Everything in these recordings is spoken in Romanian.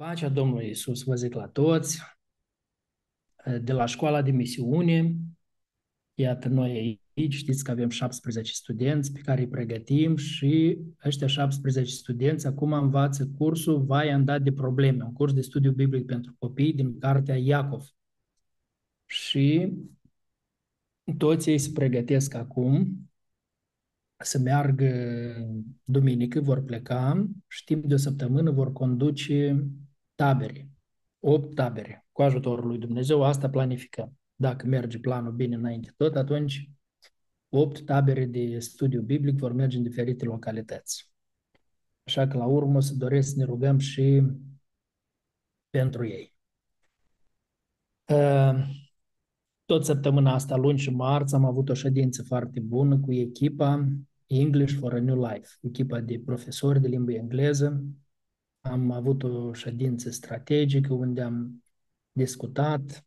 Pacea Domnului Isus, vă zic la toți, de la școala de misiune, iată noi aici, știți că avem 17 studenți pe care îi pregătim și ăștia 17 studenți acum învață cursul Vai am dat de probleme, un curs de studiu biblic pentru copii din cartea Iacov. Și toți ei se pregătesc acum să meargă duminică, vor pleca și timp de o săptămână vor conduce tabere, 8 tabere, cu ajutorul lui Dumnezeu, asta planificăm. Dacă merge planul bine înainte tot, atunci 8 tabere de studiu biblic vor merge în diferite localități. Așa că la urmă o să doresc să ne rugăm și pentru ei. Uh, tot săptămâna asta, luni și marți, am avut o ședință foarte bună cu echipa English for a New Life, echipa de profesori de limbă engleză, am avut o ședință strategică unde am discutat,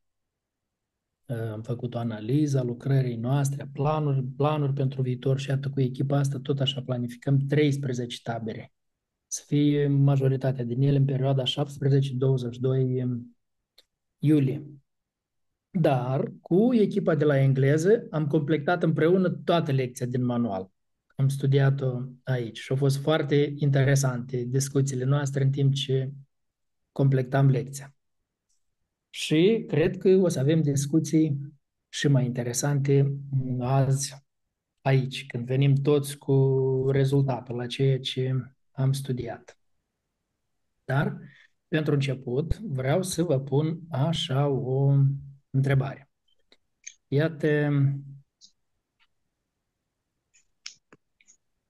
am făcut o analiză a lucrării noastre, planuri, planuri pentru viitor și iată cu echipa asta tot așa planificăm 13 tabere. Să fie majoritatea din ele în perioada 17-22 iulie. Dar cu echipa de la engleză am completat împreună toată lecția din manual am studiat-o aici și au fost foarte interesante discuțiile noastre în timp ce completam lecția. Și cred că o să avem discuții și mai interesante azi aici, când venim toți cu rezultatul la ceea ce am studiat. Dar, pentru început, vreau să vă pun așa o întrebare. Iată,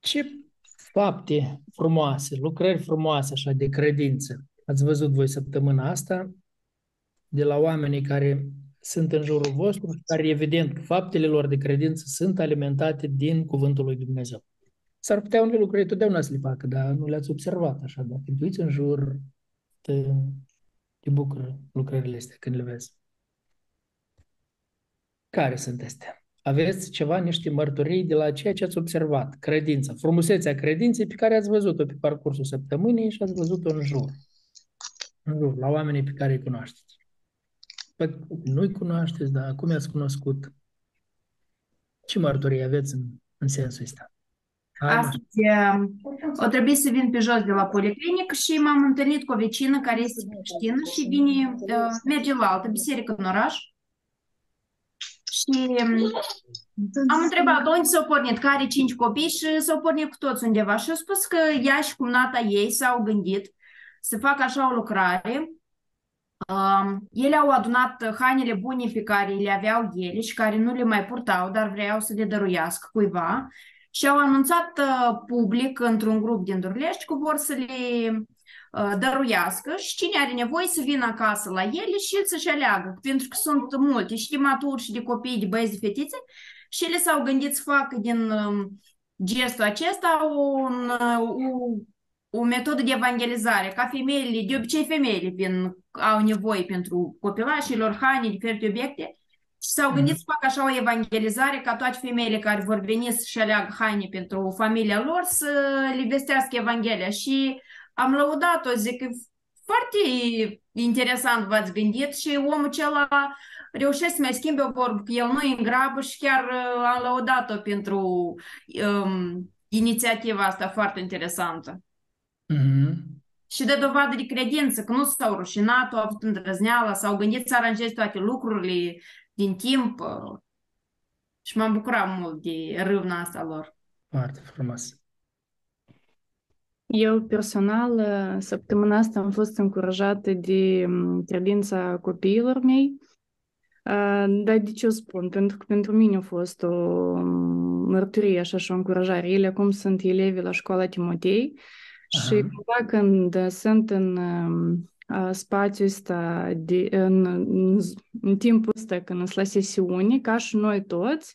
ce fapte frumoase, lucrări frumoase așa de credință ați văzut voi săptămâna asta de la oamenii care sunt în jurul vostru și care evident că faptele lor de credință sunt alimentate din Cuvântul lui Dumnezeu. S-ar putea unele lucruri totdeauna să le facă, dar nu le-ați observat așa, dacă te în jur, te, te bucură lucrările astea când le vezi. Care sunt astea? Aveți ceva, niște mărturii de la ceea ce ați observat, credința, frumusețea credinței pe care ați văzut-o pe parcursul săptămânii și ați văzut-o în jur, în jur, la oamenii pe care îi cunoașteți. Păi, nu-i cunoașteți, dar cum i-ați cunoscut? Ce mărturii aveți în, în sensul ăsta? Astăzi o trebuie să vin pe jos de la policlinic și m-am întâlnit cu o vecină care este creștină și vine, merge la altă biserică în oraș și am întrebat unde s-au pornit, care cinci copii și s-au pornit cu toți undeva. Și au spus că ea și cumnata ei s-au gândit să facă așa o lucrare. Um, ele au adunat hainele bune pe care le aveau ele și care nu le mai purtau, dar vreau să le dăruiască cuiva și au anunțat uh, public într-un grup din Durlești că vor să le Uh, dăruiască și cine are nevoie să vină acasă la ele și să-și aleagă, pentru că sunt multe și de maturi și de copii, de băieți, de fetițe și ele s-au gândit să facă din um, gestul acesta un, uh, o, o metodă de evangelizare, ca femeile, de obicei femeile vin, au nevoie pentru copilașilor, haine, diferite obiecte, și s-au gândit mm. să facă așa o evangelizare ca toate femeile care vor veni să-și aleagă haine pentru familia lor să le vestească Evanghelia și am lăudat-o, zic că foarte interesant v-ați gândit și omul acela reușește să mai schimbe o vorbă, că el nu e în grabă și chiar uh, am lăudat-o pentru um, inițiativa asta foarte interesantă. Mm-hmm. Și de dovadă de credință, că nu s-au rușinat, au avut îndrăzneala, s-au gândit să aranjeze toate lucrurile din timp uh, și m-am bucurat mult de râvna asta lor. Foarte frumos. Eu personal, săptămâna asta am fost încurajată de credința copiilor mei. Dar de ce o spun? Pentru că pentru mine a fost o mărturie așa și o încurajare. Ele acum sunt elevi la școala Timotei și cumva când sunt în spațiul ăsta, de, în, în, în timpul ăsta când sunt la sesiune, ca și noi toți,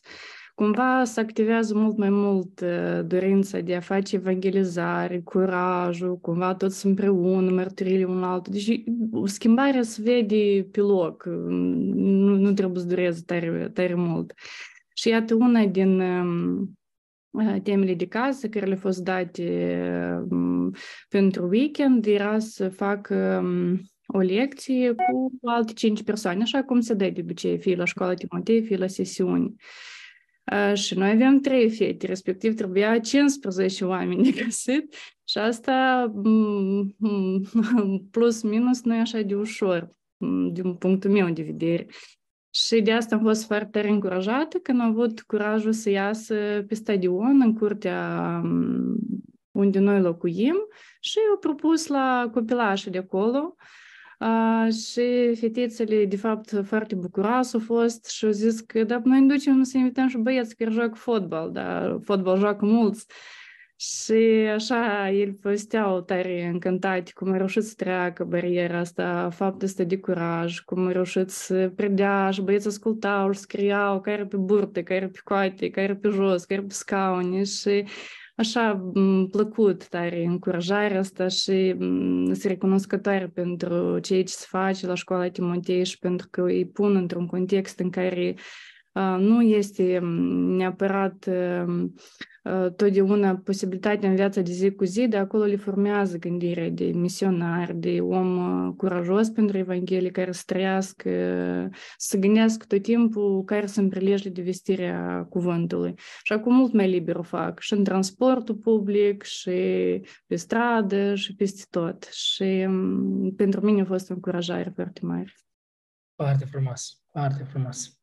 cumva se activează mult mai mult dorința de a face evangelizare, curajul, cumva toți împreună, mărturile unul altul. Deci schimbarea se vede pe loc, nu, nu trebuie să dureze tare, tare mult. Și iată una din temele de casă care le-au fost date pentru weekend era să fac o lecție cu alte cinci persoane, așa cum se dă de obicei, fie la școala Timotei, fie la sesiuni. Și noi aveam trei fete, respectiv trebuia 15 oameni de găsit și asta plus minus nu e așa de ușor din punctul meu de vedere. Și de asta am fost foarte tare încurajată când am avut curajul să iasă pe stadion, în curtea unde noi locuim și au propus la copilașii de acolo și fetițele, de fapt, foarte bucuroase au fost și au zis că da, noi ducem să invităm și băieți care joacă fotbal, dar fotbal joacă mulți. Și așa, el povesteau tare încântate cum a reușit să treacă bariera asta, faptul ăsta de curaj, cum a reușit să predea și băieți ascultau și scriau care pe burte, care pe coate, care pe jos, care pe scaune și așa plăcut tare încurajarea asta și sunt recunoscătoare pentru ceea ce se face la școala Timotei și pentru că îi pun într-un context în care nu este neapărat totdeauna posibilitatea în viața de zi cu zi, de acolo le formează gândirea de misionar, de om curajos pentru Evanghelie, care să trăiască, să gândească tot timpul care sunt prilejele de vestirea cuvântului. Și acum mult mai liber o fac, și în transportul public, și pe stradă, și peste tot. Și pentru mine a fost o încurajare foarte mare. Foarte frumos, foarte frumos.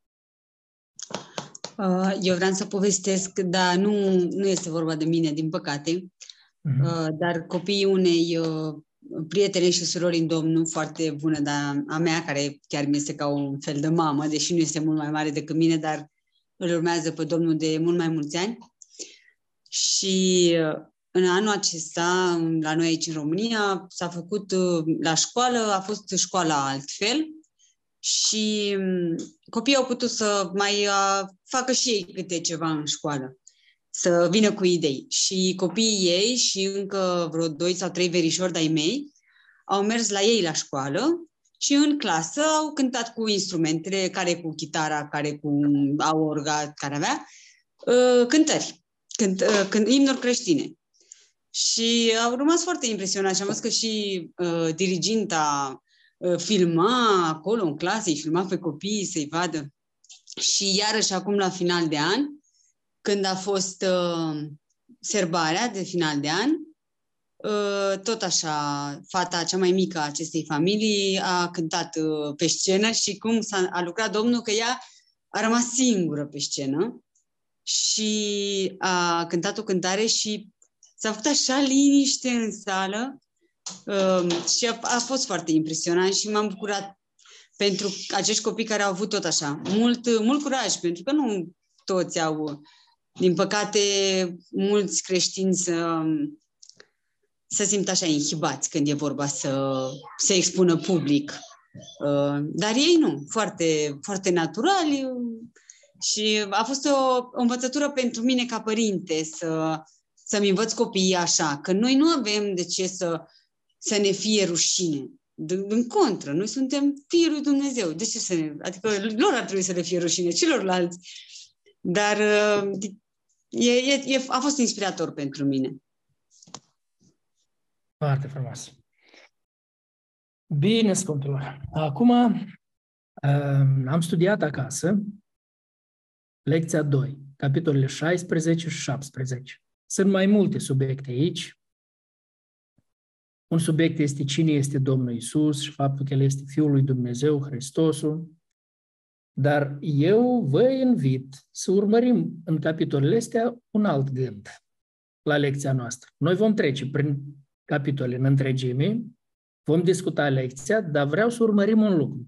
Uh, eu vreau să povestesc, dar nu, nu este vorba de mine, din păcate, uh-huh. dar copiii unei uh, prietene și surori în Domnul foarte bună, dar a mea, care chiar mi este ca un fel de mamă, deși nu este mult mai mare decât mine, dar îl urmează pe Domnul de mult mai mulți ani. Și uh, în anul acesta, la noi aici în România, s-a făcut la școală, a fost școala altfel, și mm, copiii au putut să mai uh, facă și ei câte ceva în școală, să vină cu idei. Și copiii ei și încă vreo doi sau trei verișori de-ai mei au mers la ei la școală și în clasă au cântat cu instrumentele, care cu chitara, care cu aorga, care avea, uh, cântări, cânt, uh, cânt, imnuri creștine. Și au rămas foarte impresionați și am văzut că și uh, diriginta Uh, filma acolo în clasă, îi filma pe copii să-i vadă. Și iarăși acum la final de an, când a fost uh, serbarea de final de an, uh, tot așa, fata cea mai mică a acestei familii a cântat uh, pe scenă și cum s-a, a lucrat domnul că ea a rămas singură pe scenă și a cântat o cântare și s-a făcut așa liniște în sală Uh, și a, a fost foarte impresionant și m-am bucurat pentru acești copii care au avut tot așa, mult, mult curaj, pentru că nu toți au, din păcate, mulți creștini să, să simt așa inhibați când e vorba să se expună public. Uh, dar ei nu, foarte, foarte naturali și a fost o, o învățătură pentru mine ca părinte să, să-mi învăț copiii așa, că noi nu avem de ce să să ne fie rușine. În contră, noi suntem fiii lui Dumnezeu. De ce să ne... Adică lor ar trebui să le fie rușine, celorlalți. Dar uh, e, e, e, a fost inspirator pentru mine. Foarte frumos. Bine, Sfântul. Acum uh, am studiat acasă lecția 2, capitolele 16 și 17. Sunt mai multe subiecte aici, un subiect este cine este Domnul Isus și faptul că El este Fiul lui Dumnezeu, Hristosul. Dar eu vă invit să urmărim în capitolele astea un alt gând la lecția noastră. Noi vom trece prin capitole în întregime, vom discuta lecția, dar vreau să urmărim un lucru.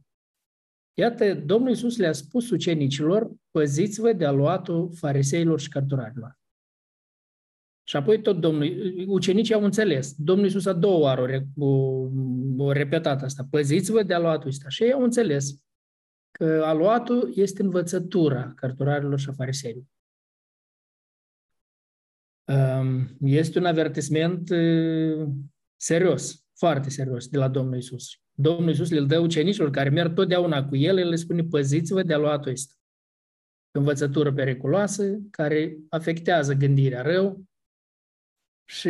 Iată, Domnul Isus le-a spus ucenicilor, păziți-vă de aluatul fariseilor și cărturarilor. Și apoi tot Domnul, ucenicii au înțeles. Domnul Iisus a doua oară o, o repetat asta. Păziți-vă de aluatul ăsta. Și ei au înțeles că aluatul este învățătura cărturarilor și a fariseilor. Este un avertisment serios, foarte serios de la Domnul Isus. Domnul Isus le dă ucenicilor care merg totdeauna cu el, el le spune, păziți-vă de aluatul ăsta. învățătură periculoasă care afectează gândirea rău și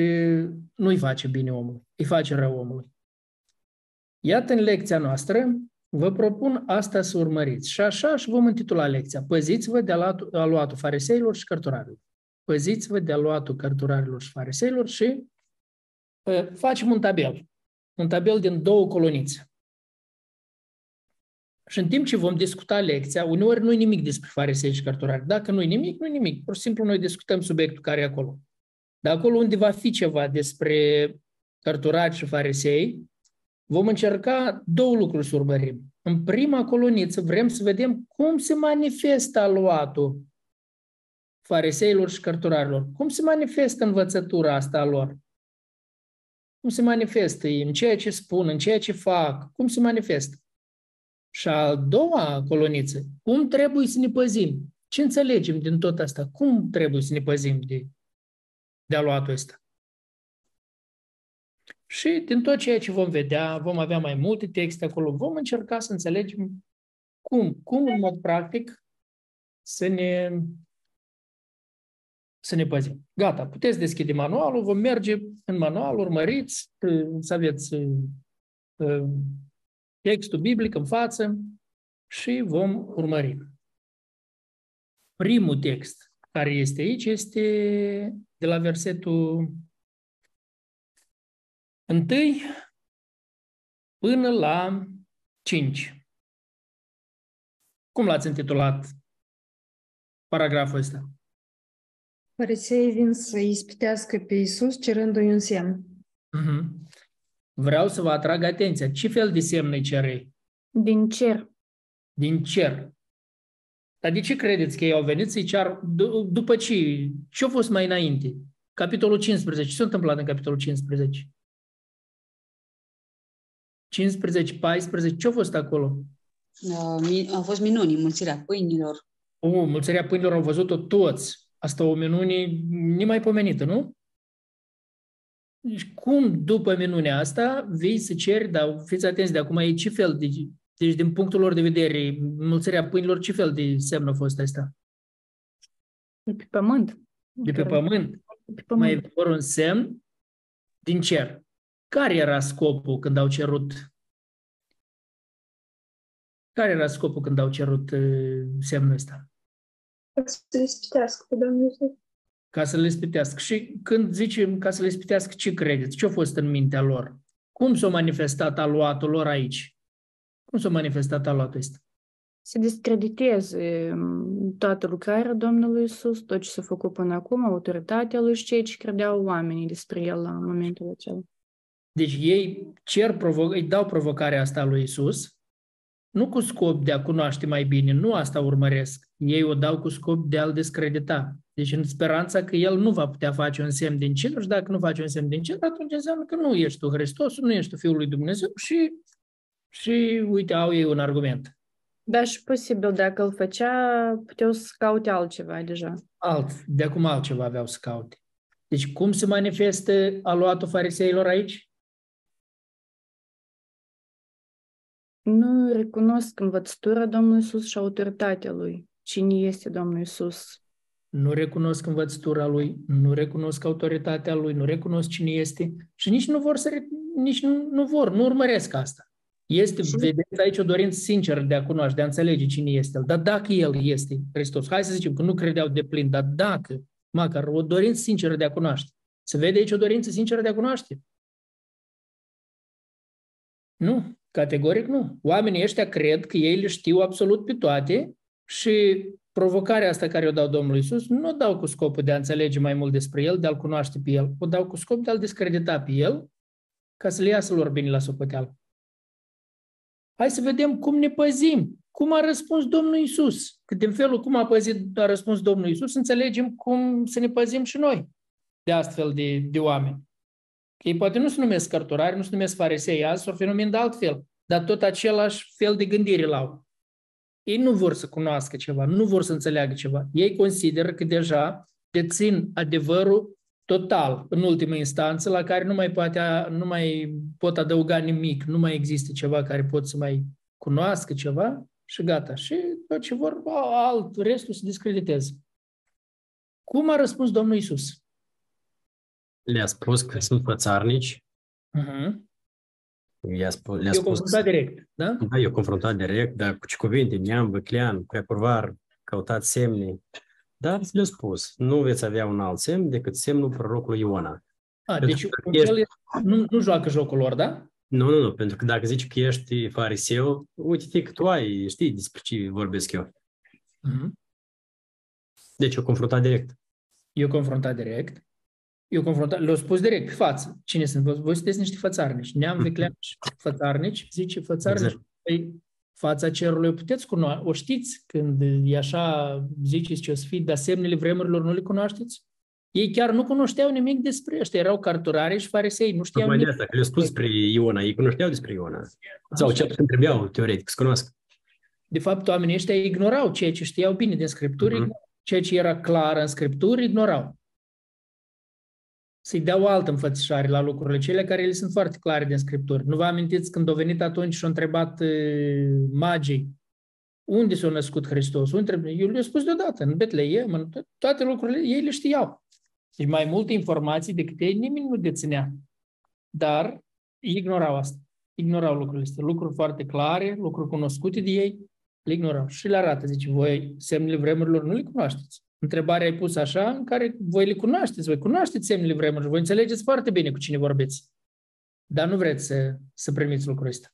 nu-i face bine omul, îi face rău omului. Iată în lecția noastră, vă propun asta să urmăriți. Și așa și vom intitula lecția. Păziți-vă de aluatul fariseilor și cărturarilor. Păziți-vă de aluatul cărturarilor și fariseilor și uh, facem un tabel. Un tabel din două colonițe. Și în timp ce vom discuta lecția, uneori nu e nimic despre farisei și cărturari. Dacă nu e nimic, nu e nimic. Pur și simplu noi discutăm subiectul care e acolo. Dar acolo unde va fi ceva despre cărturari și farisei, vom încerca două lucruri să urmărim. În prima coloniță vrem să vedem cum se manifestă aluatul fariseilor și cărturarilor. Cum se manifestă învățătura asta a lor? Cum se manifestă în ceea ce spun, în ceea ce fac? Cum se manifestă? Și a doua coloniță, cum trebuie să ne păzim? Ce înțelegem din tot asta? Cum trebuie să ne păzim de, de aluatul ăsta? Și din tot ceea ce vom vedea, vom avea mai multe texte acolo, vom încerca să înțelegem cum, cum în mod practic să ne, să ne păzim. Gata, puteți deschide manualul, vom merge în manual, urmăriți, să aveți uh, textul biblic în față și vom urmări. Primul text care este aici este de la versetul 1 până la 5. Cum l-ați intitulat paragraful ăsta? Farisei vin să ispitească pe Iisus cerându-i un semn. Uh-huh. Vreau să vă atrag atenția. Ce fel de semn îi cerei? Din cer. Din cer. Dar de ce credeți că ei au venit să-i cear d- după ce? Ce a fost mai înainte? Capitolul 15. Ce s-a întâmplat în capitolul 15? 15, 14, ce a fost acolo? Uh, au fost minuni, mulțirea pâinilor. O, mulțirea pâinilor au văzut-o toți. Asta o minune nemaipomenită, nu? Deci cum după minunea asta vei să ceri, dar fiți atenți, de acum e ce fel de... Deci din punctul lor de vedere, mulțirea pâinilor, ce fel de semn a fost asta? De pe pământ. De pe pământ? De pe pământ. Mai vor un semn din cer. Care era scopul când au cerut care era scopul când au cerut uh, semnul ăsta? Ca să le spitească pe Domnul Iisus. Ca să le spitească. Și când zicem ca să le spitească, ce credeți? Ce a fost în mintea lor? Cum s-a manifestat aluatul lor aici? Cum s-a manifestat aluatul ăsta? Să discrediteze toată lucrarea Domnului Isus, tot ce s-a făcut până acum, autoritatea lui și ceea ce credeau oamenii despre el la momentul acela. Deci ei cer provo- îi dau provocarea asta lui Isus, nu cu scop de a cunoaște mai bine, nu asta urmăresc. Ei o dau cu scop de a-l descredita. Deci în speranța că el nu va putea face un semn din cer și dacă nu face un semn din cer, atunci înseamnă că nu ești tu Hristos, nu ești tu Fiul lui Dumnezeu și, și uite, au ei un argument. Da, și posibil, dacă îl făcea, puteau să caute altceva deja. Alt, de acum altceva aveau să caute. Deci cum se manifestă aluatul fariseilor aici? Nu recunosc învățătura Domnului Isus și autoritatea Lui. Cine este Domnul Isus? Nu recunosc învățătura Lui, nu recunosc autoritatea Lui, nu recunosc cine este și nici nu vor să, nici nu, nu vor, nu urmăresc asta. Este, vedeți aici o dorință sinceră de a cunoaște, de a înțelege cine este El. Dar dacă El este Hristos, hai să zicem că nu credeau de plin, dar dacă, măcar o dorință sinceră de a cunoaște. Se vede aici o dorință sinceră de a cunoaște? Nu. Categoric nu. Oamenii ăștia cred că ei le știu absolut pe toate și provocarea asta care o dau Domnului Isus nu o dau cu scopul de a înțelege mai mult despre El, de a-L cunoaște pe El, o dau cu scop de a-L discredita pe El ca să le iasă lor bine la socoteală. Hai să vedem cum ne păzim. Cum a răspuns Domnul Isus? Că din felul cum a, păzit, a răspuns Domnul Isus, înțelegem cum să ne păzim și noi de astfel de, de oameni. Ei poate nu se numesc cărturari, nu se numesc farisei azi, sau fenomen de altfel, dar tot același fel de gândire l-au. Ei nu vor să cunoască ceva, nu vor să înțeleagă ceva. Ei consideră că deja dețin adevărul total, în ultimă instanță, la care nu mai, poate, nu mai pot adăuga nimic, nu mai există ceva care pot să mai cunoască ceva și gata. Și tot ce vor, alt, restul se discrediteze. Cum a răspuns Domnul Isus? Le-a spus că sunt fățarnici. Uh-huh. I-a spus, le-a Eu spus, confruntat direct, da? da, eu confruntat direct, dar cu ce cuvinte, neam, văclean, cu curvar, căutat semne. Dar le-a spus, nu veți avea un alt semn decât semnul prorocului Iona. A, Pentru deci că un ești- fel nu, nu joacă jocul lor, da? Nu, nu, nu, pentru că dacă zici că ești fariseu, uite-te că tu ai, știi despre ce vorbesc eu. Uh-huh. Deci eu confruntat direct. Eu confruntat direct. Eu confruntat, le-au spus direct, pe față. Cine sunt? Voi voi sunteți niște fățarnici. Neam vecleași fățarnici, zice fățarnici. Exact. Păi, fața cerului o puteți cunoaște, o știți când e așa, ziceți ce o să fie, dar semnele vremurilor nu le cunoașteți? Ei chiar nu cunoșteau nimic despre ăștia, erau carturare și farisei, nu știau Tocmai de nimic. asta, că le-a spus despre Iona, ei cunoșteau despre Iona. Sau cel puțin trebuiau, teoretic, să cunoască. De fapt, oamenii ăștia ignorau ceea ce știau bine din Scripturi, Mhm. ignorau. ceea ce era clar în Scripturi, ignorau. Să-i dea o altă înfățișare la lucrurile cele care le sunt foarte clare din Scripturi. Nu vă amintiți când au venit atunci și au întrebat uh, magii unde s-a născut Hristos? Unde... Eu le-am spus deodată, în Betleem, în to- toate lucrurile, ei le știau. Deci mai multe informații decât ei nimeni nu deținea. Dar ignorau asta. Ignorau lucrurile astea. Lucruri foarte clare, lucruri cunoscute de ei, le ignorau. Și le arată, zice, voi semnele vremurilor nu le cunoașteți. Întrebarea ai pus așa, în care voi le cunoașteți, voi cunoașteți semnele vremurilor, voi înțelegeți foarte bine cu cine vorbiți. Dar nu vreți să, să primiți lucrul ăsta.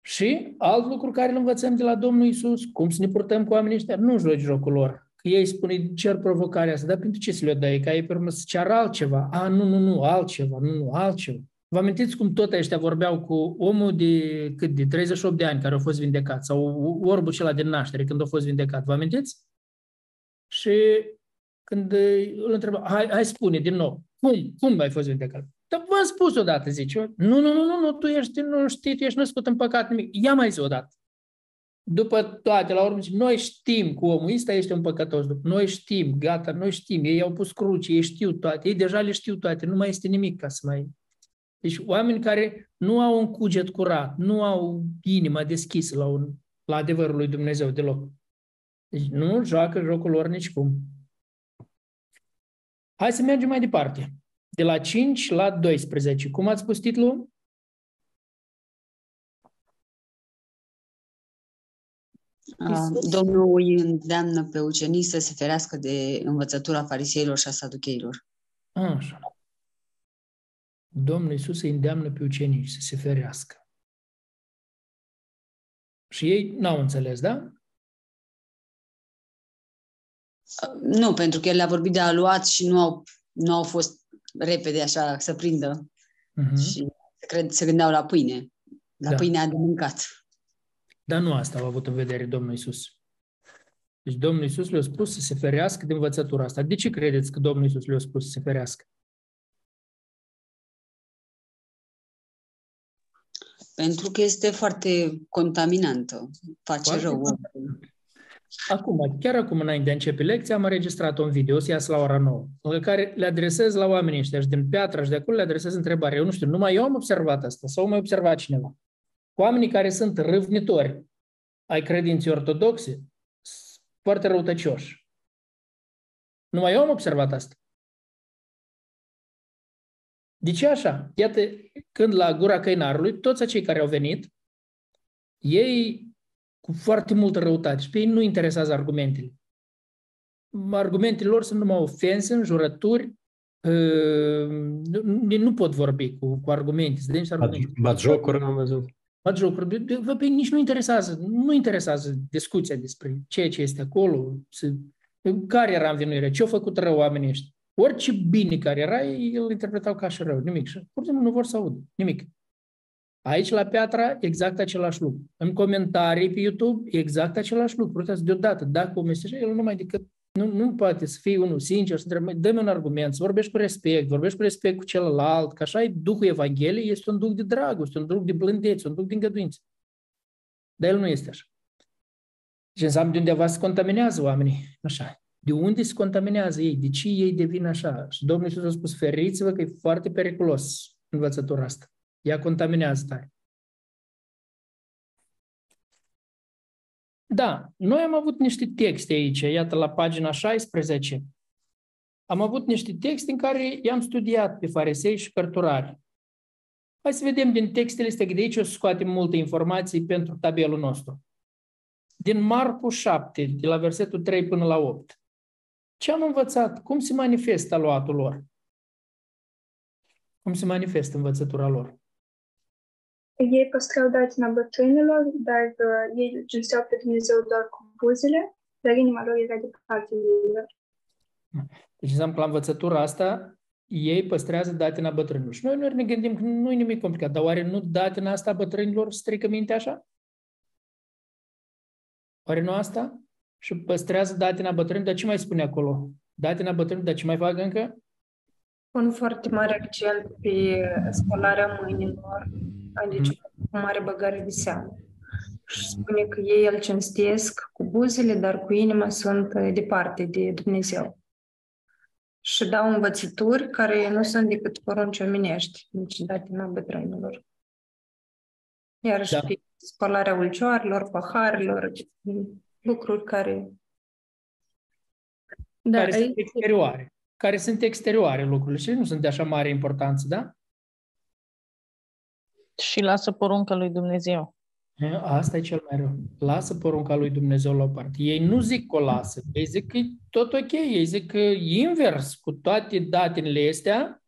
Și alt lucru care îl învățăm de la Domnul Isus, cum să ne purtăm cu oamenii ăștia, nu joci jocul lor. Că ei spune, cer provocarea asta, dar pentru ce să le dai? Ca ei pe urmă să ceară altceva. A, nu, nu, nu, altceva, nu, nu, altceva. Vă amintiți cum tot ăștia vorbeau cu omul de, cât, de 38 de ani care a fost vindecat sau orbul acela de naștere când a fost vindecat. Vă amintiți? Și când îl întreba, hai, hai spune din nou, cum, cum ai fost vindecat? Dar v-am spus odată, zice, nu, nu, nu, nu, nu, tu ești, nu știi, tu ești născut în păcat nimic. Ia mai zi odată. După toate, la urmă, zice, noi știm că omul ăsta este un păcătos. Noi știm, gata, noi știm. Ei au pus cruci, ei știu toate, ei deja le știu toate, nu mai este nimic ca să mai... Deci oameni care nu au un cuget curat, nu au inima deschisă la, un, la adevărul lui Dumnezeu deloc. Deci nu joacă jocul lor nicicum. Hai să mergem mai departe. De la 5 la 12. Cum ați spus titlul? Uh, Domnul îi îndeamnă pe ucenici să se ferească de învățătura fariseilor și a saducheilor. Așa. Domnul Iisus îi îndeamnă pe ucenici să se ferească. Și ei n-au înțeles, da? Uh, Nu, pentru că el le-a vorbit de aluat și nu au, nu au fost repede așa să prindă Uh-huh. și se, cred, se gândeau la pâine, la Da. pâinea de mâncat. Dar nu asta au avut în vedere Domnul Isus. Deci Domnul Isus le-a spus să se ferească de învățătura asta. De ce credeți că Domnul Isus le-a spus să se ferească? Pentru că este foarte contaminantă, face Foarte rău. Acum, chiar acum înainte de a începe lecția, am înregistrat un video, o să iasă la ora 9, în care le adresez la oamenii ăștia și din piatra și de acolo le adresez întrebare. Eu nu știu, numai eu am observat asta sau mai observat cineva. Oamenii care sunt râvnitori ai credinței ortodoxe, sunt foarte răutăcioși. Numai eu am observat asta. De ce așa? Iată, când la gura căinarului, toți acei care au venit, ei cu foarte multă răutate și pe ei nu interesează argumentele. Argumentele lor sunt numai ofense, înjurături, uh, nu, nu pot vorbi cu, cu argumente. Să dea niște argumente. Bat jocuri, am văzut. Bat jocuri. De- de- Vă, pe ei nici nu interesează, nu interesează discuția despre ceea ce este acolo, să, care era învinuirea, ce au făcut rău oamenii ăștia. Orice bine care era, ei îl interpretau ca și rău, nimic. Și pur și simplu nu vor să audă, nimic. Aici, la Piatra, exact același lucru. În comentarii pe YouTube, exact același lucru. Uitați, deodată, dacă o mesaj, el nu mai decât, nu, nu poate să fie unul sincer, să întrebe, dă-mi un argument, să vorbești cu respect, vorbești cu respect cu celălalt, că așa e Duhul Evangheliei, este un duh de dragoste, un duh de blândețe, un duh de îngăduință. Dar el nu este așa. Și înseamnă de undeva se contaminează oamenii, așa. De unde se contaminează ei? De ce ei devin așa? Și Domnul Iisus a spus, feriți-vă că e foarte periculos învățătura asta. Ea contaminează tare. Da, noi am avut niște texte aici, iată la pagina 16. Am avut niște texte în care i-am studiat pe farisei și cărturari. Hai să vedem din textele astea, că de aici o să scoatem multe informații pentru tabelul nostru. Din Marcu 7, de la versetul 3 până la 8. Ce am învățat? Cum se manifestă luatul lor? Cum se manifestă învățătura lor? Ei păstrau datina bătrânilor, dar uh, ei cinsteau pe Dumnezeu doar cu buzele, dar inima lor era departe de lor. Deci înseamnă că la învățătura asta ei păstrează datina bătrânilor. Și noi nu ne gândim că nu e nimic complicat, dar oare nu datina asta bătrânilor strică mintea așa? Oare nu asta? Și păstrează datina bătrânilor, dar ce mai spune acolo? Datina bătrânilor, dar ce mai fac încă? Un foarte mare accent pe spălarea mâinilor, adică mm. cu mare băgare de seamă. Și spune că ei îl cinstesc cu buzele, dar cu inima sunt departe de Dumnezeu și dau învățături care nu sunt decât porunci omenești, nici datina bătrânilor. Iarăși da. spălarea ulcioarelor, paharilor, lucruri care... Da, care aici... sunt exterioare. Care sunt exterioare lucrurile și nu sunt de așa mare importanță, da? Și lasă porunca lui Dumnezeu. Asta e cel mai rău. Lasă porunca lui Dumnezeu la o parte. Ei nu zic că o lasă. Ei zic că e tot ok. Ei zic că invers, cu toate datele astea,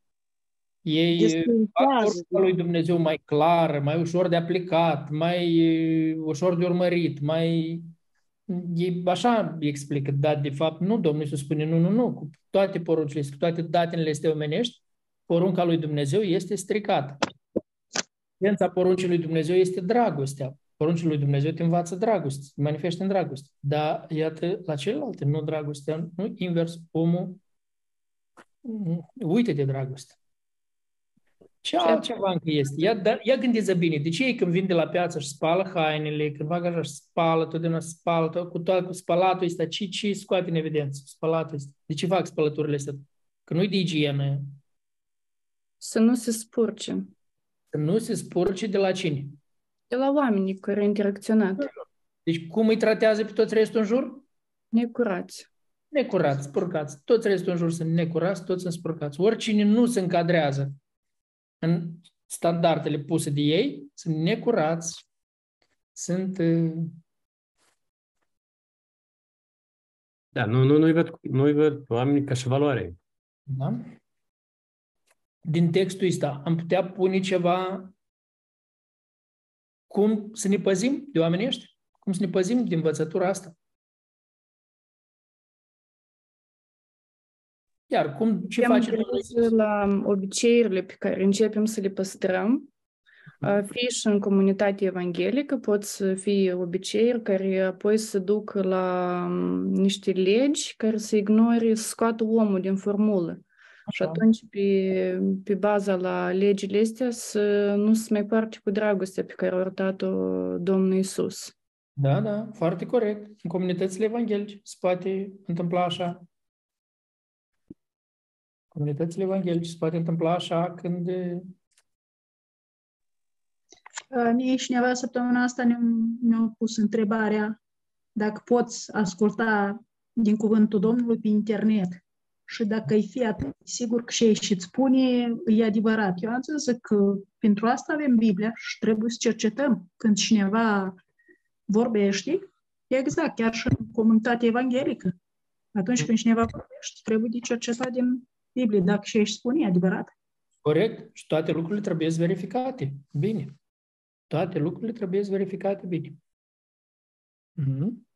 ei fac porunca lui Dumnezeu mai clară, mai ușor de aplicat, mai ușor de urmărit, mai... Ei așa explică, dar de fapt nu, Domnul Iisus spune nu, nu, nu, cu toate poruncile, cu toate datele astea omenești, porunca lui Dumnezeu este stricată. Esența poruncii lui Dumnezeu este dragostea poruncile lui Dumnezeu te învață dragoste, te manifestă în dragoste. Dar, iată, la celelalte, nu dragostea, nu invers, omul uite de dragoste. Ce altceva încă este? Ia, da, ia gândiți bine. De ce ei când vin de la piață și spală hainele, când fac așa și spală, totdeauna spală, tot, cu, tot, cu spălatul ăsta, ce, ce scoate în evidență? Spălatul ăsta. De ce fac spălăturile astea? Că nu-i de igienă. Să nu se spurce. Să nu se spurce de la cine? De la oamenii care au interacționat. Deci cum îi tratează pe toți restul în jur? Necurați. Necurați, spurcați. Toți restul în jur sunt necurați, toți sunt spurcați. Oricine nu se încadrează în standardele puse de ei, sunt necurați, sunt... Da, nu, nu, nu-i văd, nu-i văd oamenii ca și valoare. Da? Din textul ăsta am putea pune ceva cum să ne păzim de oamenii ăștia? Cum să ne păzim de învățătura asta? Iar cum, ce facem la obiceiurile pe care începem să le păstrăm, fie și în comunitatea evanghelică pot să fie obiceiuri care apoi să duc la niște legi care să ignore, să scoată omul din formulă. Și atunci, pe, pe baza la legile astea, să nu se mai parte cu dragostea pe care a arătat-o Domnul Isus. Da, da, foarte corect. În comunitățile evanghelice se poate întâmpla așa. Comunitățile evanghelice se poate întâmpla așa când... Mie cineva săptămâna asta mi-a pus întrebarea dacă poți asculta din cuvântul Domnului pe internet și dacă îi fi atât sigur că și ei și-ți spune, e adevărat. Eu am zis că pentru asta avem Biblia și trebuie să cercetăm. Când cineva vorbește, exact, chiar și în comunitatea evanghelică. Atunci când cineva vorbește, trebuie de cercetat din Biblie, dacă și ei își spune, e adevărat. Corect. Și toate lucrurile trebuie verificate. Bine. Toate lucrurile trebuie verificate bine. Mm-hmm.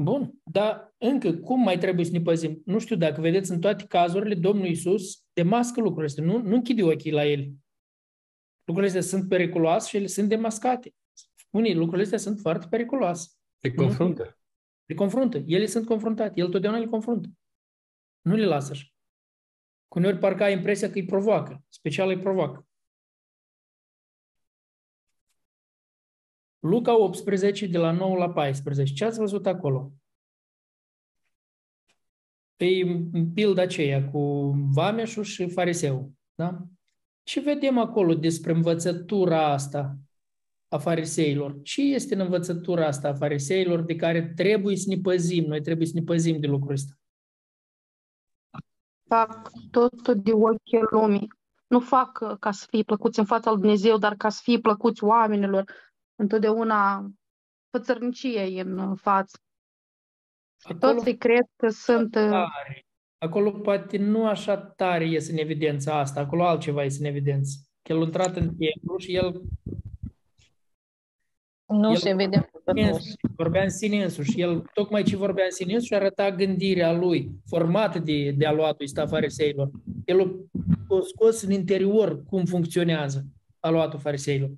Bun, dar încă cum mai trebuie să ne păzim? Nu știu dacă vedeți în toate cazurile, Domnul Iisus demască lucrurile astea, nu, nu închide ochii la ele. Lucrurile astea sunt periculoase și ele sunt demascate. Spune, lucrurile astea sunt foarte periculoase. Le confruntă. Le confruntă. Ele sunt confruntate. El totdeauna le confruntă. Nu le lasă așa. Cu uneori parcă ai impresia că îi provoacă. Special îi provoacă. Luca 18, de la 9 la 14. Ce ați văzut acolo? Pe pilda aceea cu vameșul și fariseu. Da? Ce vedem acolo despre învățătura asta? a fariseilor. Ce este în învățătura asta a fariseilor de care trebuie să ne păzim? Noi trebuie să ne păzim de lucrul ăsta. Fac totul de ochii lumii. Nu fac uh, ca să fie plăcuți în fața lui Dumnezeu, dar ca să fie plăcuți oamenilor. Întotdeauna fățărnicie în față. Acolo, Toți cred că sunt... Uh, tare. Acolo poate nu așa tare ies în evidență asta, acolo altceva ies în evidență. Că el a intrat în templu și el nu el se vede vorbea în sine însuși. El tocmai ce vorbea în sine însuși arăta gândirea lui, formată de, de aluatul ăsta fariseilor. El a scos în interior cum funcționează aluatul fariseilor.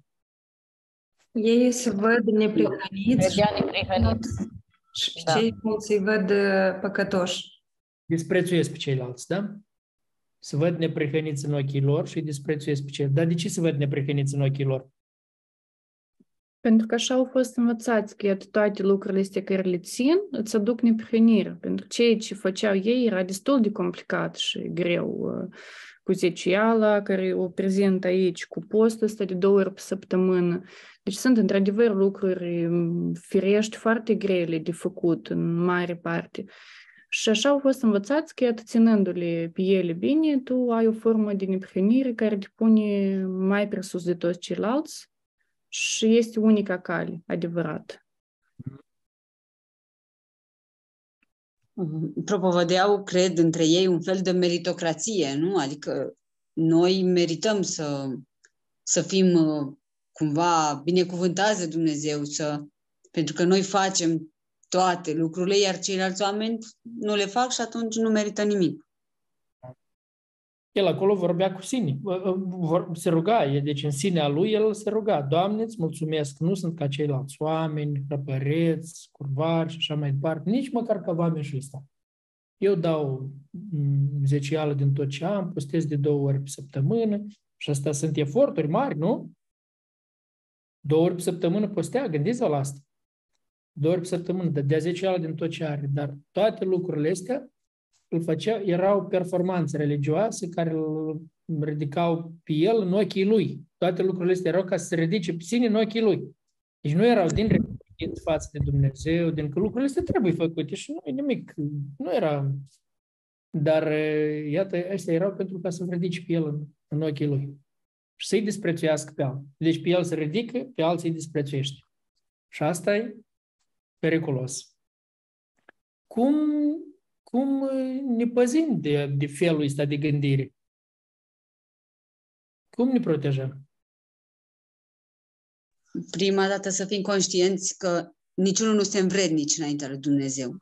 Ei se văd neprihăniți și pe da. ceilalți îi văd păcătoși. Disprețuiesc pe ceilalți, da? Se văd neprihăniți în ochii lor și disprețuiesc pe ceilalți. Dar de ce se văd neprihăniți în ochii lor? Pentru că așa au fost învățați că toate lucrurile astea care le țin îți aduc neprihănire. Pentru că ceea ce făceau ei era destul de complicat și greu. Cu zeciala care o prezent aici, cu postul ăsta de două ori pe săptămână. Deci sunt într-adevăr lucruri firești foarte grele de făcut în mare parte. Și așa au fost învățați că, iată, ținându-le pe ele bine, tu ai o formă de neprihănire care te pune mai presus de toți ceilalți și este unica cale adevărată. Propovădeau, cred, între ei un fel de meritocrație, nu? Adică noi merităm să, să fim cumva binecuvântați de Dumnezeu, să, pentru că noi facem toate lucrurile, iar ceilalți oameni nu le fac și atunci nu merită nimic. El acolo vorbea cu sine, se ruga, deci în sinea lui el se ruga, Doamne, îți mulțumesc, nu sunt ca ceilalți oameni, răpăreți, curvari și așa mai departe, nici măcar ca oameni și ăsta. Eu dau mm, zecială din tot ce am, postez de două ori pe săptămână și asta sunt eforturi mari, nu? Două ori pe săptămână postea, gândiți-vă la asta. Două ori pe săptămână, dădea zecială din tot ce are, dar toate lucrurile astea îl făcea, erau performanțe religioase care îl ridicau pe el în ochii lui. Toate lucrurile astea erau ca să se ridice pe sine în ochii lui. Deci nu erau din recunoscent față de Dumnezeu, din că lucrurile astea trebuie făcute și nu e nimic. Nu era... Dar, iată, astea erau pentru ca să ridice pe el în, în ochii lui. Și să-i disprețuiască pe alții. Deci pe el se ridică, pe alții îi disprețuiește. Și asta e periculos. Cum cum ne păzim de, de felul ăsta de gândire? Cum ne protejăm? Prima dată să fim conștienți că niciunul nu suntem vrednici înaintea lui Dumnezeu.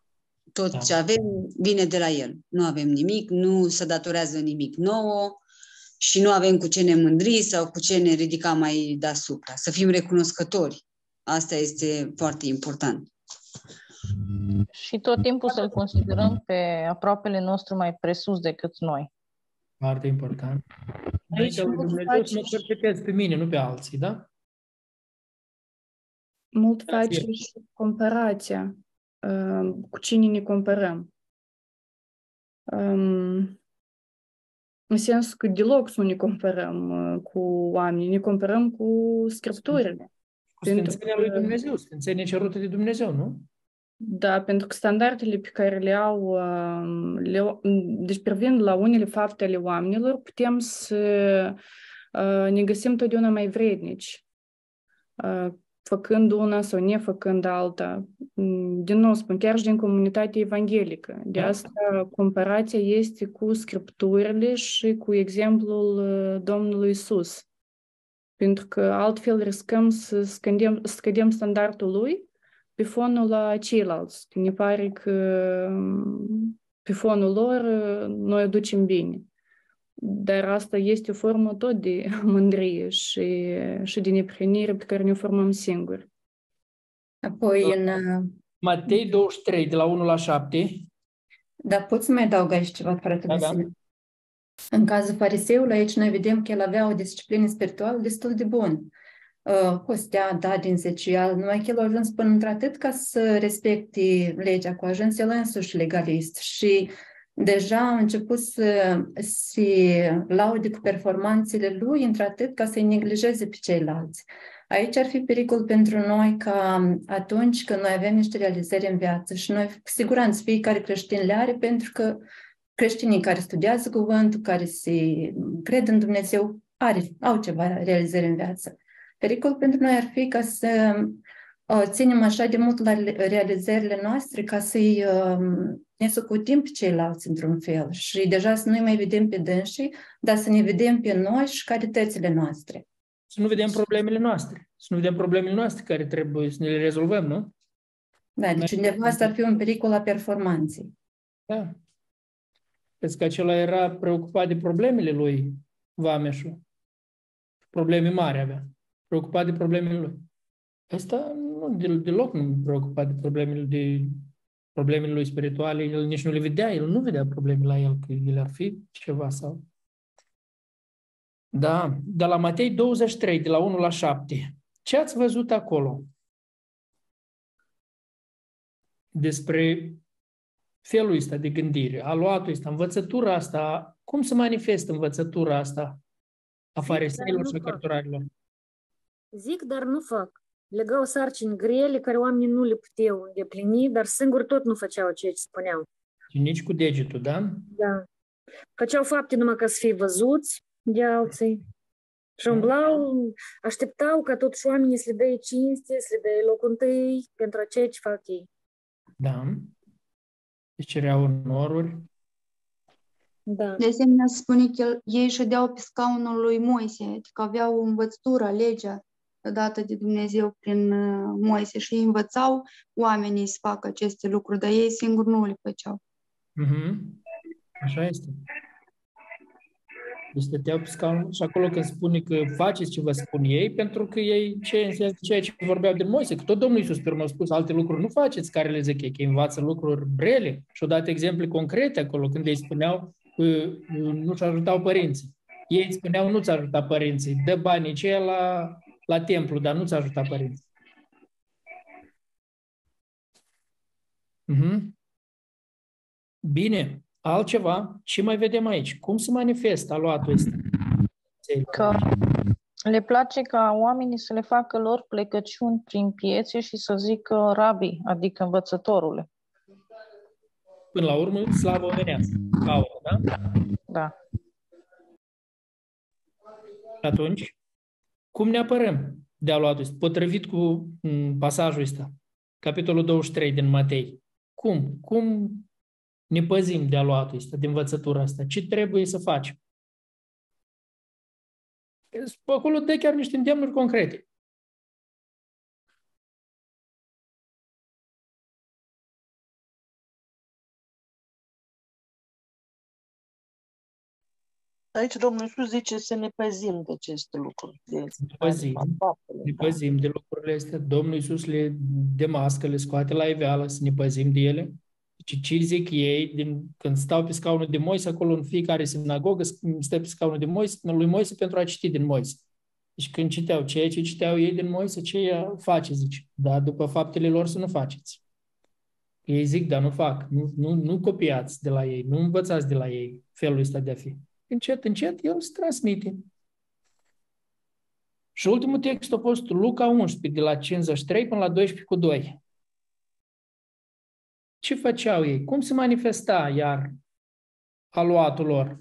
Tot da. ce avem vine de la El. Nu avem nimic, nu se datorează nimic nouă și nu avem cu ce ne mândri sau cu ce ne ridica mai deasupra. Să fim recunoscători. Asta este foarte important. Și tot timpul să-l considerăm pe aproapele nostru mai presus decât noi. Foarte important. Aici Dumnezeu să mă cercetezi pe mine, nu pe alții, da? Mult face și comparația. Uh, cu cine ne comparăm. Um, în sensul că deloc nu ne comparăm uh, cu oamenii, ne comparăm cu scripturile. Cu Sfințenia lui Dumnezeu, Sfințenia cerută de Dumnezeu, nu? Da, pentru că standardele pe care le au, le, deci privind la unele fapte ale oamenilor, putem să ne găsim totdeauna mai vrednici, făcând una sau nefăcând alta. Din nou spun, chiar și din comunitatea evanghelică. De asta comparația este cu scripturile și cu exemplul Domnului Isus. Pentru că altfel riscăm să scădem, scădem standardul lui pe fonul la ceilalți. Ne pare că pe fonul lor noi o ducem bine. Dar asta este o formă tot de mândrie și, și de neprihănire pe care ne o formăm singuri. Apoi în... Matei 23, de la 1 la 7. Da, poți să mai adaug aici ceva fără da, da. În cazul fariseului, aici noi vedem că el avea o disciplină spirituală destul de bună hostea, da, din zecial, numai că el a ajuns până într-atât ca să respecte legea, cu ajuns el însuși legalist și deja a început să se laude cu performanțele lui într-atât ca să-i neglijeze pe ceilalți. Aici ar fi pericol pentru noi ca atunci când noi avem niște realizări în viață și noi, cu siguranță, fiecare creștin le are pentru că creștinii care studiază cuvântul, care se cred în Dumnezeu, are, au ceva realizări în viață. Pericol pentru noi ar fi ca să uh, ținem așa de mult la realizările noastre ca să-i uh, ne socotim pe ceilalți într-un fel și deja să nu mai vedem pe dânsii, dar să ne vedem pe noi și calitățile noastre. Să nu vedem problemele noastre. Să nu vedem problemele noastre care trebuie să ne le rezolvăm, nu? Da, deci undeva asta ar fi un pericol a performanței. Da. Crezi că acela era preocupat de problemele lui, Vameșul. Probleme mari avea. Preocupat de problemele lui. Asta nu, deloc nu preocupat de problemele, de problemele lui spirituale. El nici nu le vedea. El nu vedea probleme la el, că el ar fi ceva sau... Da, de la Matei 23, de la 1 la 7. Ce ați văzut acolo? Despre felul ăsta de gândire, aluatul ăsta, învățătura asta, cum se manifestă învățătura asta a fariseilor și a cărturarilor? Zic, dar nu fac. Legau sarcini grele care oamenii nu le puteau îndeplini, dar singuri tot nu făceau ceea ce spuneau. Și nici cu degetul, da? Da. Făceau fapte numai ca să fie văzuți de alții. Și umblau, așteptau ca totuși oamenii să le dea cinste, să le dea locul întâi pentru ceea ce fac ei. Da. Își cereau onoruri. Da. De asemenea, se spune că ei ședeau pe scaunul lui Moise, adică aveau învățătura, legea dată de Dumnezeu prin Moise și ei învățau oamenii să facă aceste lucruri, dar ei singuri nu le făceau. Mm-hmm. Așa este. Deci stăteau pe scaun și acolo când spune că faceți ce vă spun ei, pentru că ei ce înseamnă ceea ce vorbeau de Moise, că tot Domnul Iisus pe urmă a spus alte lucruri nu faceți care le zic ei, că învață lucruri brele și au dat exemple concrete acolo când ei spuneau că nu-și ajutau părinții. Ei spuneau nu-ți ajuta părinții, dă banii aceia la, la templu, dar nu-ți ajuta părinții. Mm-hmm. Bine, altceva, ce mai vedem aici? Cum se manifestă aluatul ăsta? Că le place ca oamenii să le facă lor plecăciuni prin piețe și să zică rabi, adică învățătorule. Până la urmă, slavă omenească. Aură, da? Da. Atunci, cum ne apărăm de aluatul ăsta? Potrivit cu pasajul ăsta, capitolul 23 din Matei. Cum? Cum ne păzim de aluatul ăsta, de învățătura asta? Ce trebuie să facem? Acolo dă chiar niște îndemnuri concrete. Aici Domnul Iisus zice să ne păzim de aceste lucruri. De ne păzim, ne păzim de lucrurile astea. Domnul Iisus le demască, le scoate la iveală, să ne păzim de ele. Deci ce zic ei, din, când stau pe scaunul de Moise, acolo în fiecare sinagogă, stă pe scaunul de Moise, lui Moise pentru a citi din Moise. Deci când citeau ceea ce citeau ei din Moise, ce ea face, zice. Dar după faptele lor să nu faceți. Ei zic, dar nu fac. Nu, nu, nu copiați de la ei, nu învățați de la ei felul ăsta de a fi. Încet, încet, el se transmite. Și ultimul text a fost Luca 11, de la 53 până la 12 cu 2. Ce făceau ei? Cum se manifesta iar aluatul lor?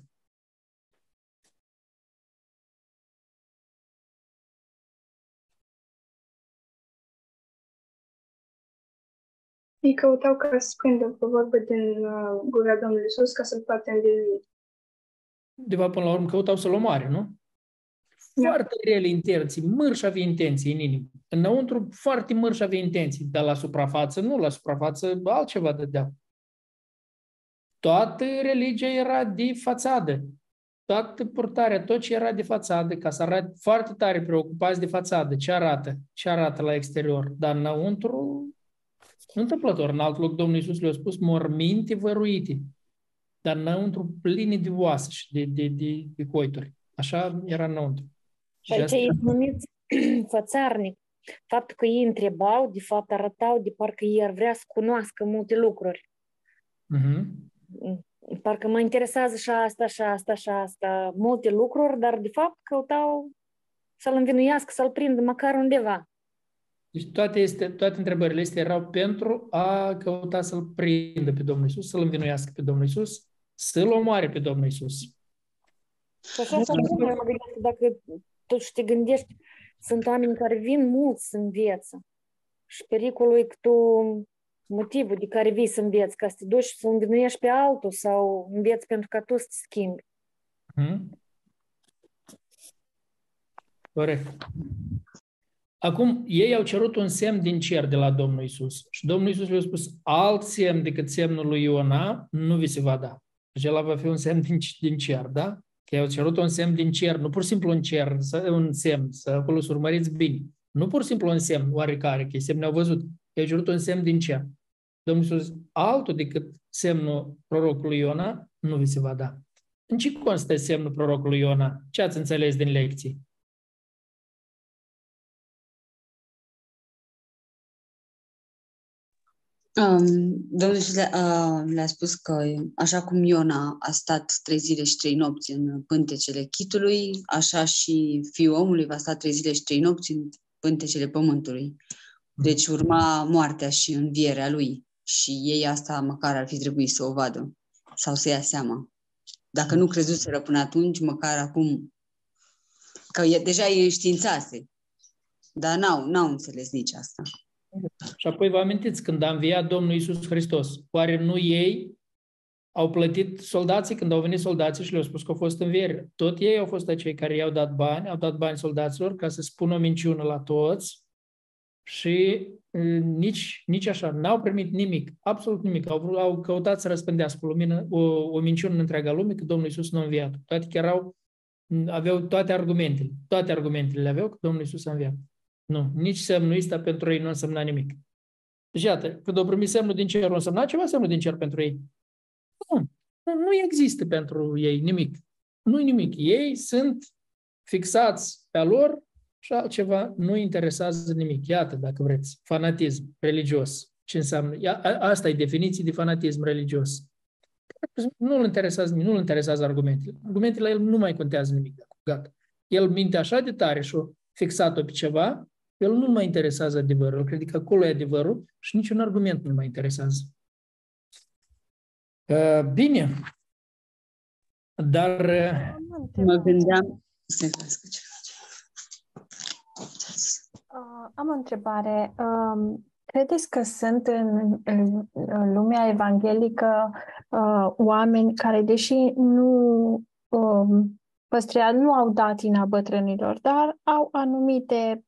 Ei căutau ca să prindă pe vorbă din uh, gura Domnului Iisus ca să-l poată învilui. De fapt, până la urmă, căutau să-l omoare, nu? Foarte rele intenții, mărși avea intenții în inimă. Înăuntru foarte mărși avea intenții, dar la suprafață nu, la suprafață altceva dădea. Toată religia era de fațadă. Toată purtarea, tot ce era de fațadă, ca să arate foarte tare preocupați de fațadă, ce arată, ce arată la exterior. Dar înăuntru, întâmplător, în alt loc Domnul Iisus le-a spus morminte văruite, dar înăuntru pline de oase și de, de, de, de coituri. Așa era înăuntru. Și aici e numit fățarnic. Faptul că ei întrebau, de fapt arătau de parcă ei ar vrea să cunoască multe lucruri. Uh-huh. Parcă mă interesează și asta, și asta, și asta, multe lucruri, dar de fapt căutau să-l învinuiască, să-l prindă măcar undeva. Deci toate, este, toate întrebările astea erau pentru a căuta să-l prindă pe Domnul Isus, să-l învinuiască pe Domnul Isus, să-l omoare pe Domnul Isus. Și așa să mă gândesc, dacă totuși te gândești, sunt oameni care vin mulți în viață și pericolul e că tu motivul de care vii să înveți, ca să te duci să învinuiești pe altul sau înveți pentru ca tu să te schimbi. Hmm? Corect. Acum, ei au cerut un semn din cer de la Domnul Isus. Și Domnul Isus le-a spus, alt semn decât semnul lui Iona nu vi se va da. Deci ăla va fi un semn din, din cer, da? Că ei au cerut un semn din cer, nu pur și simplu un cer, un semn, să acolo să urmăriți bine. Nu pur și simplu un semn oarecare, că semne au văzut. Ei au cerut un semn din cer. Domnul Iisus, altul decât semnul prorocului Iona, nu vi se va da. În ce constă semnul prorocului Iona? Ce ați înțeles din lecții? Um, domnul Iisus le, uh, le-a spus că așa cum Iona a stat trei zile și trei nopți în pântecele chitului, așa și fiul omului va sta trei zile și trei nopți în pântecele pământului. Deci urma moartea și învierea lui. Și ei asta măcar ar fi trebuit să o vadă sau să ia seama. Dacă nu crezuseră până atunci, măcar acum, că e, deja e înștiințase. Dar n-au, n-au înțeles nici asta. Și apoi vă amintiți, când a înviat Domnul Isus Hristos, oare nu ei au plătit soldații când au venit soldații și le-au spus că au fost învieri. Tot ei au fost acei care i-au dat bani, au dat bani soldaților ca să spună o minciună la toți și nici, nici așa, n-au primit nimic, absolut nimic. Au, au căutat să răspândească o, lumină, o, o minciună în întreaga lume că Domnul Isus nu a înviat. Toate chiar au, aveau toate argumentele, toate argumentele le aveau că Domnul Isus a înviat. Nu, nici semnul ăsta pentru ei nu însemna nimic. Deci, iată, când au primit semnul din cer, nu însemna ceva semnul din cer pentru ei. Nu, nu există pentru ei nimic. Nu nimic. Ei sunt fixați pe lor și altceva nu interesează nimic. Iată, dacă vreți, fanatism religios. Ce înseamnă? Asta e definiție de fanatism religios. Nu-l interesează nimic, nu-l interesează argumentele. Argumentele la el nu mai contează nimic. Gata. El minte așa de tare și fixat-o pe ceva, el nu mai interesează adevărul. El crede că acolo e adevărul și niciun argument nu mai interesează. Uh, bine. Dar... Uh, mă gândeam... Să Uh, am o întrebare. Uh, credeți că sunt în, în, în lumea evanghelică uh, oameni care, deși nu uh, păstrea, nu au datina bătrânilor, dar au anumite uh,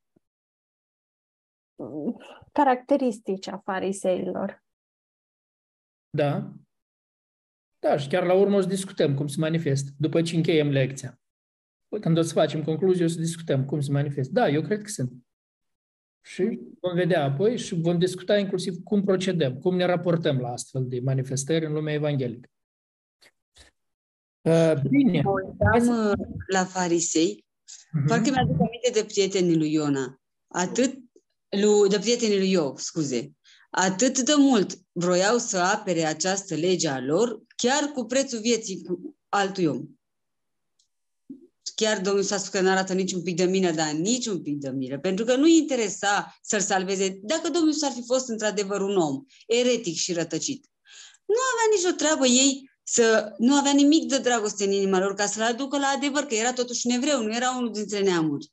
caracteristici a fariseilor? Da. Da, și chiar la urmă o să discutăm cum se manifestă, după ce încheiem lecția. Când o să facem concluzie, o să discutăm cum se manifestă. Da, eu cred că sunt. Și vom vedea apoi și vom discuta inclusiv cum procedăm, cum ne raportăm la astfel de manifestări în lumea evanghelică. Uh, bine. Uitam la farisei. Uh-huh. Parcă mi-aduc aminte de prietenii lui Iona. Atât lui, de prietenii lui Iov, scuze. Atât de mult vroiau să apere această lege a lor, chiar cu prețul vieții cu altui om chiar Domnul s-a spus că nu arată niciun pic de mine, dar niciun pic de milă, pentru că nu-i interesa să-l salveze. Dacă Domnul s-ar fi fost într-adevăr un om eretic și rătăcit, nu avea nicio treabă ei să nu avea nimic de dragoste în inima lor ca să-l aducă la adevăr, că era totuși un evreu, nu era unul dintre neamuri.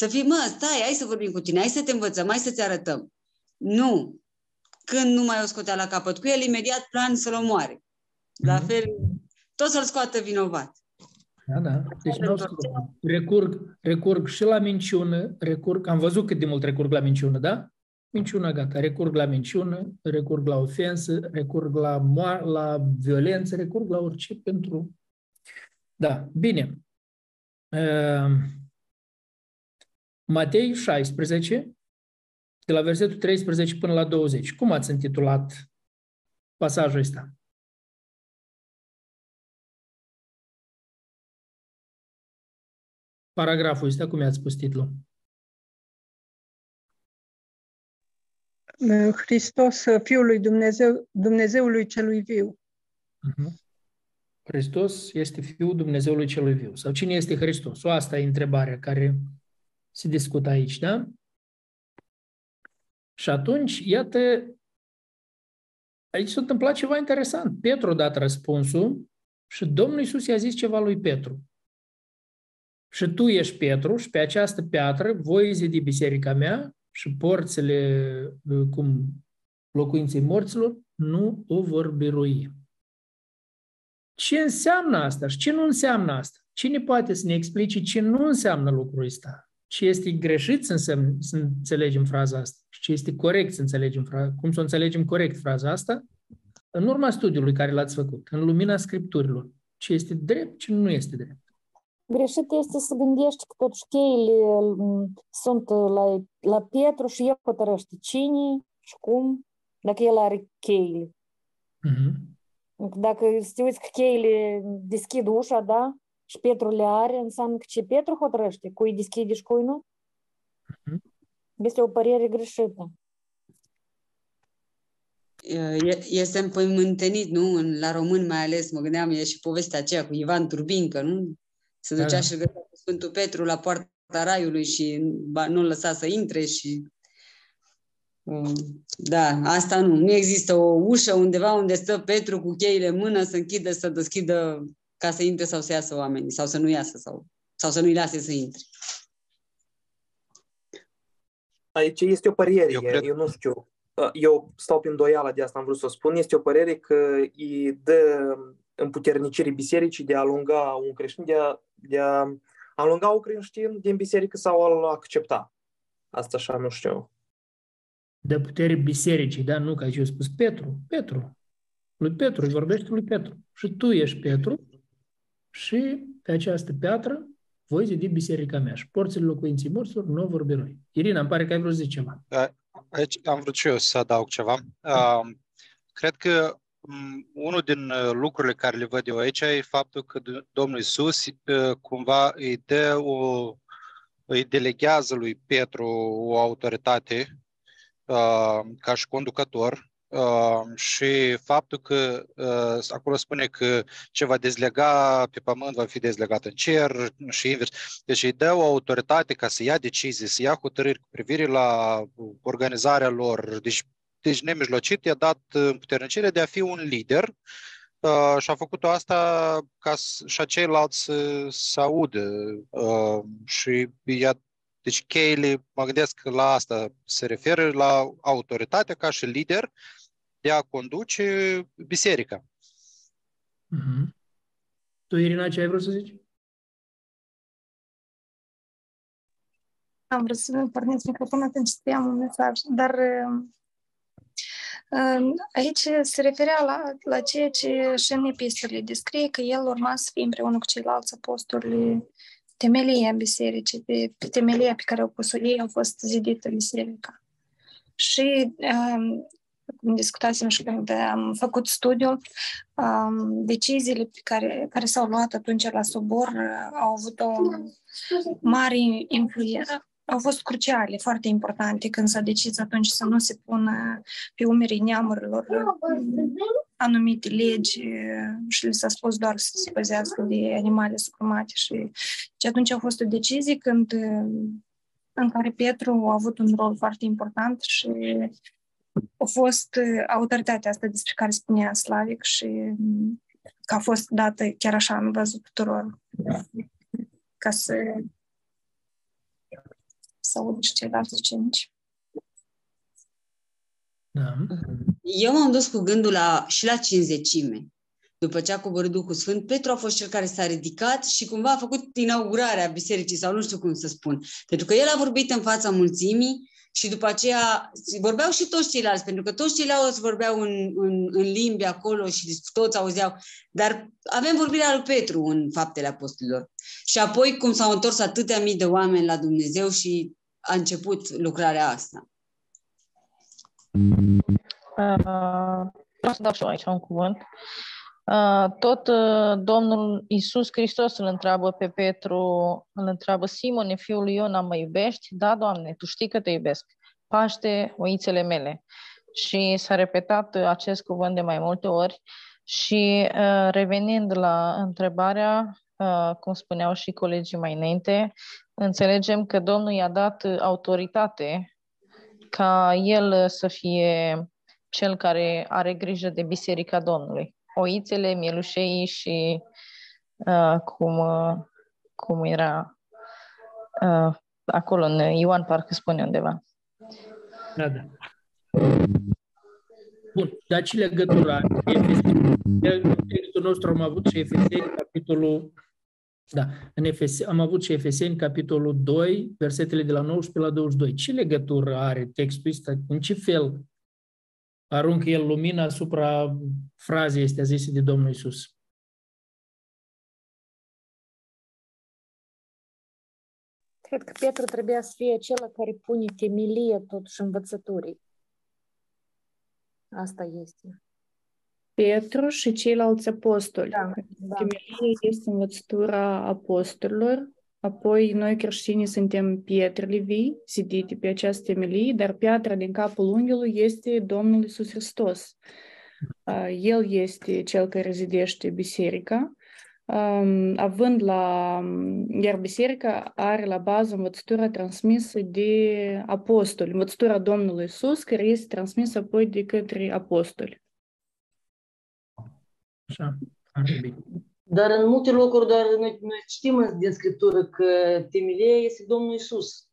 Să fii, mă, stai, hai să vorbim cu tine, hai să te învățăm, hai să-ți arătăm. Nu. Când nu mai o scotea la capăt cu el, imediat plan să-l omoare. La mhm. fel, tot să-l scoată vinovat. Da, da. Deci nu recurg, recurg și la minciună, recurg, am văzut cât de mult recurg la minciună, da? Minciună, gata. Recurg la minciună, recurg la ofensă, recurg la, moa- la violență, recurg la orice pentru... Da, bine. Uh, Matei 16, de la versetul 13 până la 20. Cum ați intitulat pasajul ăsta? paragraful ăsta, cum i-ați spus titlul? Hristos, Fiul lui Dumnezeu, Dumnezeului celui viu. Uh-huh. Hristos este Fiul Dumnezeului celui viu. Sau cine este Hristos? O asta e întrebarea care se discută aici, da? Și atunci, iată, aici s-a întâmplat ceva interesant. Petru a dat răspunsul și Domnul Iisus i-a zis ceva lui Petru. Și tu ești Petru și pe această piatră voi zidi biserica mea și porțile, cum locuinței morților, nu o vor birui. Ce înseamnă asta și ce nu înseamnă asta? Cine poate să ne explice ce nu înseamnă lucrul ăsta? Ce este greșit să, însemn, să înțelegem fraza asta și ce este corect să înțelegem fraza, cum să o înțelegem corect fraza asta? În urma studiului care l-ați făcut, în lumina scripturilor, ce este drept, ce nu este drept. Greșit este să gândești că totuși cheile sunt la, la Petru și el hotărăște cine și cum, dacă el are cheile. Mm-hmm. Dacă te uiți că cheile deschid ușa, da? Și Petru le are, înseamnă că ce Petru hotărăște, cui deschide și cui nu? Este o părere greșită. Este împământenit, nu? La român mai ales, mă gândeam, e și povestea aceea cu Ivan Turbincă, nu? Se ducea da. și găsea pe Sfântul Petru la poarta raiului și nu-l lăsa să intre și da, asta nu. Nu există o ușă undeva unde stă Petru cu cheile în mână să închidă, să deschidă ca să intre sau să iasă oamenii, sau să nu iasă, sau, sau să nu-i lase să intre. Aici este o părere, eu, cred... eu nu știu. Eu stau pe îndoială de asta, am vrut să spun. Este o părere că îi dă împuternicirii bisericii de a alunga un creștin, de a, de a alunga un creștin din biserică sau a-l accepta. Asta așa nu știu de putere bisericii, da? Nu, ca aici eu spus Petru, Petru. Lui Petru, își vorbește lui Petru. Și tu ești Petru și pe această piatră voi zidi biserica mea și porțile locuinții morților nu vor birui. Irina, îmi pare că ai vrut să zici ceva. Aici am vrut și eu să adaug ceva. Uh, cred că um, unul din uh, lucrurile care le văd eu aici e faptul că Domnul Isus uh, cumva îi dă o, îi delegează lui Petru o autoritate Uh, ca și conducător uh, și faptul că uh, acolo spune că ce va dezlega pe pământ va fi dezlegat în cer și invers. Deci îi dă o autoritate ca să ia decizii, să ia hotărâri cu privire la organizarea lor. Deci, deci nemijlocit i-a dat puternicire de a fi un lider Uh, și a făcut-o asta ca și ceilalți să, să audă uh, și i-a deci cheile, mă gândesc că la asta se referă, la autoritatea ca și lider de a conduce biserica. Mm-hmm. Tu, Irina, ce ai vrut să zici? Am vrut să pornesc microfonul atunci scriam un mesaj, dar uh, aici se referea la, la ceea ce și în epistole descrie că el urma să fie împreună cu ceilalți apostoli temelia bisericii, pe, pe temelia pe care au pus-o ei, au fost zidită biserica. Și um, cum discutasem și când am făcut studiul, um, deciziile pe care, care s-au luat atunci la Sobor uh, au avut o mare influență, au fost cruciale, foarte importante, când s-a decis atunci să nu se pună pe umerii neamurilor anumite legi și le s-a spus doar să se păzească de animale sucrumate și, și atunci a fost o decizie când în care Petru a avut un rol foarte important și a fost autoritatea asta despre care spunea Slavic și că a fost dată chiar așa în văzut tuturor ca să să audă și ceilalți cinci. Da. Eu m-am dus cu gândul la, și la cinzecime. După ce a coborât Duhul Sfânt, Petru a fost cel care s-a ridicat și cumva a făcut inaugurarea bisericii, sau nu știu cum să spun. Pentru că el a vorbit în fața mulțimii și după aceea vorbeau și toți ceilalți, pentru că toți ceilalți vorbeau în, în, în limbi acolo și toți auzeau. Dar avem vorbirea lui Petru în faptele apostolilor. Și apoi cum s-au întors atâtea mii de oameni la Dumnezeu și a început lucrarea asta. Uh, vreau să dau și eu aici un cuvânt. Uh, tot uh, Domnul Isus Hristos îl întreabă pe Petru, îl întreabă Simone, fiul lui Iona, mă iubești? Da, Doamne, Tu știi că te iubesc. Paște oițele mele. Și s-a repetat acest cuvânt de mai multe ori Și uh, revenind la întrebarea, uh, cum spuneau și colegii mai înainte, înțelegem că Domnul i-a dat autoritate ca el să fie cel care are grijă de Biserica Domnului. Oițele, mielușei și uh, cum, uh, cum era uh, acolo în Ioan, parcă spune undeva. Da, da. Bun, dar ce legătura? Textul nostru am avut și Efeseni, capitolul da, în Efes, am avut și Efeseni, capitolul 2, versetele de la 19 la 22. Ce legătură are textul ăsta? În ce fel aruncă el lumina asupra frazei astea zise de Domnul Isus? Cred că Petru trebuia să fie acela care pune temelie totuși învățăturii. Asta este. Petru și ceilalți apostoli. Da, da. Temelia este învățătura apostolilor, apoi noi creștinii suntem pietrele vii, sidite pe această temelie, dar piatra din capul unghiului este Domnul Isus Hristos. El este cel care zidește biserica, având la... Iar biserica are la bază învățătura transmisă de apostoli, învățătura Domnului Isus, care este transmisă apoi de către apostoli. Așa, foarte bine. Dar în multe locuri, doar noi, noi știm din Scriptură că temelia este Domnul Isus.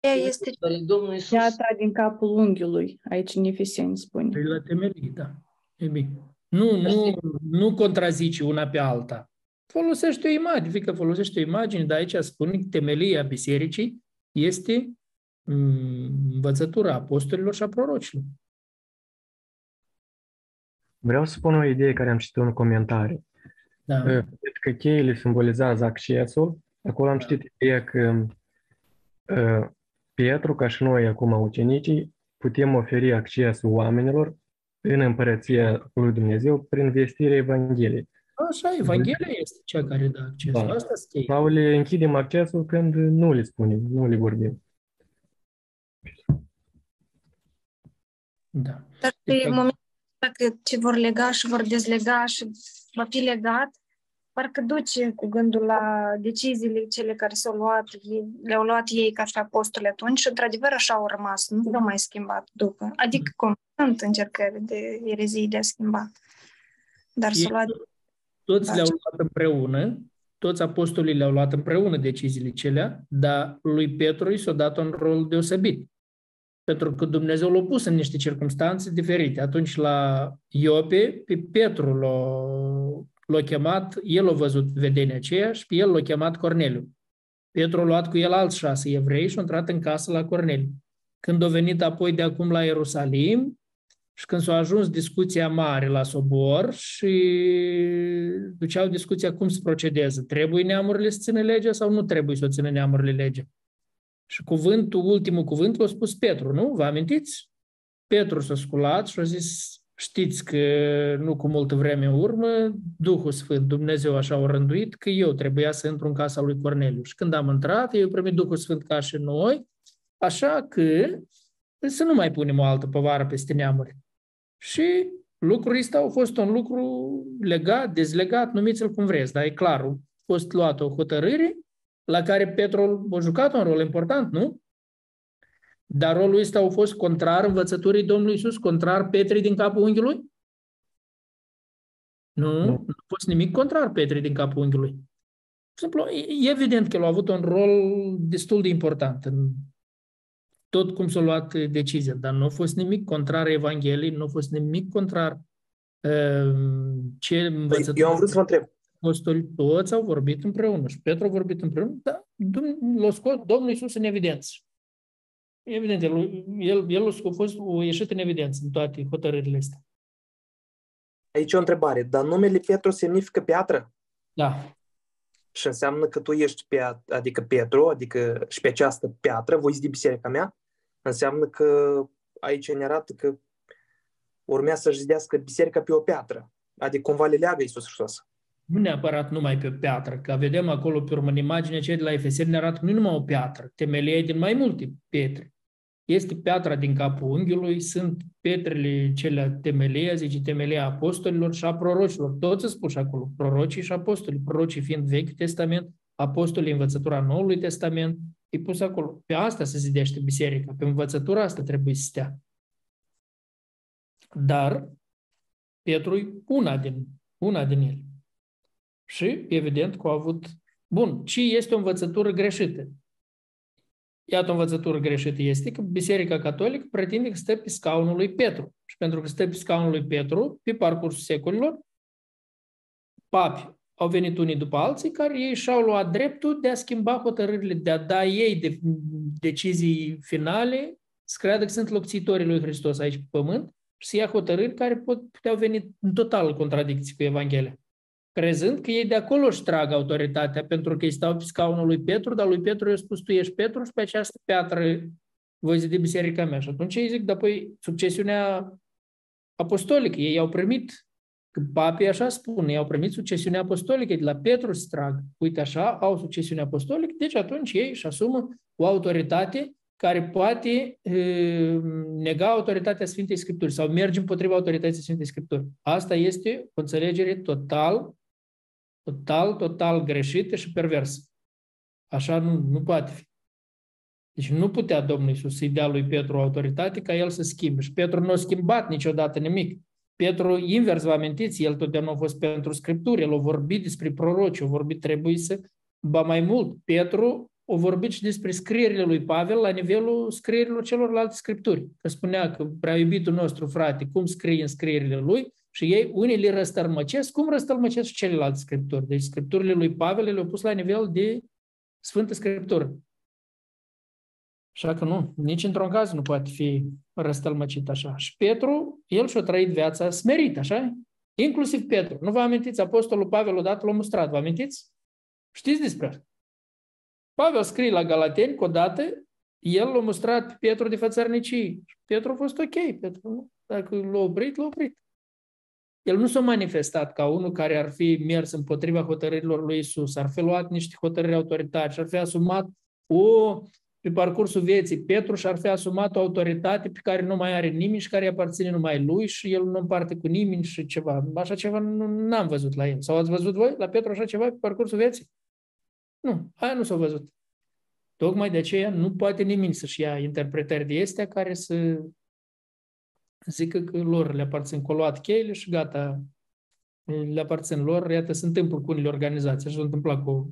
este Domnul Isus. Piatra din capul unghiului, aici în Efeseni spune. Păi la temelie, da. E bine. Nu, nu, nu contrazice una pe alta. Folosește o imagine, fie că folosește o imagine, dar aici spune că temelia bisericii este mm, învățătura apostolilor și a prorocilor. Vreau să spun o idee care am citit în comentarii. Da. Cred că cheile simbolizează accesul. Acolo am citit ideea că Pietru, ca și noi acum ucenicii, putem oferi accesul oamenilor în împărăția lui Dumnezeu prin vestirea Evangheliei. Așa, Evanghelia este cea care dă acces. Da. Asta Sau le închidem accesul când nu le spunem, nu le vorbim. Da. Dar pe momentul dacă ce vor lega și vor dezlega și va fi legat, parcă duce cu gândul la deciziile cele care s-au luat, le-au luat ei ca și apostoli atunci și într-adevăr așa au rămas, nu s-au mai schimbat după. Adică cum sunt încercări de erezii de a schimba. Dar s-au luat... Toți le-au luat împreună, toți apostolii le-au luat împreună deciziile celea, dar lui Petru i s-a dat un rol deosebit pentru că Dumnezeu l-a pus în niște circunstanțe diferite. Atunci la Iope, pe Petru l-a, l-a chemat, el a văzut vedenia aceea și pe el l-a chemat Corneliu. Petru a luat cu el alți șase evrei și a intrat în casă la Corneliu. Când a venit apoi de acum la Ierusalim și când s-a ajuns discuția mare la sobor și duceau discuția cum să procedeze. Trebuie neamurile să țină legea sau nu trebuie să o țină neamurile legea? Și cuvântul, ultimul cuvânt l-a spus Petru, nu? Vă amintiți? Petru s-a sculat și a zis, știți că nu cu multă vreme în urmă, Duhul Sfânt, Dumnezeu așa a rânduit că eu trebuia să intru în casa lui Corneliu. Și când am intrat, eu primit Duhul Sfânt ca și noi, așa că să nu mai punem o altă povară peste neamuri. Și lucrul ăsta a fost un lucru legat, dezlegat, numiți-l cum vreți, dar e clar, a fost luată o hotărâre la care Petru a jucat un rol important, nu? Dar rolul ăsta a fost contrar învățăturii Domnului Isus, contrar Petrii din capul unghiului? Nu, nu, nu a fost nimic contrar Petrii din capul unghiului. Simplu, e evident că el a avut un rol destul de important în tot cum s-a luat decizia, dar nu a fost nimic contrar Evangheliei, nu a fost nimic contrar uh, ce învățătură. Eu am vrut să vă întreb, apostoli toți au vorbit împreună și Petru a vorbit împreună, dar l-a scos Domnul Iisus în evidență. Evident, el, el, el a fost a ieșit în evidență în toate hotărârile astea. Aici o întrebare. Dar numele Petru semnifică piatră? Da. Și înseamnă că tu ești pe, adică Petru, adică și pe această piatră, voi de biserica mea, înseamnă că aici ne arată că urmează să-și zidească biserica pe o piatră. Adică cumva le leagă Iisus Hristos nu neapărat numai pe o piatră, că vedem acolo pe urmă în imagine cei de la Efeseni ne arată nu numai o piatră, temelia din mai multe pietre. este piatra din capul unghiului, sunt pietrele cele temelia, zice temelia apostolilor și a prorocilor. Toți îți spus acolo, prorocii și apostolii. Prorocii fiind Vechiul Testament, apostolii învățătura Noului Testament, e pus acolo. Pe asta se zidește biserica, pe învățătura asta trebuie să stea. Dar Petru e una din, una din ele. Și, evident, că a avut... Bun, ce este o învățătură greșită? Iată o învățătură greșită este că Biserica Catolică pretinde că stă pe scaunul lui Petru. Și pentru că stă pe scaunul lui Petru, pe parcursul secolilor, papi au venit unii după alții care ei și-au luat dreptul de a schimba hotărârile, de a da ei de, decizii finale, să creadă că sunt lopțitorii lui Hristos aici pe pământ și să ia hotărâri care pot, puteau veni în total contradicție cu Evanghelia crezând că ei de acolo își trag autoritatea, pentru că îi stau pe scaunul lui Petru, dar lui Petru i-a spus, tu ești Petru și pe această piatră voi zidi biserica mea. Și atunci ei zic, dar păi succesiunea apostolică, ei au primit, că papii așa spun, ei au primit succesiunea apostolică, de la Petru se trag. Uite așa, au succesiunea apostolică, deci atunci ei își asumă o autoritate care poate e, nega autoritatea Sfintei Scripturi sau merge împotriva autorității Sfintei Scripturi. Asta este o înțelegere total total, total greșită și perversă. Așa nu, nu poate fi. Deci nu putea Domnul Iisus să-i dea lui Petru autoritate ca el să schimbe. Și Petru nu a schimbat niciodată nimic. Petru, invers, vă amintiți, el totdeauna a fost pentru Scripturi, el a vorbit despre proroci, a vorbit, trebuie să... Ba mai mult, Petru a vorbit și despre scrierile lui Pavel la nivelul scrierilor celorlalte Scripturi. Că spunea că prea iubitul nostru frate, cum scrie în scrierile lui, și ei, unii le răstălmăcesc, cum răstălmăcesc și celelalte scripturi. Deci scripturile lui Pavel le-au pus la nivel de Sfântă Scriptură. Așa că nu, nici într-un caz nu poate fi răstălmăcit așa. Și Petru, el și-a trăit viața smerit, așa? Inclusiv Petru. Nu vă amintiți? Apostolul Pavel odată l-a mustrat. Vă amintiți? Știți despre asta? Pavel scrie la Galateni că odată el l-a mustrat pe Petru de fățărnicii. Petru a fost ok. Petru, dacă l-a oprit, l-a oprit. El nu s-a manifestat ca unul care ar fi mers împotriva hotărârilor lui Isus, ar fi luat niște hotărâri autoritare și ar fi asumat o, pe parcursul vieții, Petru și-ar fi asumat o autoritate pe care nu mai are nimeni și care îi aparține numai lui și el nu împarte cu nimeni și ceva. Așa ceva nu am văzut la el. Sau ați văzut voi la Petru așa ceva pe parcursul vieții? Nu, aia nu s-a văzut. Tocmai de aceea nu poate nimeni să-și ia interpretări de astea care să zică că lor le aparțin coloat cheile și gata, le aparțin lor, iată, se întâmplă cu unele organizații, așa s-a întâmplat cu o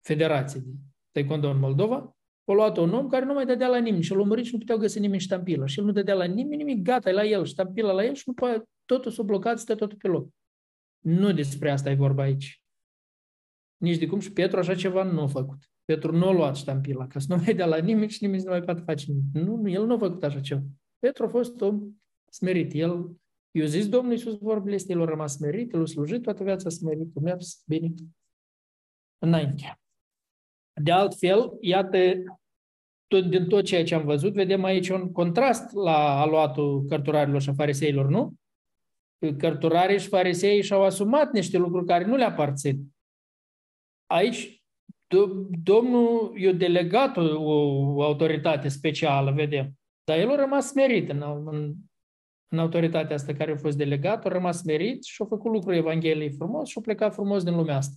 federație de taekwondo în Moldova, o luat un om care nu mai dădea la nimeni și l-a murit și nu puteau găsi nimeni ștampila. Și el nu dădea la nimeni nimic, gata, e la el, ștampila la el și nu poate, totul s-a blocat, stă totul pe loc. Nu despre asta e vorba aici. Nici de cum și Petru așa ceva nu a făcut. Petru nu a luat ștampila, ca să nu mai dea la nimeni și nimeni să nu mai poate face nimic. Nu, el nu a făcut așa ceva. Petru a fost om smerit. El, eu zis Domnul Iisus vorbele este, el a rămas smerit, el a slujit toată viața smerit, a mers bine înainte. De altfel, iată, tot, din tot ceea ce am văzut, vedem aici un contrast la aluatul cărturarilor și a fariseilor, nu? Cărturarii și farisei și-au asumat niște lucruri care nu le aparțin. Aici, Domnul i-a delegat o, o autoritate specială, vedem. Dar el a rămas smerit în, în, în autoritatea asta care a fost delegat, a rămas merit și a făcut lucrul Evangheliei frumos și a plecat frumos din lumea asta.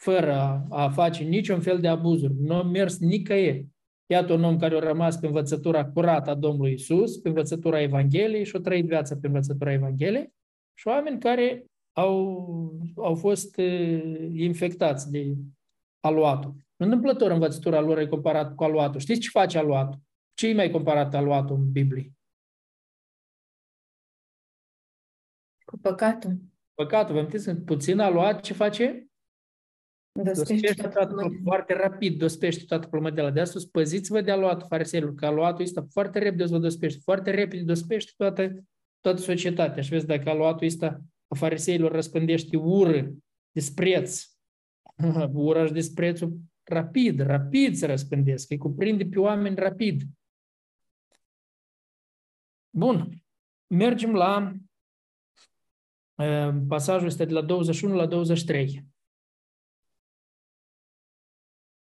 Fără a, a face niciun fel de abuzuri. Nu a mers nicăieri. Iată un om care a rămas pe învățătura curată a Domnului Isus, pe învățătura Evangheliei și a trăit viața pe învățătura Evangheliei și oameni care au, au fost uh, infectați de aluatul. Nu întâmplător învățătura lor e comparat cu aluatul. Știți ce face aluatul? Ce e mai comparat aluatul în Biblie? Cu păcatul. Păcatul, vă amintiți când puțin a luat, ce face? Dospește toată foarte rapid, dospește toată plămădeala. De asta spăziți-vă de aluatul fariseilor, că aluatul ăsta foarte repede vă dospește, foarte repede dospește toată, toată societatea. Și vezi, dacă aluatul ăsta a fariseilor răspândește ură, dispreț, ura și disprețul rapid, rapid se răspândesc, îi cuprinde pe oameni rapid. Bun, mergem la Pasajul este de la 21 la 23.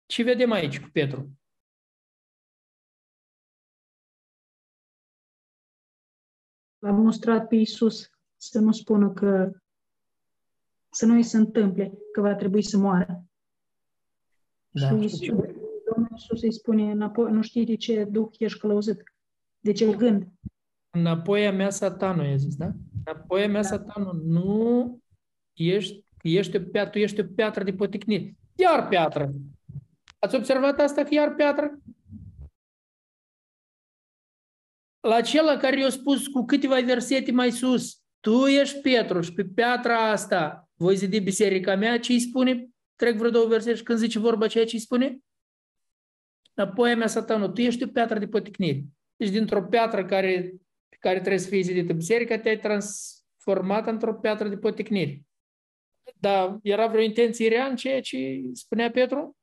Ce vedem aici cu Petru? L-a mostrat pe Iisus să nu spună că să nu îi se întâmple că va trebui să moară. Da. Și Iisus, Domnul Iisus îi spune înapoi, nu știi de ce duh ești călăuzit, de ce gând Înapoi a mea satanul, i-a zis, da? Înapoi a mea da. satanul, nu ești, ești o piatră, tu ești o piatră de poticnit. Iar piatră. Ați observat asta că iar piatră? La acela care i-a spus cu câteva versete mai sus, tu ești Petru și pe piatra asta voi zidi biserica mea, ce îi spune? Trec vreo două versete și când zice vorba ceea ce îi spune? Apoi a mea satanul, tu ești o piatră de poticnire. Deci dintr-o piatră care, pe care trebuie să fie zidită biserica, te-ai transformat într-o piatră de poticnire. Dar era vreo intenție rea în ceea ce spunea Petru?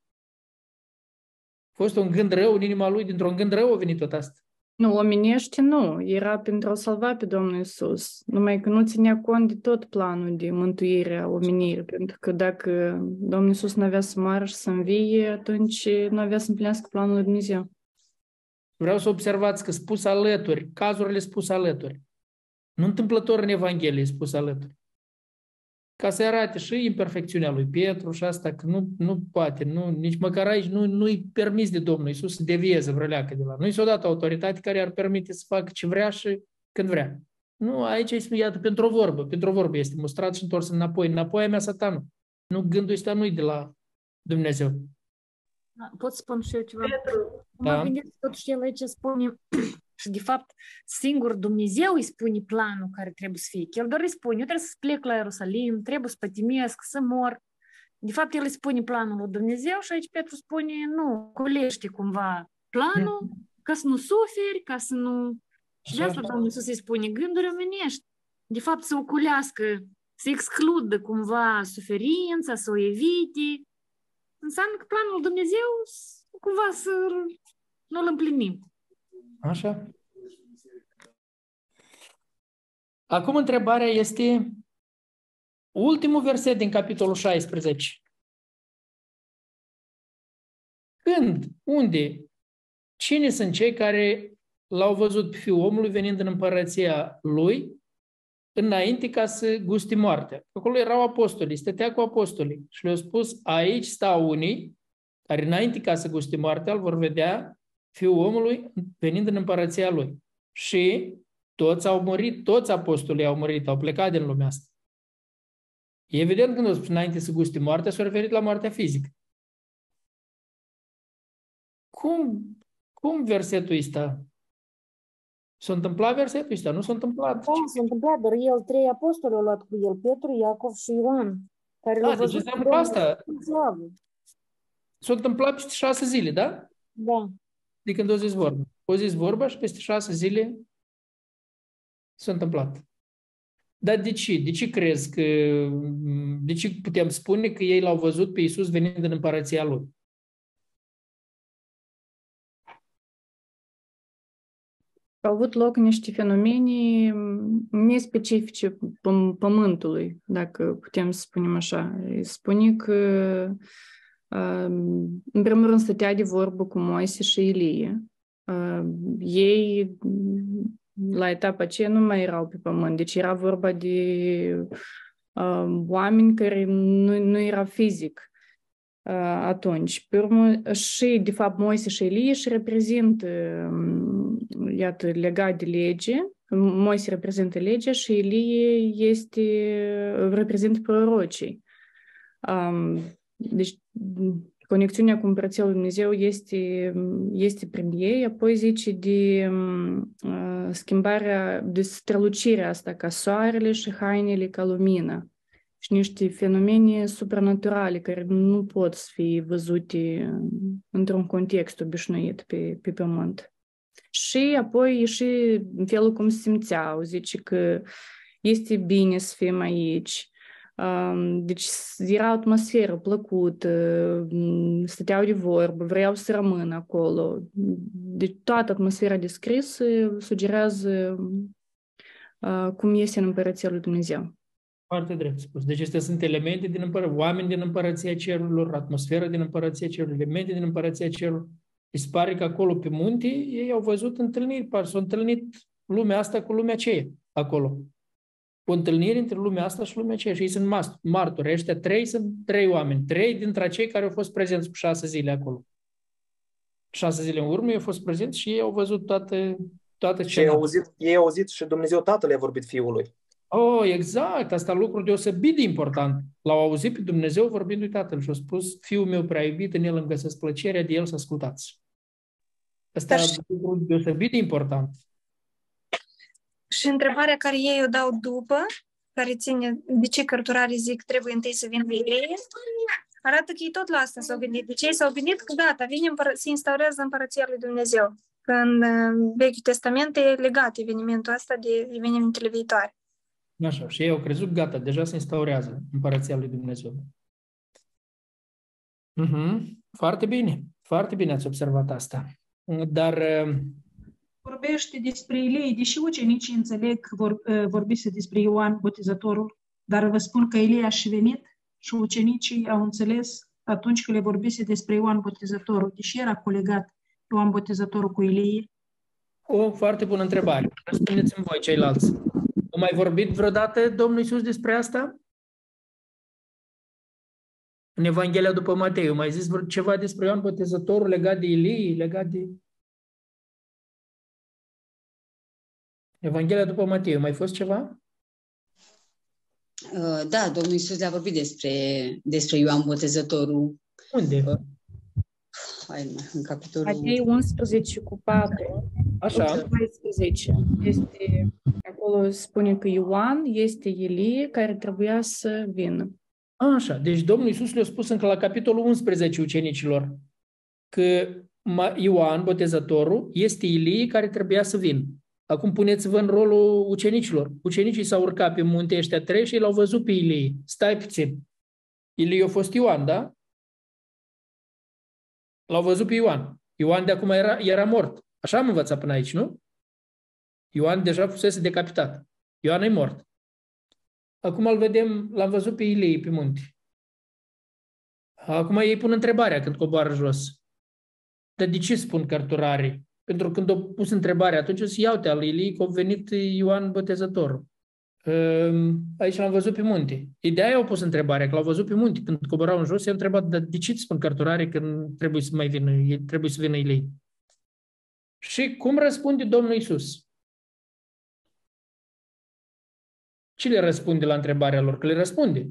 A fost un gând rău în inima lui, dintr-un gând rău a venit tot asta. Nu, omenește nu. Era pentru a salva pe Domnul Isus. Numai că nu ținea cont de tot planul de mântuire a omenirii. Pentru că dacă Domnul Isus nu avea să moară și să învie, atunci nu avea să împlinească planul lui Dumnezeu. Vreau să observați că spus alături, cazurile spus alături. Nu întâmplător în Evanghelie spus alături ca să arate și imperfecțiunea lui Petru și asta că nu, nu poate, nu, nici măcar aici nu, nu-i permis de Domnul Iisus să devieze vreo leacă de la. Nu i s-a dat autoritate care ar permite să facă ce vrea și când vrea. Nu, aici este, iată, pentru o vorbă, pentru o vorbă este mustrat și întors înapoi. Înapoi a mea satanul. Nu, gândul ăsta nu-i de la Dumnezeu. Da, pot spun și eu ceva? Petru, da. mă gândesc totuși el aici spune și, de fapt, singur Dumnezeu îi spune planul care trebuie să fie. El doar îi spune, eu trebuie să plec la Ierusalim, trebuie să pătimesc, să mor. De fapt, el îi spune planul lui Dumnezeu și aici Petru spune, nu, colește cumva planul ca să nu suferi, ca să nu... Și de asta Domnul Iisus îi spune gânduri omenești. De fapt, să oculească, să excludă cumva suferința, să o evite. Înseamnă că planul lui Dumnezeu cumva să nu-l împlinim. Așa? Acum întrebarea este ultimul verset din capitolul 16. Când? Unde? Cine sunt cei care l-au văzut pe Fiul omului venind în împărăția lui înainte ca să guste moartea? Acolo erau apostolii, stătea cu apostolii și le-au spus, aici stau unii care înainte ca să guste moartea îl vor vedea Fiul omului venind în împărăția lui. Și toți au murit, toți apostolii au murit, au plecat din lumea asta. Evident, când o spus înainte să guste moartea, s-a referit la moartea fizică. Cum, cum versetul ăsta? S-a întâmplat versetul ăsta? Nu s-a întâmplat. Da, s-a întâmplat, dar el, trei apostoli au luat cu el, Petru, Iacov și Ioan. Care da, deci înseamnă asta. S-a întâmplat peste șase zile, da? Da de când o zis vorba. O zis vorba și peste șase zile s-a întâmplat. Dar de ce? De ce crezi că, de ce putem spune că ei l-au văzut pe Iisus venind în împărăția Lui? Au avut loc niște fenomene nespecifice pământului, dacă putem să spunem așa. Spune că în primul rând stătea de vorbă cu Moise și Ilie. Ei, la etapa aceea, nu mai erau pe pământ, deci era vorba de oameni care nu, nu era fizic atunci. Pe urmă, și, de fapt, Moise și Ilie își reprezintă, iată, legat de lege, Moise reprezintă legea și Ilie este, reprezintă prorocii. Deci, conexiunea cu Împărăția lui Dumnezeu este, este prin ei, apoi zice de uh, schimbarea, de strălucirea asta ca soarele și hainele ca lumină și niște fenomene supranaturale care nu pot să fie văzute într-un context obișnuit pe, pe pământ. Și apoi și felul cum se simțeau, zice că este bine să fim aici, deci era atmosferă plăcută, stăteau de vorbă, vreau să rămân acolo. Deci toată atmosfera descrisă sugerează cum este în Împărăția lui Dumnezeu. Foarte drept spus. Deci acestea sunt elemente din împărăție, oameni din Împărăția Cerurilor, atmosfera din Împărăția Cerurilor, elemente din Împărăția Cerurilor. Îi se pare că acolo pe munte ei au văzut întâlniri, par s-au întâlnit lumea asta cu lumea aceea acolo. O întâlnire între lumea asta și lumea aceea. Și ei sunt martori. Ăștia trei sunt trei oameni. Trei dintre cei care au fost prezenți cu șase zile acolo. Șase zile în urmă ei au fost prezenți și ei au văzut toate, toate ce. Ei au auzit, ei au auzit și Dumnezeu Tatăl i-a vorbit Fiului. Oh, exact. Asta lucru deosebit de important. L-au auzit pe Dumnezeu vorbindu-i Tatăl și a spus, Fiul meu prea iubit, în el îmi găsesc plăcerea, de el să ascultați. Asta e lucru deosebit de important. Și întrebarea care ei o dau după, care ține de ce cărturarii zic trebuie întâi să vină ei, arată că ei tot la asta s-au gândit. De ce ei s-au gândit că gata, vine, se instaurează împărăția lui Dumnezeu. În uh, Vechiul Testament e legat evenimentul ăsta de evenimentele viitoare. Așa, și ei au crezut, gata, deja se instaurează împărăția lui Dumnezeu. Uh-huh. Foarte bine, foarte bine ați observat asta. Dar uh, vorbește despre Ilie, deși ucenicii înțeleg că vor, uh, vorbise despre Ioan Botezătorul, dar vă spun că Ilie a și venit și ucenicii au înțeles atunci când le vorbise despre Ioan Botezătorul, deși era colegat Ioan Botezătorul cu Ilie. O foarte bună întrebare. Răspundeți-mi voi ceilalți. A mai vorbit vreodată Domnul Iisus despre asta? În Evanghelia după Matei, mai zis ceva despre Ioan Botezătorul legat de Ilie, legat de... Evanghelia după Matei, mai fost ceva? Uh, da, Domnul Iisus le-a vorbit despre, despre Ioan Botezătorul. Unde? Uh, hai, în capitolul... Matei 11 cu 4. Așa. 14. Este, acolo spune că Ioan este Elie care trebuia să vină. Așa, deci Domnul Iisus le-a spus încă la capitolul 11 ucenicilor că Ioan, botezătorul, este Ilie care trebuia să vină. Acum puneți-vă în rolul ucenicilor. Ucenicii s-au urcat pe munte ăștia trei și l-au văzut pe Ilie. Stai puțin. Ilie a fost Ioan, da? L-au văzut pe Ioan. Ioan de acum era, era mort. Așa am învățat până aici, nu? Ioan deja fusese decapitat. Ioan e mort. Acum îl vedem, l-am văzut pe Ilie pe munte. Acum ei pun întrebarea când coboară jos. Dar de ce spun cărturarii? Pentru că când au pus întrebarea, atunci o să iau te al Ilii că a venit Ioan Botezătorul. Ehm, aici l-am văzut pe munte. Ideea au pus întrebarea, că l-au văzut pe munte. Când coborau în jos, i-au întrebat, dar de ce spun cărturare când trebuie să mai vină, trebuie să vină Ilii? Și cum răspunde Domnul Isus? Ce le răspunde la întrebarea lor? Că le răspunde.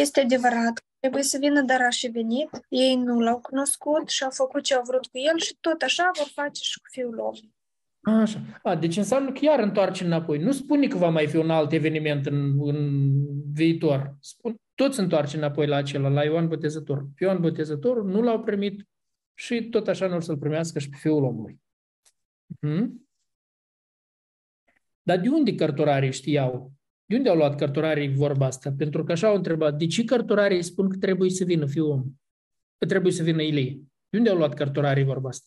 Este adevărat. Trebuie să vină, dar a și venit. Ei nu l-au cunoscut și au făcut ce au vrut cu el și tot așa vor face și cu fiul omului. Așa. A, deci înseamnă că iar întoarce înapoi. Nu spune că va mai fi un alt eveniment în, în viitor. Spun, tot se întoarce înapoi la acela, la Ioan Botezător. Pe Ioan Botezător nu l-au primit și tot așa nu să-l primească și pe fiul omului. Hmm? Dar de unde cărturarii știau de unde au luat cărturarii vorba asta? Pentru că așa au întrebat, de ce cărturarii spun că trebuie să vină fiul om? Că trebuie să vină Ilie. De unde au luat cărturarii vorba asta?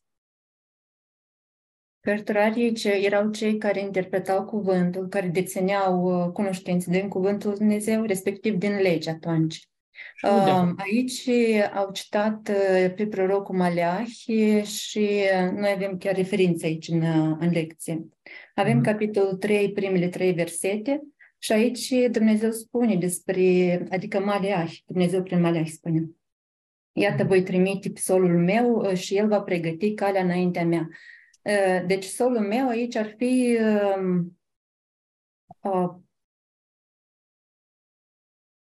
Cărturarii ce erau cei care interpretau cuvântul, care dețineau uh, cunoștințe din cuvântul Dumnezeu, respectiv din lege atunci. Uh, aici au citat uh, pe prorocul Maleahi și noi avem chiar referințe aici în, în lecție. Avem mm-hmm. capitolul 3, primele trei versete, și aici Dumnezeu spune despre, adică Maleah, Dumnezeu prin Maleah spune, Iată, voi trimite pe solul meu uh, și el va pregăti calea înaintea mea. Uh, deci solul meu aici ar fi um, uh,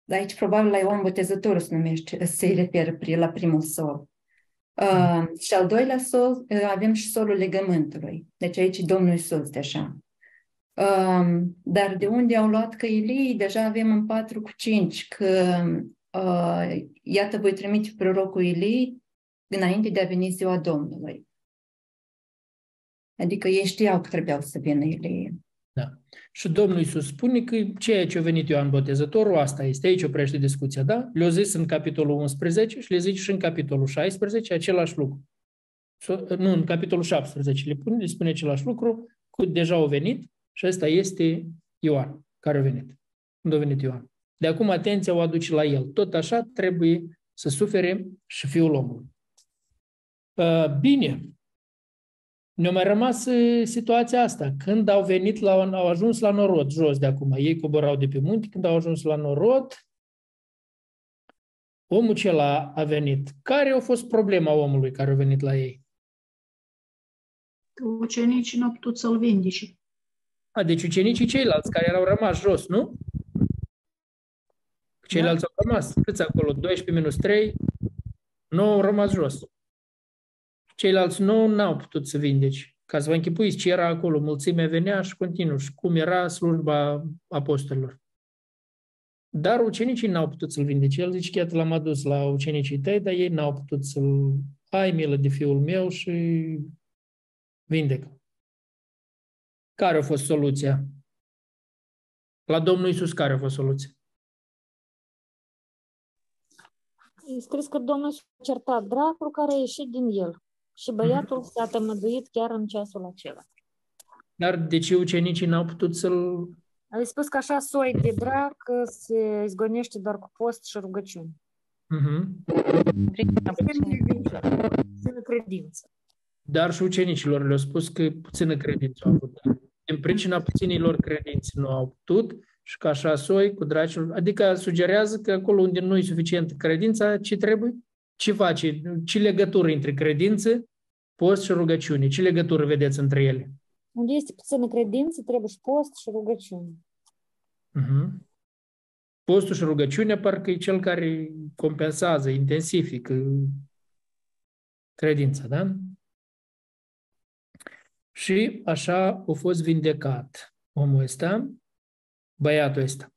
aici probabil la Ioan Botezătorul se numește, se referă la primul sol. Uh, și al doilea sol, uh, avem și solul legământului. Deci aici Domnul Iisus, de așa. Um, dar de unde au luat căilii, deja avem în 4 cu 5 că uh, iată voi trimite prorocul Ilii înainte de a veni ziua Domnului. Adică ei știau că trebuiau să vină Ilie. Da. Și Domnul Iisus spune că ceea ce a venit Ioan Botezătorul, asta este, aici oprește discuția, da? Le-a zis în capitolul 11 și le zice și în capitolul 16 același lucru. Nu, în capitolul 17 le, pune, le spune același lucru, cu deja au venit și ăsta este Ioan, care a venit. Când a venit Ioan. De acum atenția o aduce la el. Tot așa trebuie să sufere și fiul omului. Uh, bine, ne-a mai rămas situația asta. Când au venit la, au ajuns la norod, jos de acum, ei coborau de pe munte, când au ajuns la norod, omul acela a venit. Care a fost problema omului care a venit la ei? Ucenicii nu au putut să-l vindece. A, deci ucenicii ceilalți care erau rămas jos, nu? Ceilalți da. au rămas. Câți acolo? 12 minus 3? Nu au rămas jos. Ceilalți nu n-au putut să vindeci. Ca să vă închipuiți ce era acolo, mulțimea venea și continuu și cum era slujba apostolilor. Dar ucenicii n-au putut să-l vindece. El zice, chiar l-am adus la ucenicii tăi, dar ei n-au putut să-l ai milă de fiul meu și vindecă. Care a fost soluția? La Domnul Isus care a fost soluția? E scris că Domnul a certat dracul care a ieșit din el și băiatul s-a tămăduit chiar în ceasul acela. Dar de ce ucenicii n-au putut să-l... Ai spus că așa soi de drac se izgonește doar cu post și rugăciune. Uh-huh. Puțină credință. Dar și ucenicilor le-au spus că puțină credință au avut. Din pricina puținilor credințe nu au putut și că așa soi cu dracul. Adică sugerează că acolo unde nu e suficientă credința, ce trebuie? Ce face? Ce legătură între credință, post și rugăciune? Ce legătură vedeți între ele? Unde este puțină credință, trebuie și post și rugăciune. Uh-huh. Postul și rugăciunea parcă e cel care compensează, intensifică credința, da? Și așa a fost vindecat omul ăsta, băiatul ăsta.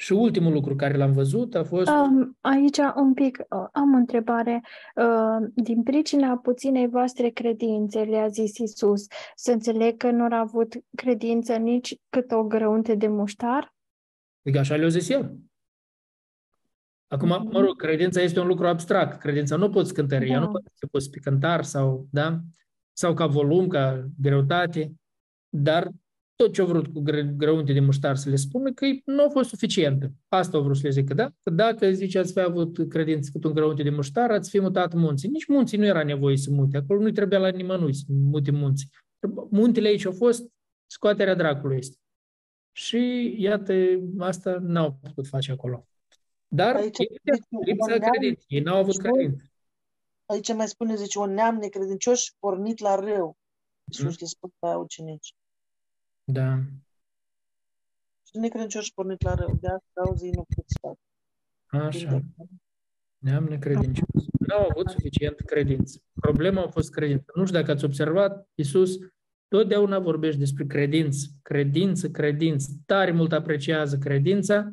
Și ultimul lucru care l-am văzut a fost... Um, aici un pic uh, am o întrebare. Uh, din pricina puținei voastre credințe, le-a zis Isus, să înțeleg că nu a avut credință nici cât o grăunte de muștar? Adică așa le-a zis el. Acum, mm-hmm. mă rog, credința este un lucru abstract. Credința nu poți cântări, da. nu poți să poți pe cântar sau, da? Sau ca volum, ca greutate, dar tot ce au vrut cu grăunte de muștar să le spună că nu a fost suficientă. Asta au vrut să le zică, da? Că dacă, zice, ați fi avut credință cât un grăunte de muștar, ați fi mutat munții. Nici munții nu era nevoie să mute. Acolo nu trebuia la nimănui să mute munții. Muntele aici au fost scoaterea dracului este. Și iată, asta n-au putut face acolo. Dar aici, lipsa credinței. Ei n-au avut credință. Aici mai spune, zice, un neam necredincios pornit la rău. Iisus mm. spune la ucenici. Da. Și necredincioși pornit la rău, de asta auzi nu pot să fac. Așa. Neam necredincios. Nu au avut suficient credință. Problema a fost credință. Nu știu dacă ați observat, Iisus totdeauna vorbește despre credință, credință, credință. Tare mult apreciază credința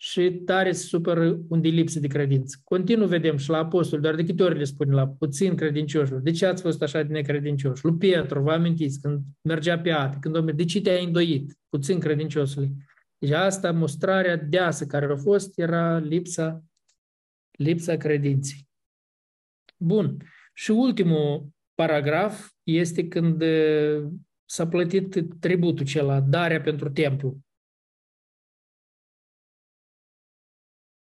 și tare se supără unde lipsă de credință. Continuu vedem și la apostol, doar de câte ori le spune la puțin credincioșilor. De ce ați fost așa de necredincioși? Lui Pietru, vă amintiți, când mergea pe ate, când o de ce te-ai îndoit? Puțin credinciosului. Deci asta, mostrarea deasă care a fost, era lipsa, lipsa credinței. Bun. Și ultimul paragraf este când s-a plătit tributul acela, darea pentru templu.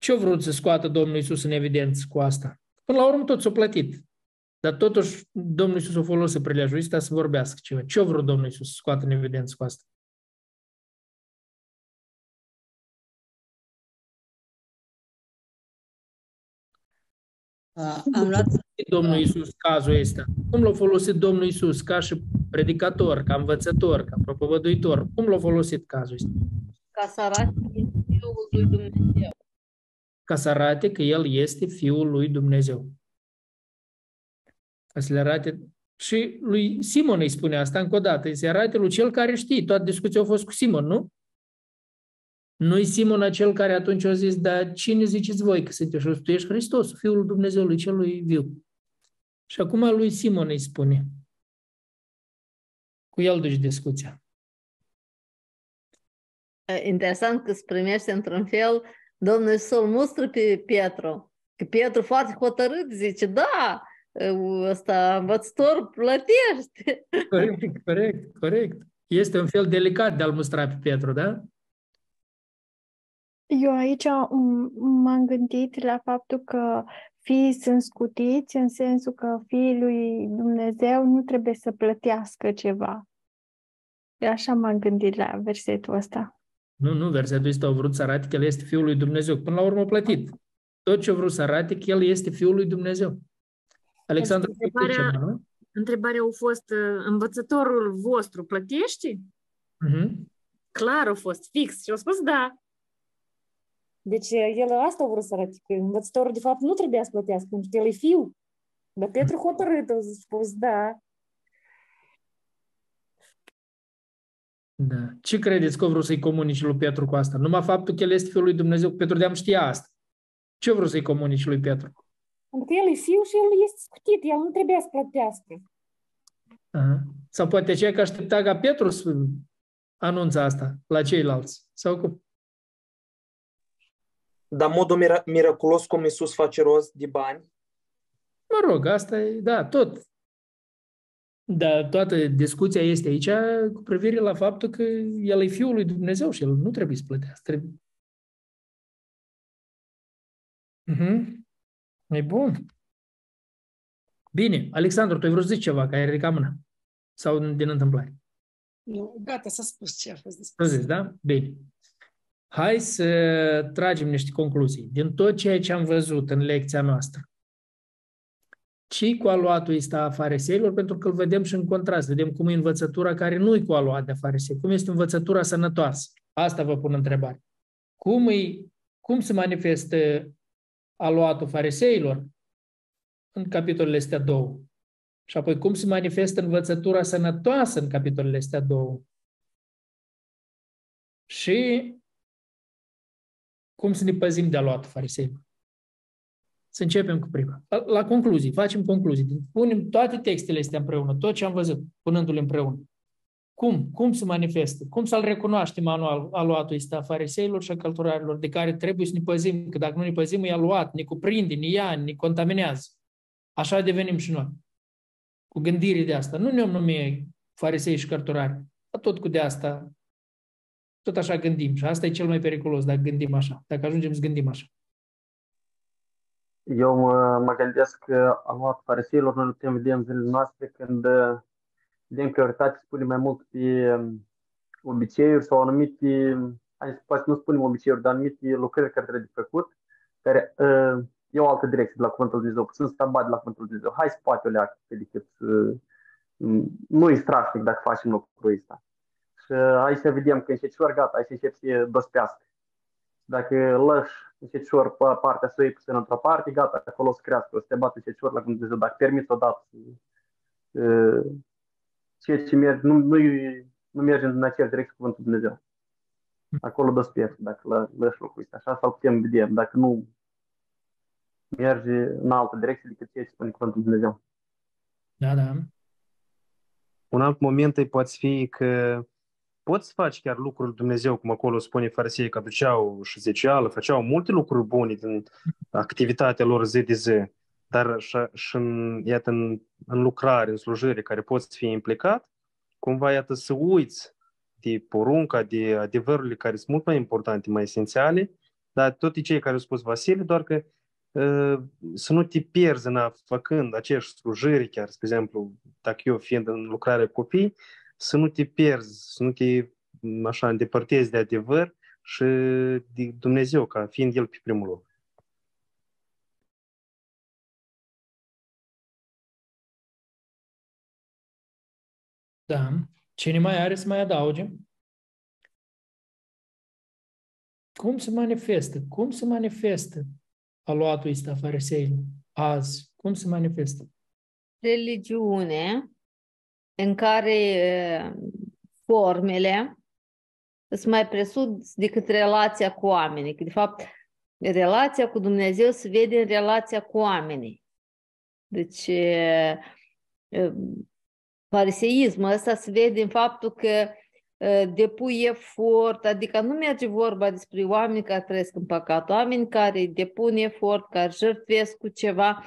Ce-a vrut să scoată Domnul Isus în evidență cu asta? Până la urmă tot s-a plătit. Dar totuși Domnul Isus a folosit prilejul ăsta să vorbească ceva. Ce-a vrut Domnul Isus să scoată în evidență cu asta? Uh, am luat Domnul Isus cazul ăsta? Cum l-a folosit Domnul Isus ca și predicator, ca învățător, ca propovăduitor? Cum l-a folosit cazul ăsta? Ca să arate Fiul lui Dumnezeu ca să arate că El este Fiul lui Dumnezeu. Ca să le arate și lui Simon îi spune asta încă o dată, îi se arate lui cel care știe. Toată discuția a fost cu Simon, nu? Nu-i Simon acel care atunci a zis, dar cine ziceți voi că sunteți? Și tu ești Hristos, Fiul Dumnezeului celui viu. Și acum lui Simon îi spune. Cu el duci discuția. Interesant că îți primește într-un fel Domnul Iisus îl mustră pe Petru. Că Petru foarte hotărât zice, da, ăsta învățător plătește. Corect, corect, corect. Este un fel delicat de a-l mustra pe Petru, da? Eu aici m-am gândit la faptul că fiii sunt scutiți în sensul că fiii lui Dumnezeu nu trebuie să plătească ceva. Așa m-am gândit la versetul ăsta. Nu, nu, versetul ăsta a vrut să arate că el este Fiul lui Dumnezeu. Până la urmă a plătit. Tot ce a vrut să arate că el este Fiul lui Dumnezeu. Alexandru, întrebarea, ceva, întrebarea a fost, uh, învățătorul vostru plătește? Uh-huh. Clar a fost, fix. Și a spus da. Deci el asta a vrut să arate, că învățătorul de fapt nu trebuia să plătească, pentru că el e fiu. Dar Petru hotărât a spus da. Da. Ce credeți că vreau să-i comunici lui Petru cu asta? Numai faptul că el este Fiul lui Dumnezeu, Petru de-am știa asta. Ce vreau să-i comunici lui Petru? Pentru că el e fiu și el este scutit, el nu trebuia să plătească. Aha. Sau poate aceea că aștepta ca Petru să anunță asta la ceilalți. Sau cum? Dar modul mira- miraculos cum Iisus face rost de bani? Mă rog, asta e, da, tot. Dar toată discuția este aici cu privire la faptul că el e Fiul lui Dumnezeu și el nu trebuie să plătească. Trebuie... Uh-huh. E bun. Bine. Alexandru, tu ai vrut să zici ceva, că ai ridicat mâna? Sau din întâmplare? Nu, gata, s-a spus ce a fost de spus. Zis, da? Bine. Hai să tragem niște concluzii. Din tot ceea ce am văzut în lecția noastră, ci cu aluatul ăsta a fariseilor, pentru că îl vedem și în contrast. Vedem cum e învățătura care nu e cu aluat de farisei. Cum este învățătura sănătoasă? Asta vă pun întrebare. Cum, e, cum se manifestă aluatul fariseilor? În capitolele astea două. Și apoi cum se manifestă învățătura sănătoasă în capitolele astea două. Și cum să ne păzim de aluatul fariseilor. Să începem cu prima. La, la concluzii, facem concluzii. Punem toate textele astea împreună, tot ce am văzut, punându-le împreună. Cum? Cum se manifestă? Cum să-l recunoaștem anual aluatul ăsta a fariseilor și a călturarilor de care trebuie să ne păzim, că dacă nu ne păzim, e aluat, ne cuprinde, ne ia, ne contaminează. Așa devenim și noi. Cu gândire de asta. Nu ne-om nume farisei și cărturari. Tot cu de asta, tot așa gândim. Și asta e cel mai periculos, dacă gândim așa. Dacă ajungem să gândim așa. Eu mă, mă gândesc că luat fariseilor noi putem vedea în zilele noastre când vedem prioritate spune mai mult pe obiceiuri sau anumite, poate nu spunem obiceiuri, dar anumite lucrări care trebuie de făcut, care uh, e o altă direcție de la Cuvântul Lui Dumnezeu, puțin stabat de la Cuvântul Lui Dumnezeu. Hai să poate o leacă pe decât uh, nu e strașnic dacă facem lucrul ăsta. Și aici să vedem că încetșor, gata, aici încep să dospească. Dacă lăși încetșor pe partea să o iei puțin într-o parte, gata, acolo o să crească, o să te bată încetșor la Cuvântul Dumnezeu. Dacă permiți odată uh, ceea ce merge, nu, nu, nu merge în aceeași direcție Cuvântul Dumnezeu. Acolo dospească, dacă lăși lucrul ăsta. Așa să-l putem vedea. Dacă nu merge în altă direcție decât ceea ce spune Cuvântul Dumnezeu. Da, da. Un alt moment îi poate fi că poți să faci chiar lucruri Dumnezeu, cum acolo spune farisei că aduceau și zeceală, făceau multe lucruri bune din activitatea lor zi de zi, dar și, și în, iată, în, în lucrare, în slujire, care poți fi implicat, cumva, iată, să uiți de porunca, de adevărurile care sunt mult mai importante, mai esențiale, dar toți cei care au spus Vasile, doar că să nu te pierzi în a, făcând aceeași slujiri, chiar, spre exemplu, dacă eu fiind în lucrare copii, să nu te pierzi, să nu te așa îndepărtezi de adevăr și de Dumnezeu, ca fiind El pe primul loc. Da. Cine mai are să mai adauge? Cum se manifestă? Cum se manifestă aluatul ăsta fariseilor azi? Cum se manifestă? Religiune în care formele sunt mai presus decât relația cu oamenii. Că, de fapt, relația cu Dumnezeu se vede în relația cu oamenii. Deci, fariseismul ăsta se vede în faptul că depui efort, adică nu merge vorba despre oameni care trăiesc în păcat, oameni care depun efort, care jertfesc cu ceva,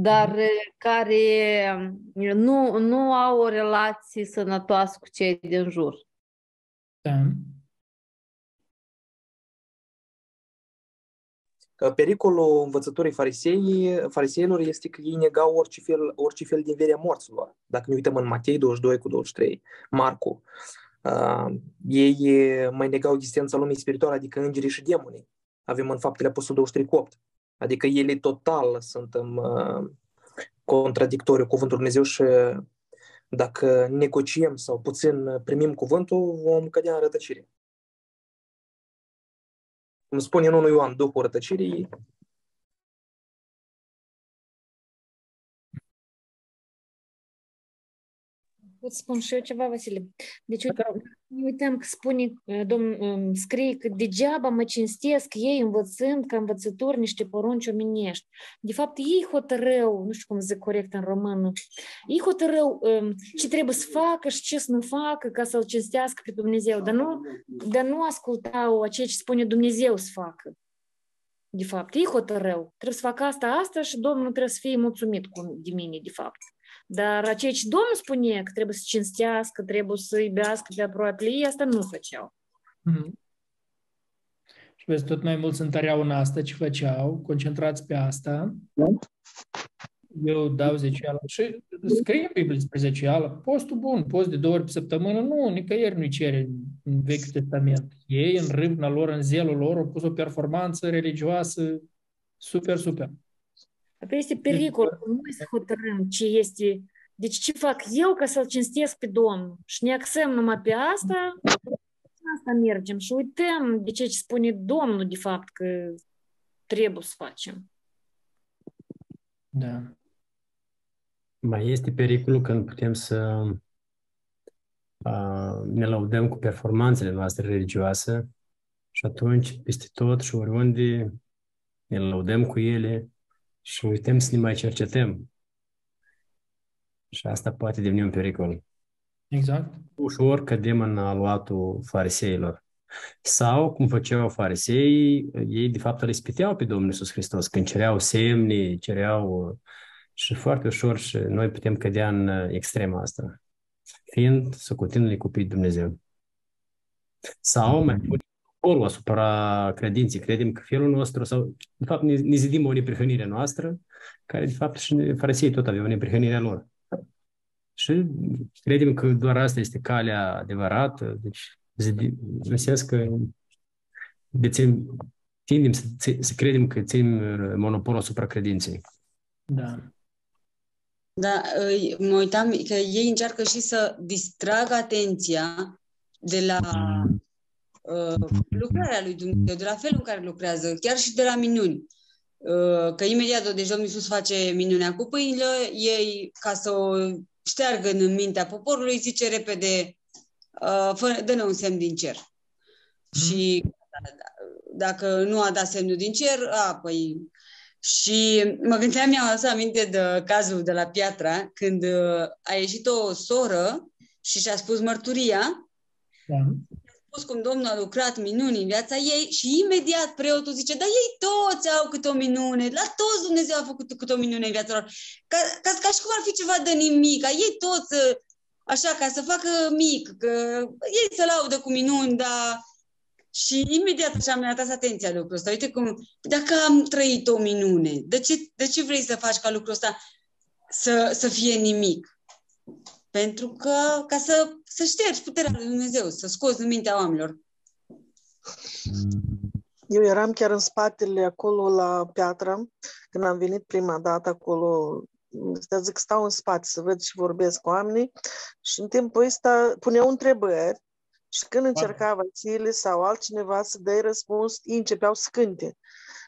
dar care nu, nu au o relație sănătoasă cu cei din jur. Da. Pericolul învățătorii farisei, fariseilor este că ei negau orice fel, orice fel de învierea morților. Dacă ne uităm în Matei 22 cu 23, Marcu, uh, ei mai negau existența lumii spirituale, adică îngerii și demonii. Avem în faptele apostol 23 cu 8. Adică ele total sunt în uh, contradictoriu cuvântul Dumnezeu și dacă negociem sau puțin primim cuvântul, vom cădea în rătăcire. Cum spune în 1 Ioan, Duhul rătăcirii, Pot spun și eu ceva, Vasile. Deci, uite, ne uităm că spune, domn, scrie că degeaba mă cinstesc ei învățând ca învățători niște porunci omenești. De fapt, ei hotărău, nu știu cum zic corect în română, ei hotărău ce trebuie să facă și ce să nu facă ca să-L cinstească pe Dumnezeu, dar nu, dar nu ascultau ceea ce spune Dumnezeu să facă. De fapt, ei hotărău. Trebuie să facă asta, asta și Domnul trebuie să fie mulțumit cu, de mine, de fapt. Dar ceea ce Domnul spune că trebuie să cinstească, trebuie să iubească pe aproape ei, asta nu făceau. Mm-hmm. Și vezi, tot mai mulți întăreau în asta ce făceau, concentrați pe asta. Eu dau zecială și scrie în Biblie despre zecială. Postul bun, post de două ori pe săptămână, nu, nicăieri nu-i cere în Vechiul Testament. Ei, în râvna lor, în zelul lor, au pus o performanță religioasă super, super. Asta este pericol. Noi să hotărâm ce este... Deci ce fac eu ca să-L cinstesc pe Domnul? Și ne axăm numai pe asta, asta mergem și uităm de ce ce spune Domnul, de fapt, că trebuie să facem. Da. Mai este pericolul când putem să uh, ne laudăm cu performanțele noastre religioase și atunci, peste tot și oriunde, ne laudăm cu ele și uităm să ne mai cercetăm. Și asta poate deveni un pericol. Exact. Ușor cădem în aluatul fariseilor. Sau, cum făceau farisei, ei de fapt îl ispiteau pe Domnul Iisus Hristos când cereau semne, cereau și foarte ușor și noi putem cădea în extrema asta, fiind socotindu-ne copii Dumnezeu. Sau mai putem controlul asupra credinței. Credem că felul nostru, sau de fapt ne, ne zidim o neprihănire noastră, care de fapt și farisei tot aveau neprihănirea lor. Și credem că doar asta este calea adevărată, deci zidim, în sens că dețin, tindem să, să credem că țin monopolul asupra credinței. Da. Da, mă uitam că ei încearcă și să distragă atenția de la mm uh, lucrarea lui Dumnezeu, de la felul în care lucrează, chiar și de la minuni. Uh, că imediat, deci Domnul Iisus face minunea cu pâinile, ei, ca să o șteargă în mintea poporului, zice repede, uh, dă-ne un semn din cer. Mm. Și dacă nu a dat semnul din cer, a, păi... Și mă gândeam, mi-am adus aminte de cazul de la Piatra, când uh, a ieșit o soră și și-a spus mărturia, da spus cum Domnul a lucrat minuni în viața ei și imediat preotul zice, dar ei toți au câte o minune, la toți Dumnezeu a făcut câte o minune în viața lor. Ca, ca, ca și cum ar fi ceva de nimic, ca ei toți, așa, ca să facă mic, că ei se laudă cu minuni, dar și imediat așa mi-a atras atenția lucrul ăsta. Uite cum, dacă am trăit o minune, de ce, de ce vrei să faci ca lucrul ăsta să, să fie nimic? Pentru că, ca să, să ștergi puterea lui Dumnezeu, să scoți în mintea oamenilor. Eu eram chiar în spatele acolo la piatră, când am venit prima dată acolo, să zic, stau în spate să văd și vorbesc cu oamenii și în timpul ăsta puneau întrebări și când încerca Vasile sau altcineva să dea răspuns, ei începeau să cânte.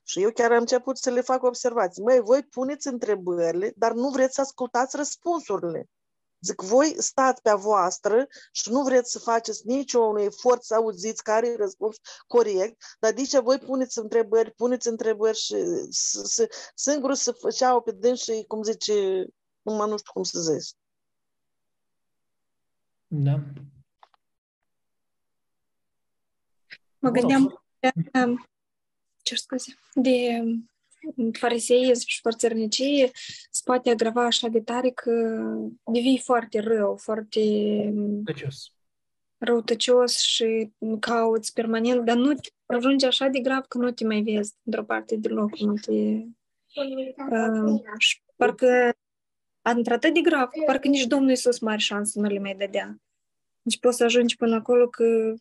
Și eu chiar am început să le fac observații. Măi, voi puneți întrebările, dar nu vreți să ascultați răspunsurile. Zic, voi stați pe a voastră și nu vreți să faceți niciun efort să auziți care e răspuns corect, dar de ce voi puneți întrebări, puneți întrebări și singur să făceau pe dâns și, cum zice, numai nu știu cum să zic. Da. Mă gândeam, ce scuze, de fariseism și fărțărnicie se poate agrava așa de tare că devii foarte rău, foarte Tăcios. răutăcios și cauți permanent, dar nu te ajunge așa de grav că nu te mai vezi într-o parte deloc, nu te... Uh, și parcă într-atât de grav, parcă nici Domnul Iisus mare șansă nu le mai dădea. Deci poți să ajungi până acolo că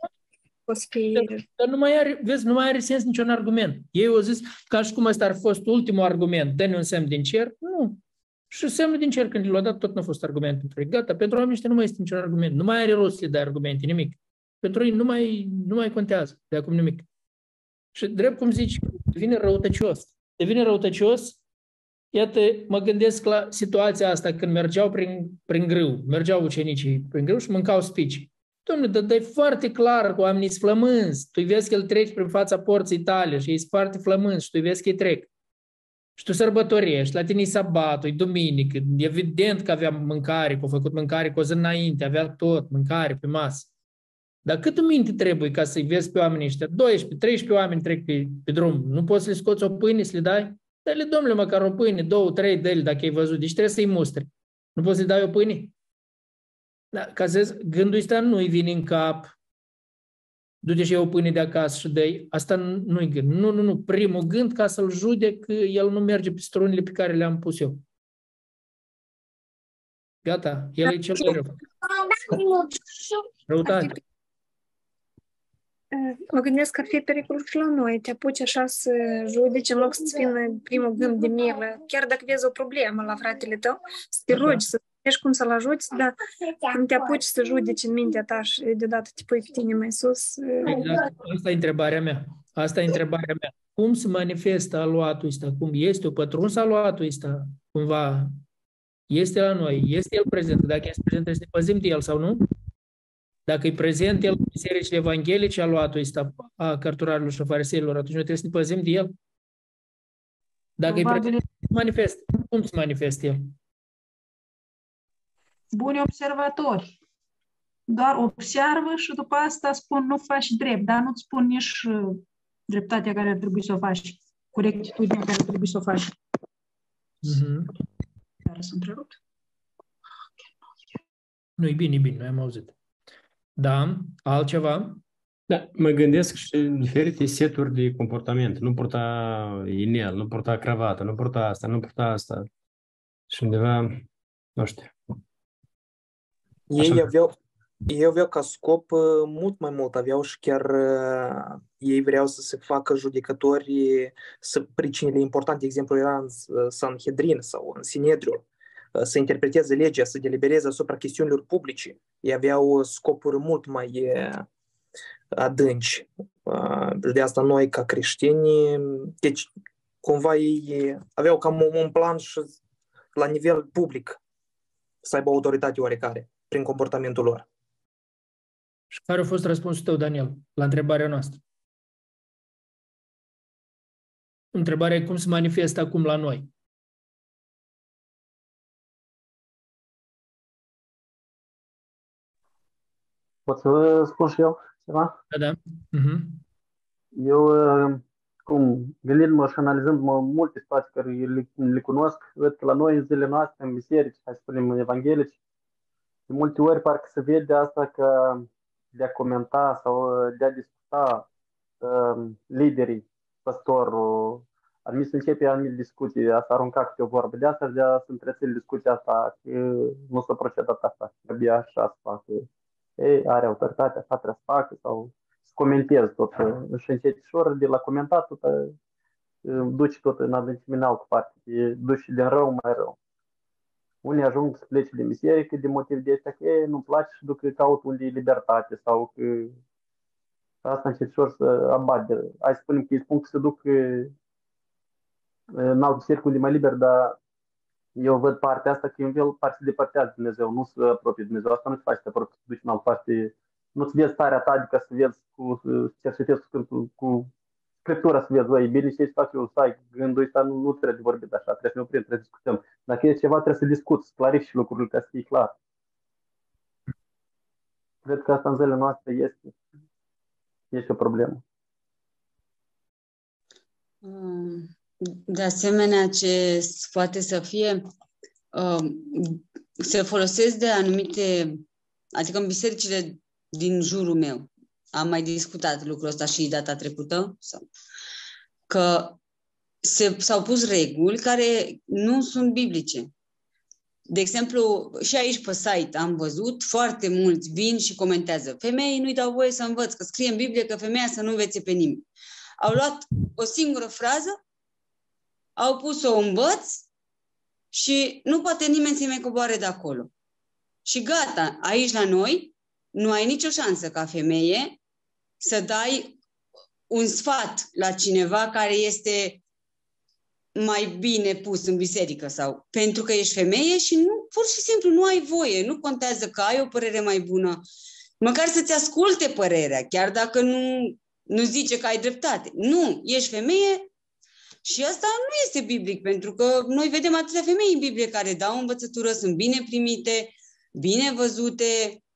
poți fi... Dar nu mai are, vezi, nu mai are sens niciun argument. Ei au zis, ca și cum ăsta ar fost ultimul argument, dă-ne un semn din cer. Nu. Și semnul din cer, când l-a dat, tot nu a fost argument pentru ei. Gata, pentru oamenii ăștia nu mai este niciun argument. Nu mai are rost să le dai argumente, nimic. Pentru ei nu mai, nu mai contează de acum nimic. Și drept cum zici, devine răutăcios. Devine răutăcios Iată, mă gândesc la situația asta când mergeau prin, prin grâu, mergeau ucenicii prin grâu și mâncau spici. Domnule, dar e foarte clar că oamenii sunt flămânzi. Tu vezi că el treci prin fața porții tale și ei sunt foarte flămânzi și tu vezi că ei trec. Și tu sărbătorești, la tine e sabatul, e duminică, e evident că avea mâncare, că au făcut mâncare cu o zi înainte, avea tot, mâncare pe masă. Dar cât minte trebuie ca să-i vezi pe oamenii ăștia? 12, 13 oameni trec pe, pe drum. Nu poți să le scoți o pâine, să le dai? Dă-le, domnule, măcar o pâine, două, trei de dacă ai văzut. Deci trebuie să-i mustri. Nu poți să-i dai o pâine? Da, ca să gândul ăsta nu-i vine în cap. Du-te și o pâine de acasă și dă Asta nu-i gând. Nu, nu, nu. Primul gând ca să-l judec că el nu merge pe strunile pe care le-am pus eu. Gata, el e cel mai rău. Răutate. Mă gândesc că ar fi pericolul și la noi. Te apuci așa să judeci în loc să-ți vină primul gând de milă. Chiar dacă vezi o problemă la fratele tău, să te rogi, să ești cum să-l ajuți, dar când te apuci să judeci în mintea ta și deodată te pui pe tine mai sus... Exact. Asta e întrebarea mea. Asta e întrebarea mea. Cum se manifestă aluatul ăsta? Cum este o pătruns aluatul ăsta? Cumva este la noi? Este el prezent? Dacă este prezent, trebuie să ne păzim de el sau nu? Dacă e prezent el în bisericile evanghelice, a luat ăsta a cărturarilor și a fariseilor, atunci noi trebuie să ne păzim de el. Dacă Probabil. e prezent, se manifestă. Cum se manifestă el? Buni observatori. Doar observă și după asta spun nu faci drept, dar nu-ți spun nici uh, dreptatea care ar trebui să o faci, corectitudinea care ar trebui să o faci. Mm-hmm. Care sunt întrerupt? Nu, e bine, e bine, noi am auzit. Da, altceva? Da, mă gândesc și diferite seturi de comportament. Nu purta inel, nu purta cravată, nu purta asta, nu purta asta. Și undeva, nu știu. Ei aveau, ei aveau ca scop uh, mult mai mult, aveau și chiar uh, ei vreau să se facă judecători, să pricinile importante, de exemplu, era în uh, Sanhedrin sau în Sinedriul să interpreteze legea, să delibereze asupra chestiunilor publice. Ei aveau scopuri mult mai adânci. De asta noi, ca creștini, deci cumva ei aveau cam un plan și la nivel public să aibă autoritate oarecare prin comportamentul lor. Și care a fost răspunsul tău, Daniel, la întrebarea noastră? Întrebarea e cum se manifestă acum la noi. Pot să spun și eu ceva? Da, da. Uh-huh. Eu, uh, cum, gândindu-mă și analizându-mă multe situații care le, le cunosc, văd că la noi, în zilele noastre, în biserici, hai să spunem, evanghelici, de multe ori parcă se vede asta că de a comenta sau uh, de a discuta uh, liderii, păstorul, admis să începe anumite discuții, asta arunca câte o vorbă. De asta, de a se întreține discuția asta, că nu s-a procedat asta, trebuie așa să facă. Ei, are autoritatea, așa trebuie să facă sau să comentez tot și încetișor de la comentat tot duci tot în adâncime în altă parte, duci din rău mai rău. Unii ajung să plece din biserică de motiv de astea că ei nu place și duc caut unde e libertate sau că asta încetișor să abate. Hai să spunem că îi spun că se duc în alt biserică unde e mai liber, dar eu văd partea asta că e un fel parte de partea de Dumnezeu, nu să apropie de Dumnezeu. Asta nu-ți face să apropii, să duci în altă parte, nu-ți vezi starea ta, adică să vezi cu cercetezi cu, cu Scriptura să vezi, băi, bine ce să fac eu, stai, gândul ăsta nu, nu trebuie de vorbit așa, trebuie să ne oprim, trebuie să discutăm. Dacă e ceva, trebuie să discuți, să clarifici lucrurile ca să fie clar. Cred că asta în zilele noastre este, este o problemă. Mm. De asemenea, ce poate să fie, uh, se folosesc de anumite, adică în bisericile din jurul meu, am mai discutat lucrul ăsta și data trecută, sau, că se, s-au pus reguli care nu sunt biblice. De exemplu, și aici pe site am văzut foarte mulți vin și comentează femeii nu-i dau voie să învăț, că scrie în Biblie că femeia să nu învețe pe nimeni. Au luat o singură frază, au pus-o învăț și nu poate nimeni să-i mai coboare de acolo. Și gata, aici la noi nu ai nicio șansă ca femeie să dai un sfat la cineva care este mai bine pus în biserică sau pentru că ești femeie și nu, pur și simplu nu ai voie, nu contează că ai o părere mai bună, măcar să-ți asculte părerea, chiar dacă nu, nu zice că ai dreptate. Nu, ești femeie și asta nu este biblic, pentru că noi vedem atâtea femei în Biblie care dau învățătură, sunt bine primite, bine văzute, Uh,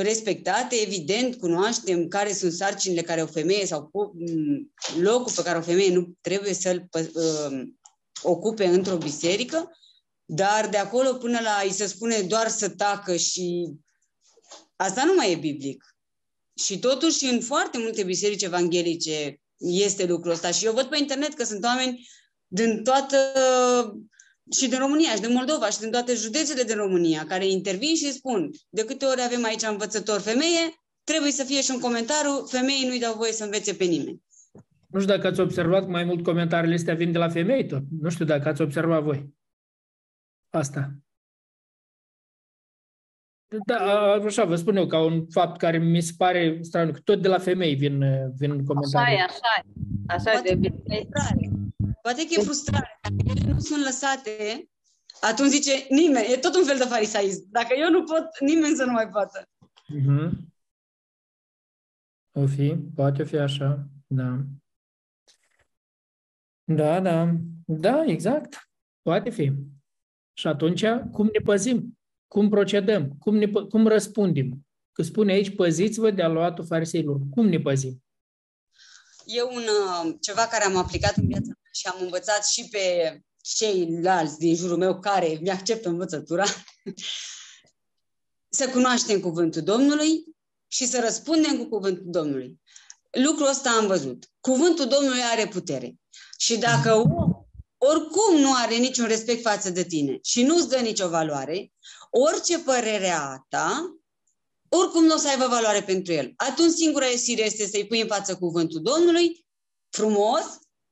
respectate, evident, cunoaștem care sunt sarcinile care o femeie sau mm, locul pe care o femeie nu trebuie să-l uh, ocupe într-o biserică, dar de acolo până la îi se spune doar să tacă și asta nu mai e biblic. Și totuși în foarte multe biserici evanghelice este lucrul ăsta și eu văd pe internet că sunt oameni din toată și din România, și din Moldova, și din toate județele din România, care intervin și spun, de câte ori avem aici învățător femeie, trebuie să fie și un comentariu, femeii nu-i dau voie să învețe pe nimeni. Nu știu dacă ați observat, mai mult comentariile astea vin de la femei tot. Nu știu dacă ați observat voi. Asta. Da, așa vă spun eu, ca un fapt care mi se pare straniu, că tot de la femei vin, vin comentarii. Așa e, așa e. Așa e de frustrare. Poate că e frustrare. Dacă ele nu sunt lăsate, atunci zice nimeni, e tot un fel de farisaism. Dacă eu nu pot, nimeni să nu mai poată. Mm-hmm. O fi, poate fi așa, da. Da, da, da, exact. Poate fi. Și atunci, cum ne păzim? Cum procedăm? Cum, ne, cum răspundem? Că spune aici, păziți-vă de aluatul fariseilor. Cum ne păzim? E un, uh, ceva care am aplicat în viața mea și am învățat și pe ceilalți din jurul meu care mi-acceptă învățătura, să cunoaștem cuvântul Domnului și să răspundem cu cuvântul Domnului. Lucrul ăsta am văzut. Cuvântul Domnului are putere. Și dacă oricum nu are niciun respect față de tine și nu-ți dă nicio valoare, orice părere a ta, oricum nu o să aibă valoare pentru el. Atunci singura ieșire este să-i pui în față cuvântul Domnului, frumos,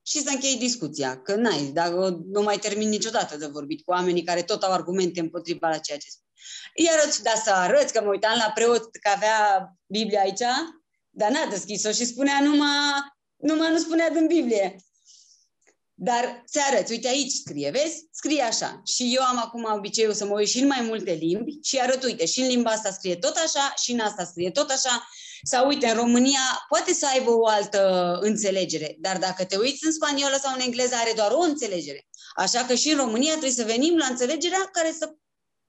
și să închei discuția. Că n-ai, dacă nu mai termin niciodată de vorbit cu oamenii care tot au argumente împotriva la ceea ce spun. Iar da să arăți că mă uitam la preot că avea Biblia aici, dar n-a deschis-o și spunea numai, numai nu spunea din Biblie. Dar se arăți, uite aici scrie, vezi? Scrie așa. Și eu am acum obiceiul să mă uit și în mai multe limbi și arăt, uite, și în limba asta scrie tot așa, și în asta scrie tot așa. Sau uite, în România poate să aibă o altă înțelegere, dar dacă te uiți în spaniolă sau în engleză are doar o înțelegere. Așa că și în România trebuie să venim la înțelegerea care să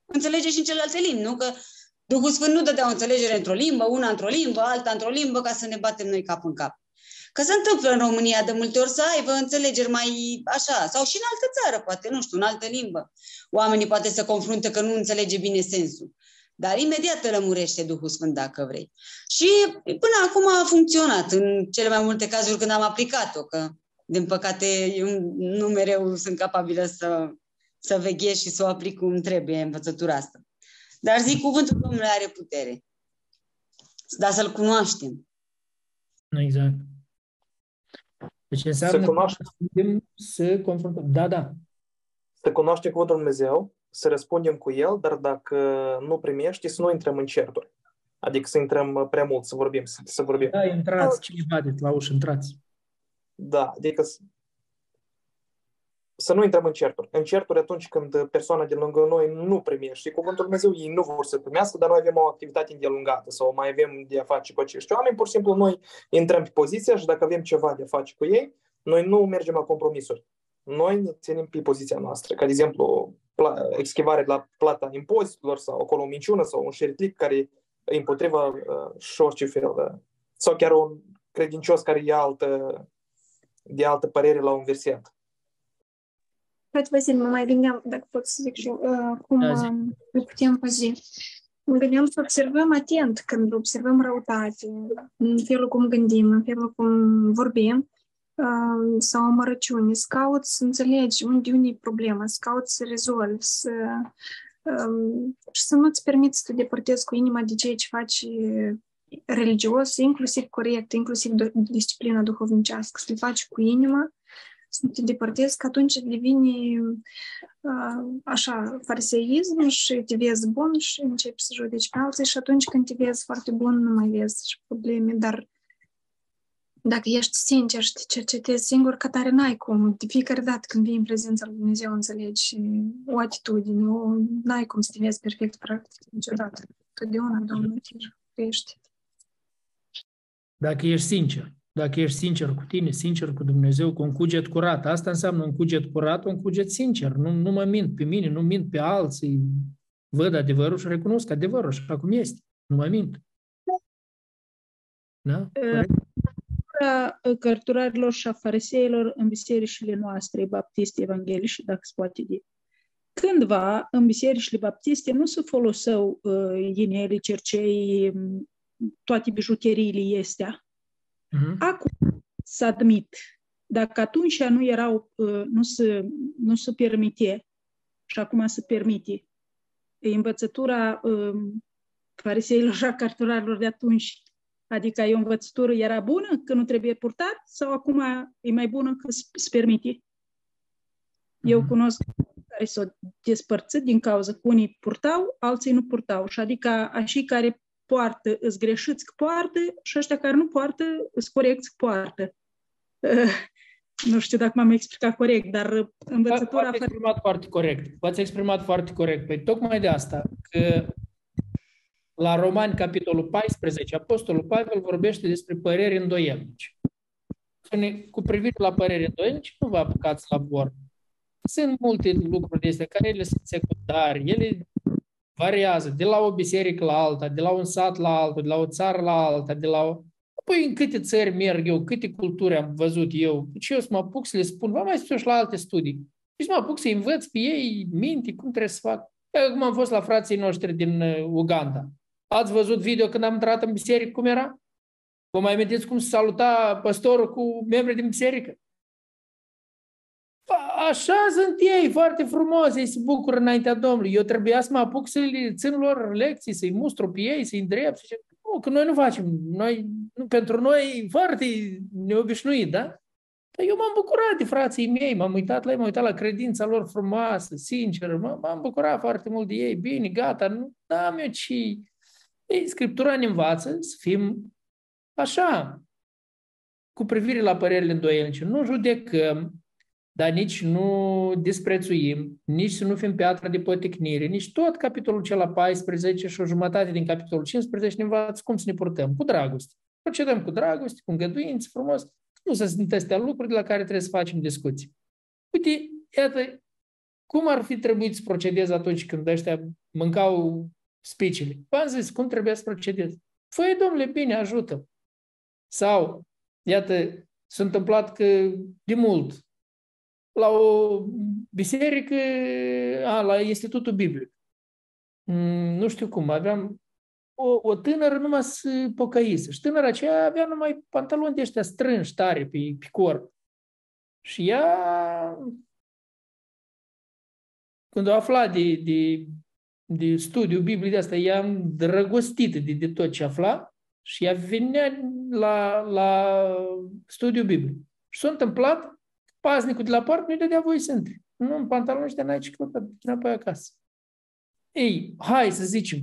înțelege și în celelalte limbi, nu? Că Duhul Sfânt nu dădea o înțelegere într-o limbă, una într-o limbă, alta într-o limbă, ca să ne batem noi cap în cap. Că se întâmplă în România de multe ori să aibă înțelegeri mai așa, sau și în altă țară, poate, nu știu, în altă limbă. Oamenii poate să confruntă că nu înțelege bine sensul. Dar imediat te lămurește Duhul Sfânt dacă vrei. Și până acum a funcționat în cele mai multe cazuri când am aplicat-o, că din păcate eu nu mereu sunt capabilă să, să veghez și să o aplic cum trebuie învățătura asta. Dar zic, cuvântul Domnului are putere. Dar să-L cunoaștem. Exact. Deci înseamnă să cunoaștem. să confruntăm. Da, da. Să cunoaștem cuvântul Dumnezeu, să răspundem cu el, dar dacă nu primești, să nu intrăm în certuri. Adică să intrăm prea mult, să vorbim, să, să vorbim. Da, intrați, cine bate la ușă, intrați. Da, adică să nu intrăm în certuri. În certuri atunci când persoana de lângă noi nu primește cuvântul Dumnezeu, ei nu vor să primească, dar noi avem o activitate îndelungată sau mai avem de a face cu acești oameni, pur și simplu noi intrăm pe poziția și dacă avem ceva de a face cu ei, noi nu mergem la compromisuri. Noi ne ținem pe poziția noastră, ca de exemplu eschivare la plata impozitelor sau acolo o minciună sau un șeritlic care e împotriva uh, și orice fel. Uh, sau chiar un credincios care e altă, de altă părere la un verset. Frate Vasil, mă mai gândeam, dacă pot să zic și uh, cum da, uh, putem păzi. Mă gândeam să observăm atent când observăm răutate, în felul cum gândim, în felul cum vorbim, sau amărăciune, să cauți să înțelegi unde, unde e problema, să cauți să rezolvi, să, um, și să nu-ți permiți să te depărtezi cu inima de ceea ce faci religios, inclusiv corect, inclusiv disciplina duhovnicească, să le faci cu inima, să te depărtezi, că atunci devine uh, așa fariseism și te vezi bun și începi să judeci pe alții și atunci când te vezi foarte bun nu mai vezi și probleme, dar dacă ești sincer și te cercetezi singur, că tare n-ai cum. De fiecare dată când vii în prezența lui Dumnezeu, înțelegi o atitudine, o, n-ai cum să te vezi perfect practic niciodată. Totdeauna Domnul te crește. Dacă ești sincer, dacă ești sincer cu tine, sincer cu Dumnezeu, cu un cuget curat, asta înseamnă un cuget curat, un cuget sincer. Nu, nu mă mint pe mine, nu mint pe alții, văd adevărul și recunosc adevărul așa cum este. Nu mă mint. Da? Corect? Uh, cărturarilor și a fariseilor în bisericile noastre baptiste evanghelice, dacă se poate de. Cândva, în bisericile baptiste, nu se foloseau uh, inele, cercei, toate bijuteriile astea. Uh-huh. Acum să admit, dacă atunci nu erau, uh, nu se, nu se permite și acum se permite, învățătura uh, fariseilor și a cărturarilor de atunci Adică e o învățătură era bună, că nu trebuie purtat, sau acum e mai bună că se permite? Eu mhm. cunosc care s-au despărțit din cauza că unii purtau, alții nu purtau. Și adică așa care poartă, îți greșiți că poartă și ăștia care nu poartă, îți corecți că poartă. nu știu dacă m-am explicat corect, dar învățătura... V-ați exprimat foarte corect. V-ați exprimat foarte corect. Păi tocmai de asta, că la Romani, capitolul 14, Apostolul Pavel vorbește despre păreri îndoielnici. Spune, cu privire la păreri îndoielnici, nu vă apucați la vorbă. Sunt multe lucruri de astea care ele sunt secundare, ele variază de la o biserică la alta, de la un sat la altul, de la o țară la alta, de la o... Apoi în câte țări merg eu, câte culturi am văzut eu, și eu să mă apuc să le spun, vă mai spun și la alte studii. Și să mă apuc să învăț pe ei minte cum trebuie să fac. Acum am fost la frații noștri din uh, Uganda. Ați văzut video când am intrat în biserică cum era? Vă mai amintiți cum se saluta păstorul cu membrii din biserică? Așa sunt ei, foarte frumos, ei se bucură înaintea Domnului. Eu trebuia să mă apuc să le țin lor lecții, să-i mustru pe ei, să-i îndrept. Să nu, că noi nu facem. Noi, nu, pentru noi foarte neobișnuit, da? Dar eu m-am bucurat de frații mei, m-am uitat la ei, m-am uitat la credința lor frumoasă, sinceră, m-am bucurat foarte mult de ei. Bine, gata, nu am eu ce ei, Scriptura ne învață să fim așa, cu privire la părerile îndoielnice. Nu judecăm, dar nici nu disprețuim, nici să nu fim piatra de poticnire, nici tot capitolul cel 14 și o jumătate din capitolul 15 ne învață cum să ne purtăm, cu dragoste. Procedăm cu dragoste, cu îngăduință, frumos. Nu să sunt astea lucruri de la care trebuie să facem discuții. Uite, iată, cum ar fi trebuit să procedez atunci când ăștia mâncau spicile. V-am zis, cum trebuie să procedez? Făi, domnule, bine, ajută. Sau, iată, s-a întâmplat că de mult, la o biserică, a, la Institutul Biblic, mm, nu știu cum, aveam o, o tânără numai să pocăise. Și tânăra aceea avea numai pantaloni de ăștia strânși tare pe, pe corp. Și ea, când a aflat de, de de studiu Bibliei de asta, ea am drăgostit de, de tot ce afla și ea venea la, la studiu Bibliei. Și s-a întâmplat, paznicul de la parc nu-i dădea voie să intre. Nu, în pantaloni ăștia n-ai ce căuta, înapoi acasă. Ei, hai să zicem,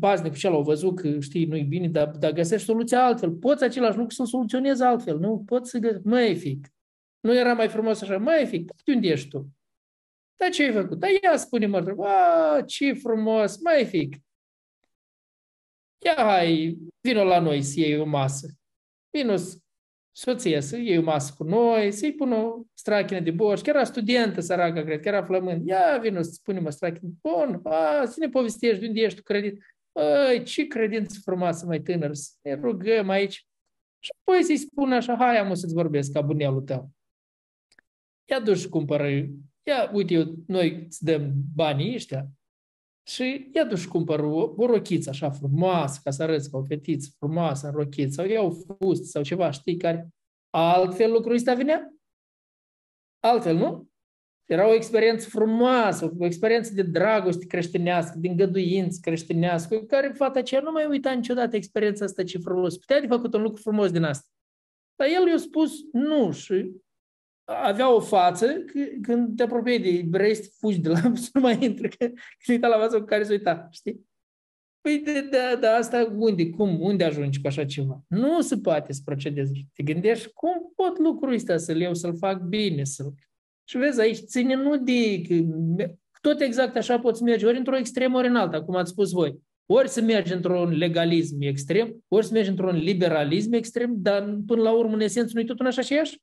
paznicul cel au văzut că, știi, nu-i bine, dar, dar găsești soluția altfel. Poți același lucru să soluționezi altfel, nu? Poți să găsești, mai fic. Nu era mai frumos așa, mai fic, de unde ești tu? Dar ce ai făcut? Dar ia spune mă, a, ce frumos, mai fic. Ia hai, vină la noi să iei o masă. Vină soția să iei o masă cu noi, să-i pună o strachină de borș. Chiar era studentă săracă, cred, chiar era flămând. Ia vină să spunem o strachină. Bun, a, să ne povestești de unde ești tu credit. Ăi, ce credință frumoasă, mai tânăr, să ne rugăm aici. Și apoi să-i spun așa, hai, am o să-ți vorbesc ca bunelul tău. Ia duci și cumpără ia, uite, eu, noi îți dăm banii ăștia, Și ia și cumpăr o, o rochiță așa frumoasă, ca să arăți ca o fetiță frumoasă în rochiță, sau iau fust sau ceva, știi, care altfel lucrul ăsta vinea? Altfel, nu? Era o experiență frumoasă, o experiență de dragoste creștinească, de îngăduință creștinească, care fata aceea nu mai uita niciodată experiența asta ce frumos. Putea de făcut un lucru frumos din asta. Dar el i-a spus nu și avea o față când te apropii de ebrei, fugi de la să nu mai intră, că se uita la față cu care se uita, știi? Păi de, de, de asta unde, cum, unde ajungi cu așa ceva? Nu se poate să procedezi. Te gândești cum pot lucrul ăsta să-l iau, să-l fac bine, să-l și vezi, aici ține nu de... Tot exact așa poți merge, ori într-o extremă, ori în alta, cum ați spus voi. Ori să mergi într-un legalism extrem, ori să mergi într-un liberalism extrem, dar până la urmă, în esență, nu-i tot un așa aceeași?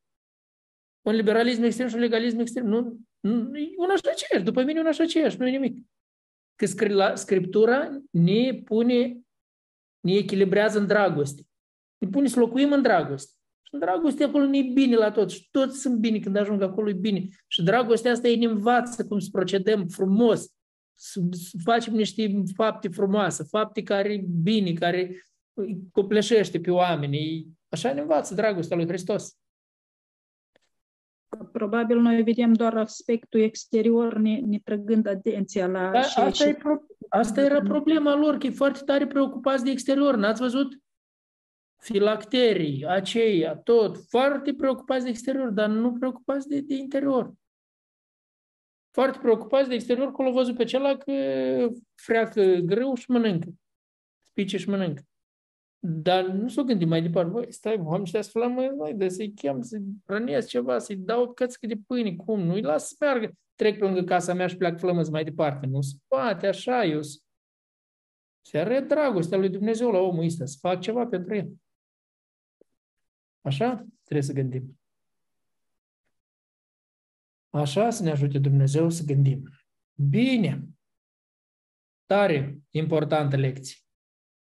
Un liberalism extrem și un legalism extrem. Nu, nu e un așa aceeași. După mine, un așa aceeași. Nu e nimic. Că Scriptura ne pune, ne echilibrează în dragoste. Ne pune să locuim în dragoste. Și dragostea acolo nu e bine la tot. Și toți sunt bine când ajung acolo, e bine. Și dragostea asta ei ne învață cum să procedăm frumos, să, să facem niște fapte frumoase, fapte care bine, care copleșește pe oameni. Așa ne învață dragostea lui Hristos. Probabil noi vedem doar aspectul exterior, ne, ne trăgând atenția la da, asta, e pro- asta era problema lor, că e foarte tare preocupați de exterior. N-ați văzut? filacterii, aceia, tot, foarte preocupați de exterior, dar nu preocupați de, de interior. Foarte preocupați de exterior, că l-au văzut pe celălalt că freacă greu și mănâncă. Spice și mănâncă. Dar nu s-o gândi mai departe, băi, stai, oamenii ăștia să flamă, băi, de să-i chem, să-i rănesc ceva, să-i dau o cățică de pâine, cum? Nu-i las să meargă, trec pe lângă casa mea și pleacă flămăți mai departe. Nu se poate, așa, eu se arăt dragostea lui Dumnezeu la omul ăsta, să fac ceva pentru el. Așa trebuie să gândim. Așa să ne ajute Dumnezeu să gândim. Bine! Tare importantă lecție.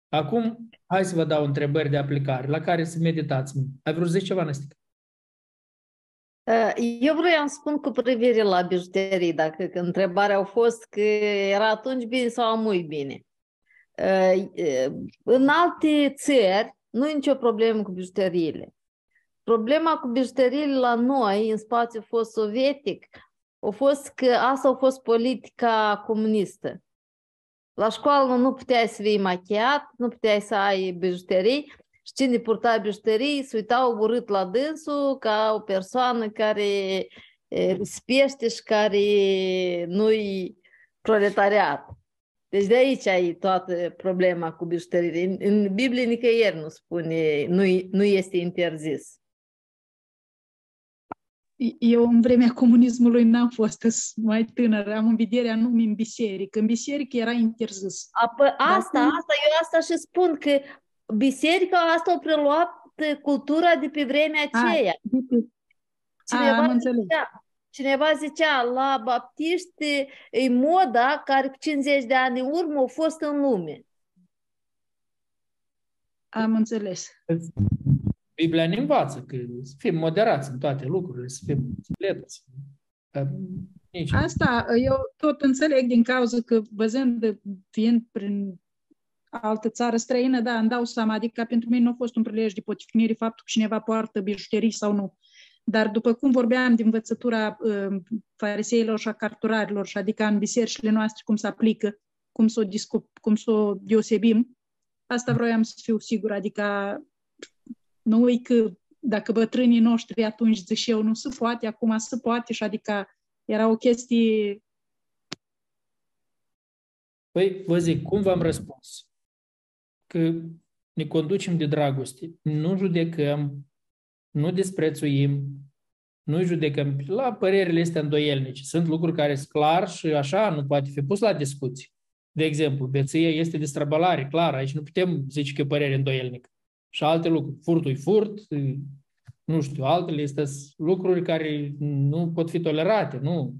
Acum, hai să vă dau întrebări de aplicare, la care să meditați. Ai vrut să zici ceva, Năstica? Uh, eu vreau să spun cu privire la bijuterii, dacă că întrebarea a fost că era atunci bine sau amui bine. Uh, uh, în alte țări nu e nicio problemă cu bijuteriile. Problema cu bijuteriile la noi, în spațiul fost sovietic, a fost că asta a fost politica comunistă. La școală nu puteai să fii machiat, nu puteai să ai bijuterii și cine purta bijuterii se uitau urât la dânsul ca o persoană care rispește și care nu-i proletariat. Deci de aici ai toată problema cu bijuteriile. În Biblie nicăieri nu spune, nu, nu este interzis. Eu în vremea comunismului n-am fost mai tânără, am învidiere anume în biserică. În biserică era interzis. Apă, asta, Dar, asta, eu asta și spun că biserica asta a preluat cultura de pe vremea aceea. A, cineva, a, am zicea, cineva zicea, la baptiști e moda care cu 50 de ani în urmă a fost în lume. Am înțeles. Biblia ne învață că să fim moderați în toate lucrurile, să fim înțelepți. Nici. Asta eu tot înțeleg din cauza că văzând, fiind prin altă țară străină, da, îmi dau seama, adică pentru mine nu a fost un prilej de poticnire faptul că cineva poartă bijuterii sau nu. Dar după cum vorbeam din învățătura uh, fariseilor și a carturarilor, și adică în bisericile noastre cum se aplică, cum să o, discu- cum să o deosebim, asta vroiam să fiu sigur, adică nu e că dacă bătrânii noștri atunci ziceau nu se poate, acum se poate și adică era o chestie... Păi, vă zic, cum v-am răspuns? Că ne conducem de dragoste, nu judecăm, nu desprețuim, nu judecăm la părerile astea îndoielnice. Sunt lucruri care sunt clar și așa nu poate fi pus la discuție. De exemplu, beția este de străbălare, clar, aici nu putem zice că e părere îndoielnică și alte lucruri. Furtul e furt, nu știu, altele este lucruri care nu pot fi tolerate, nu.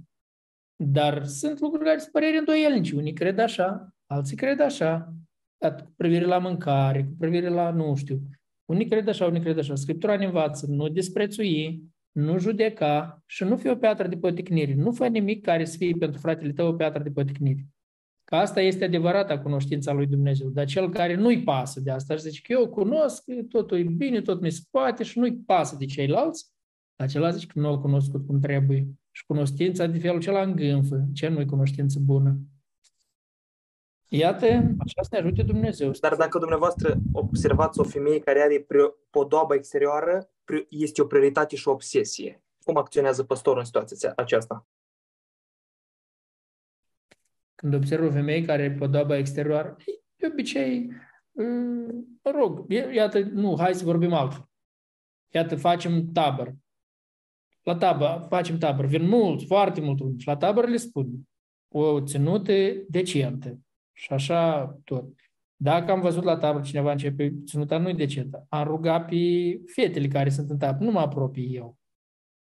Dar sunt lucruri care sunt păreri îndoielnici. Unii cred așa, alții cred așa. Cu privire la mâncare, cu privire la, nu știu, unii cred așa, unii cred așa. Scriptura ne învață, nu disprețui, nu judeca și nu fi o piatră de poticnire. Nu fă nimic care să fie pentru fratele tău o piatră de poticnire. Că asta este adevărata cunoștința lui Dumnezeu. Dar cel care nu-i pasă de asta și zice că eu cunosc, totul e bine, tot mi se poate și nu-i pasă de ceilalți, acela zice că nu l cunoscut cum trebuie. Și cunoștința de felul acela îngânfă. Ce nu-i cunoștință bună? Iată, așa să ne ajute Dumnezeu. Dar dacă dumneavoastră observați o femeie care are podobă exterioară, este o prioritate și o obsesie. Cum acționează păstorul în situația aceasta? Când observ o femeie care are podobă exterioară, de obicei, mă rog, iată, nu, hai să vorbim altfel. Iată, facem tabăr. La tabăr, facem tabăr. Vin mulți, foarte mulți La tabăr le spun o ținută decentă și așa tot. Dacă am văzut la tabără cineva începe ținuta, nu-i decentă. Am rugat pe fetele care sunt în tabără, nu mă apropii eu.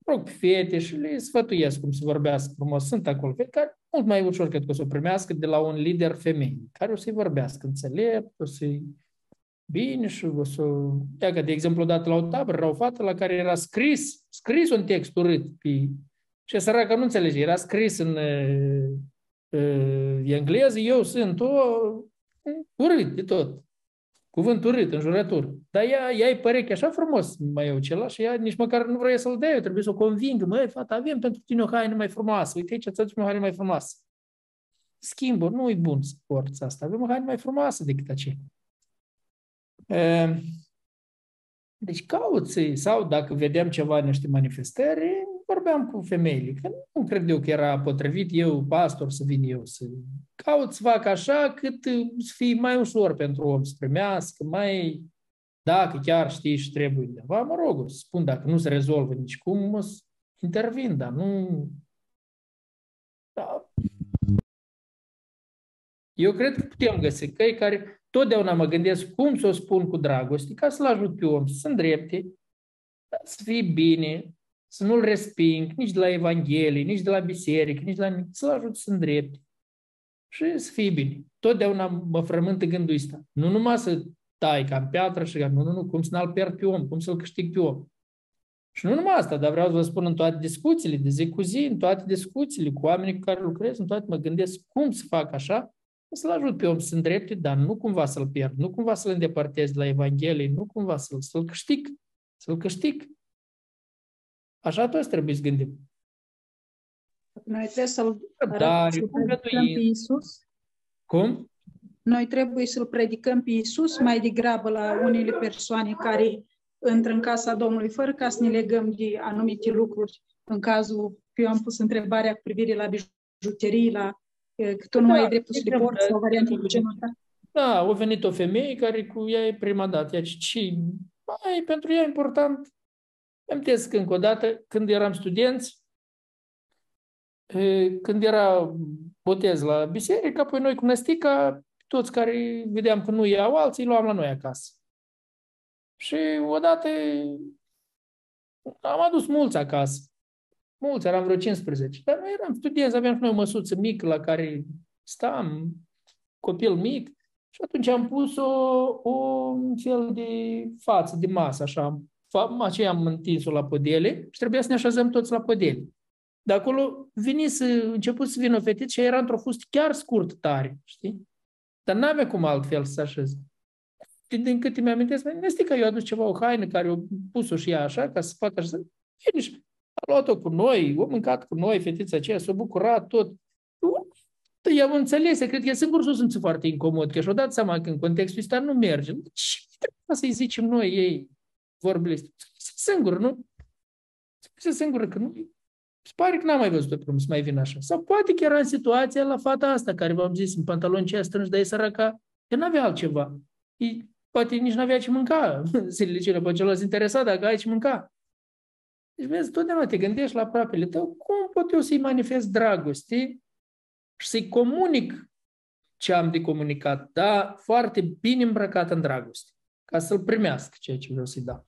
Rog pe fete și le sfătuiesc cum să vorbească frumos. Sunt acolo fete care mult mai ușor cred că o să o primească de la un lider femei, care o să-i vorbească înțelept, o să-i bine și o să... Ia că, de exemplu, odată la o tabără era o fată la care era scris, scris un text urât pe... Și săraca nu înțelege, era scris în engleză, eu sunt o urât de tot. Cuvânt urât, jurătură. Dar ea, ea îi pare că așa frumos mai eu cela și ea nici măcar nu vrea să-l dea, eu trebuie să o convingă. Măi, fata, avem pentru tine o haină mai frumoasă. Uite aici, ți o haină mai frumoasă. Schimbă, nu e bun să porți asta. Avem o haină mai frumoasă decât aceea. Deci cauți sau dacă vedem ceva în niște manifestări, vorbeam cu femeile, că nu cred eu că era potrivit eu, pastor, să vin eu să caut să fac așa cât să fie mai ușor pentru om să primească, mai dacă chiar știi și trebuie undeva, mă rog, să spun dacă nu se rezolvă nici cum, să intervin, dar nu... Da. Eu cred că putem găsi căi care totdeauna mă gândesc cum să o spun cu dragoste, ca să-l ajut pe om să se îndrepte, să fie bine, să nu-l resping nici de la Evanghelie, nici de la biserică, nici de la nimic, să-l ajut să îndrepte și să fie bine. Totdeauna mă frământă gândul ăsta. Nu numai să tai ca în piatră și nu, nu, nu, cum să n-al pierd pe om, cum să-l câștig pe om. Și nu numai asta, dar vreau să vă spun în toate discuțiile, de zi cu zi, în toate discuțiile cu oamenii cu care lucrez, în toate mă gândesc cum să fac așa, să-l ajut pe om să se îndrepte, dar nu cumva să-l pierd, nu cumva să-l îndepărtez de la Evanghelie, nu cumva să-l, să-l câștig, să-l câștig. Așa toți trebuie să gândim. Noi trebuie să-L da, predicăm pe Iisus. Cum? Noi trebuie să-L predicăm pe Iisus mai degrabă la unele persoane care intră în casa Domnului fără ca să ne legăm de anumite lucruri. În cazul, eu am pus întrebarea cu privire la bijuterii, la că tu nu da, ai dreptul să le porți sau variante de genul ăsta. Da, a venit o femeie care cu ea e prima dată. Ea zice, ce, mai, pentru ea e important Amintesc încă o dată, când eram studenți, când era botez la biserică, apoi noi cu năstica, toți care vedeam că nu iau alții, luam la noi acasă. Și odată am adus mulți acasă. Mulți, eram vreo 15. Dar noi eram studenți, aveam și noi o măsuță mică la care stam, copil mic. Și atunci am pus o, o un fel de față, de masă, așa, aceea am întins-o la podele și trebuia să ne așezăm toți la podele. De acolo veni să, început să vină o fetiță și era într-o fustă chiar scurt tare, știi? Dar n-avea cum altfel să așez. Din câte mi-amintesc, este că eu adus ceva, o haină care o pus-o și ea așa, ca să facă așa. Bine, a luat-o cu noi, o mâncat cu noi, fetița aceea, s-a bucurat tot. Eu am înțeles, cred că e singur să sunt foarte incomod, că și-o dat seama că în contextul ăsta nu merge. Ce trebuie să-i zicem noi ei? Vorbele astea. Singur, nu? Se singur că nu. Se pare că n-am mai văzut pe să mai vin așa. Sau poate că era în situația la fata asta, care v-am zis, în pantaloni ce strângi, dar e săraca, că n-avea altceva. E, poate nici n-avea ce mânca zilele cele, poate celălalt interesat dacă ai ce mânca. Deci, vezi, totdeauna te gândești la aproapele tău, cum pot eu să-i manifest dragoste și să-i comunic ce am de comunicat, dar foarte bine îmbrăcat în dragoste, ca să-l primească ceea ce vreau să-i dau.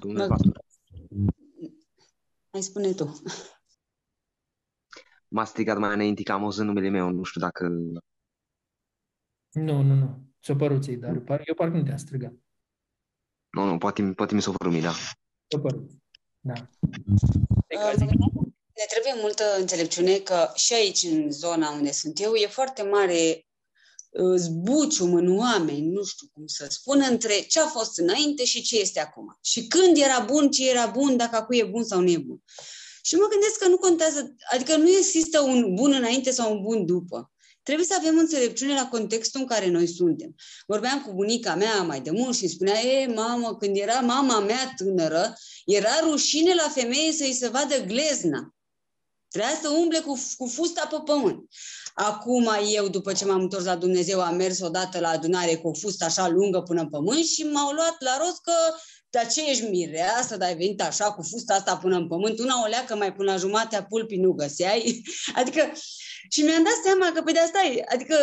Domnule da. pastor. Mai spune tu. M-a strigat mai înainte că am auzit numele meu, nu știu dacă... Nu, nu, nu. Ți-o părut ți dar eu parcă nu te-am strigat. Nu, nu, poate, poate mi s-o părut mie, da. Ți-o părut. Da. Uh, ne trebuie multă înțelepciune că și aici, în zona unde sunt eu, e foarte mare uh, zbucium în oameni, nu știu cum să spun, între ce a fost înainte și ce este acum. Și când era bun, ce era bun, dacă acum e bun sau nu e bun. Și mă gândesc că nu contează, adică nu există un bun înainte sau un bun după. Trebuie să avem înțelepciune la contextul în care noi suntem. Vorbeam cu bunica mea mai de mult și îmi spunea, e, mamă, când era mama mea tânără, era rușine la femeie să-i se vadă glezna. Trebuia să umble cu, cu fusta pe pământ. Acum eu, după ce m-am întors la Dumnezeu, am mers odată la adunare cu o fustă așa lungă până în pământ și m-au luat la rost că dar ce ești mireasă, dar ai venit așa cu fusta asta până în pământ, una o leacă mai până la jumatea pulpii nu găseai. Adică, și mi-am dat seama că pe de asta e, adică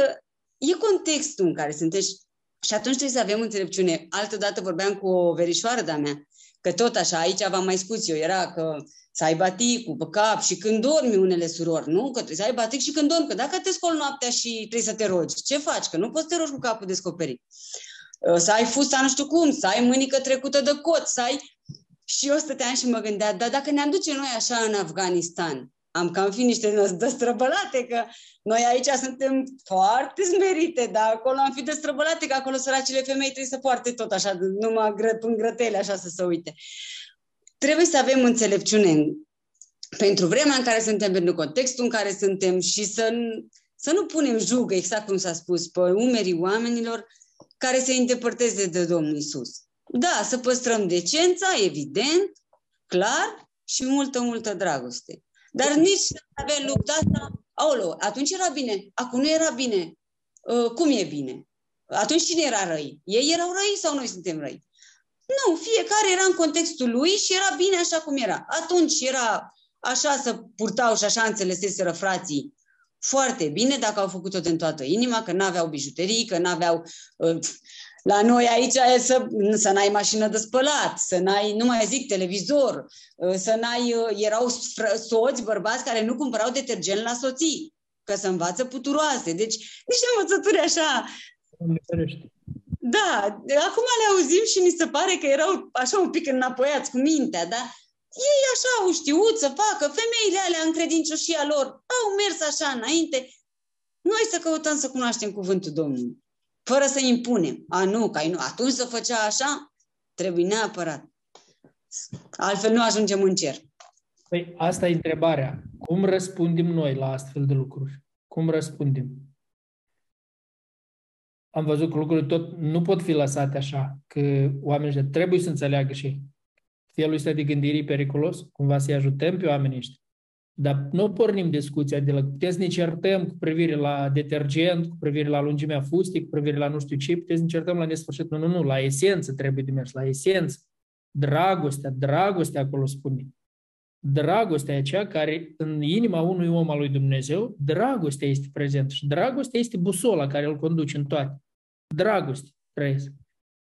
e contextul în care sunteți și atunci trebuie să avem înțelepciune. Altădată vorbeam cu o verișoară de-a mea, că tot așa, aici v-am mai spus eu, era că să ai baticul pe cap și când dormi unele surori, nu? Că trebuie să ai batic și când dormi, că dacă te scoli noaptea și trebuie să te rogi, ce faci? Că nu poți să te rogi cu capul descoperit. Uh, să ai fusta nu știu cum, să ai mânică trecută de cot, să ai... Și eu stăteam și mă gândeam, dar dacă ne-am duce noi așa în Afganistan, am cam fi niște destrăbălate, că noi aici suntem foarte smerite, dar acolo am fi destrăbălate, că acolo săracile femei trebuie să poarte tot așa, numai gră, în grătele, așa să se uite. Trebuie să avem înțelepciune pentru vremea în care suntem, pentru contextul în care suntem și să, să nu punem jug, exact cum s-a spus, pe umerii oamenilor, care se îndepărteze de Domnul Isus. Da, să păstrăm decența, evident, clar, și multă, multă dragoste. Dar nici să avem lupta asta, aolo, atunci era bine, acum nu era bine. Uh, cum e bine? Atunci cine era răi? Ei erau răi sau noi suntem răi? Nu, fiecare era în contextul lui și era bine așa cum era. Atunci era așa să purtau și așa înțeleseseră frații foarte bine dacă au făcut-o din toată inima, că n-aveau bijuterii, că n-aveau... Uh, la noi aici e să, să n-ai mașină de spălat, să n-ai, nu mai zic, televizor, uh, să n-ai... Uh, erau soți, bărbați care nu cumpărau detergent la soții, că să învață puturoase. Deci niște învățături așa... Da, acum le auzim și mi se pare că erau așa un pic înapoiați cu mintea, da? ei așa au știut să facă, femeile alea în credincioșia lor au mers așa înainte. Noi să căutăm să cunoaștem cuvântul Domnului, fără să impunem. A, nu, că nu. Atunci să făcea așa, trebuie neapărat. Altfel nu ajungem în cer. Păi asta e întrebarea. Cum răspundem noi la astfel de lucruri? Cum răspundem? Am văzut că lucrurile tot nu pot fi lăsate așa, că oamenii trebuie să înțeleagă și felul ăsta de gândire e periculos, cumva să-i ajutăm pe oamenii ăștia. Dar nu pornim discuția de la... Puteți să ne certăm cu privire la detergent, cu privire la lungimea fustei, cu privire la nu știu ce, puteți să ne certăm la nesfârșit. Nu, nu, nu, la esență trebuie de mers, la esență. Dragostea, dragostea acolo spune. Dragostea e aceea care în inima unui om al lui Dumnezeu, dragostea este prezent și dragostea este busola care îl conduce în toate. Dragoste trăiesc.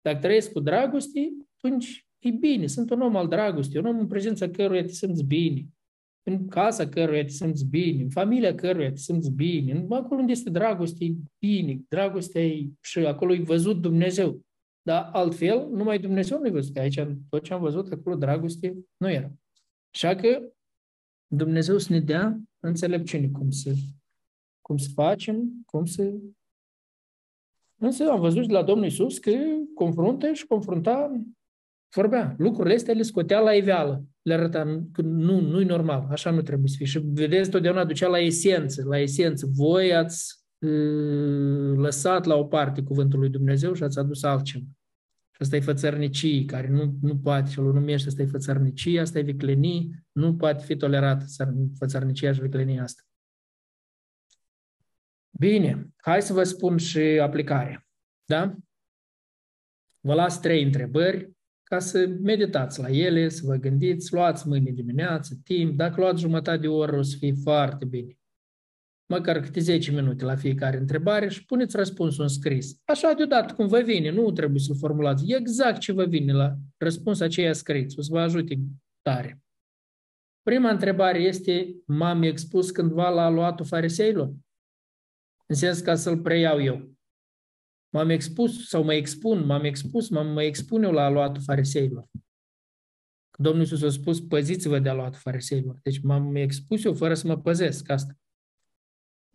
Dacă trăiesc cu dragoste, atunci E bine, sunt un om al dragostei, un om în prezența căruia te simți bine, în casa căruia te simți bine, în familia căruia te simți bine, acolo unde este dragoste, e bine, dragostea e și acolo e văzut Dumnezeu. Dar altfel, numai Dumnezeu nu e văzut. Aici, tot ce am văzut, acolo dragoste nu era. Așa că Dumnezeu să ne dea înțelepciune cum să, cum să facem, cum să... Însă am văzut de la Domnul Isus că confruntă și confrunta vorbea. Lucrurile astea le scotea la iveală. Le arăta că nu, nu-i normal, așa nu trebuie să fie. Și vedeți, totdeauna ducea la esență, la esență. Voi ați uh, lăsat la o parte cuvântul lui Dumnezeu și ați adus altceva. Și asta e fățărnicie, care nu, nu poate, și-l numește, asta e fățărnicie, asta e viclenie, nu poate fi tolerată fățărnicia și viclenia asta. Bine, hai să vă spun și aplicarea. Da? Vă las trei întrebări ca să meditați la ele, să vă gândiți, luați mâine dimineață, timp, dacă luați jumătate de oră o să fie foarte bine. Măcar câte 10 minute la fiecare întrebare și puneți răspunsul în scris. Așa deodată cum vă vine, nu trebuie să-l formulați. Exact ce vă vine la răspuns aceea scris. O să vă ajute tare. Prima întrebare este, m-am expus cândva la aluatul fariseilor? În sens ca să-l preiau eu m-am expus sau mă expun, m-am expus, m-am, mă expun eu la aluatul fariseilor. Domnul Iisus a spus, păziți-vă de luat fariseilor. Deci m-am expus eu fără să mă păzesc asta.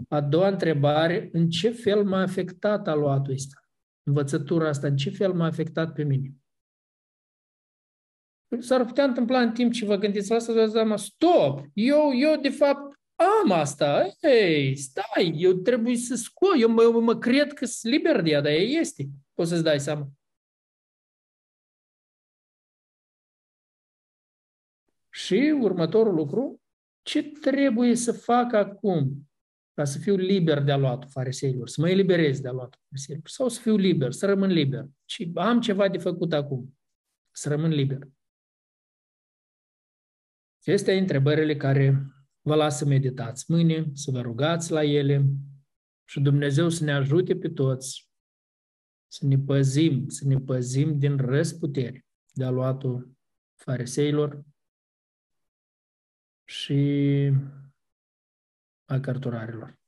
A doua întrebare, în ce fel m-a afectat aluatul ăsta? Învățătura asta, în ce fel m-a afectat pe mine? S-ar putea întâmpla în timp ce vă gândiți la asta, vă seama, stop, eu, eu de fapt am asta, ei, stai, eu trebuie să scot, eu mă, mă cred că sunt liber de ea, dar ea este. Poți să-ți dai seama. Și următorul lucru, ce trebuie să fac acum ca să fiu liber de aluatul fariseilor, să mă eliberez de aluatul fariseilor, sau să fiu liber, să rămân liber. Și am ceva de făcut acum, să rămân liber. Acestea întrebările care vă las să meditați mâine, să vă rugați la ele și Dumnezeu să ne ajute pe toți să ne păzim, să ne păzim din răsputeri de aluatul fariseilor și a cărturarilor.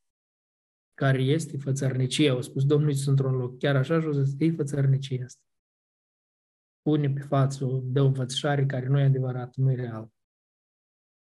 Care este fățărnicia, au spus Domnul Iisus într-un loc. Chiar așa și o să e fățărnicia asta. Pune pe față, dă o înfățișare care nu e adevărat, nu e real.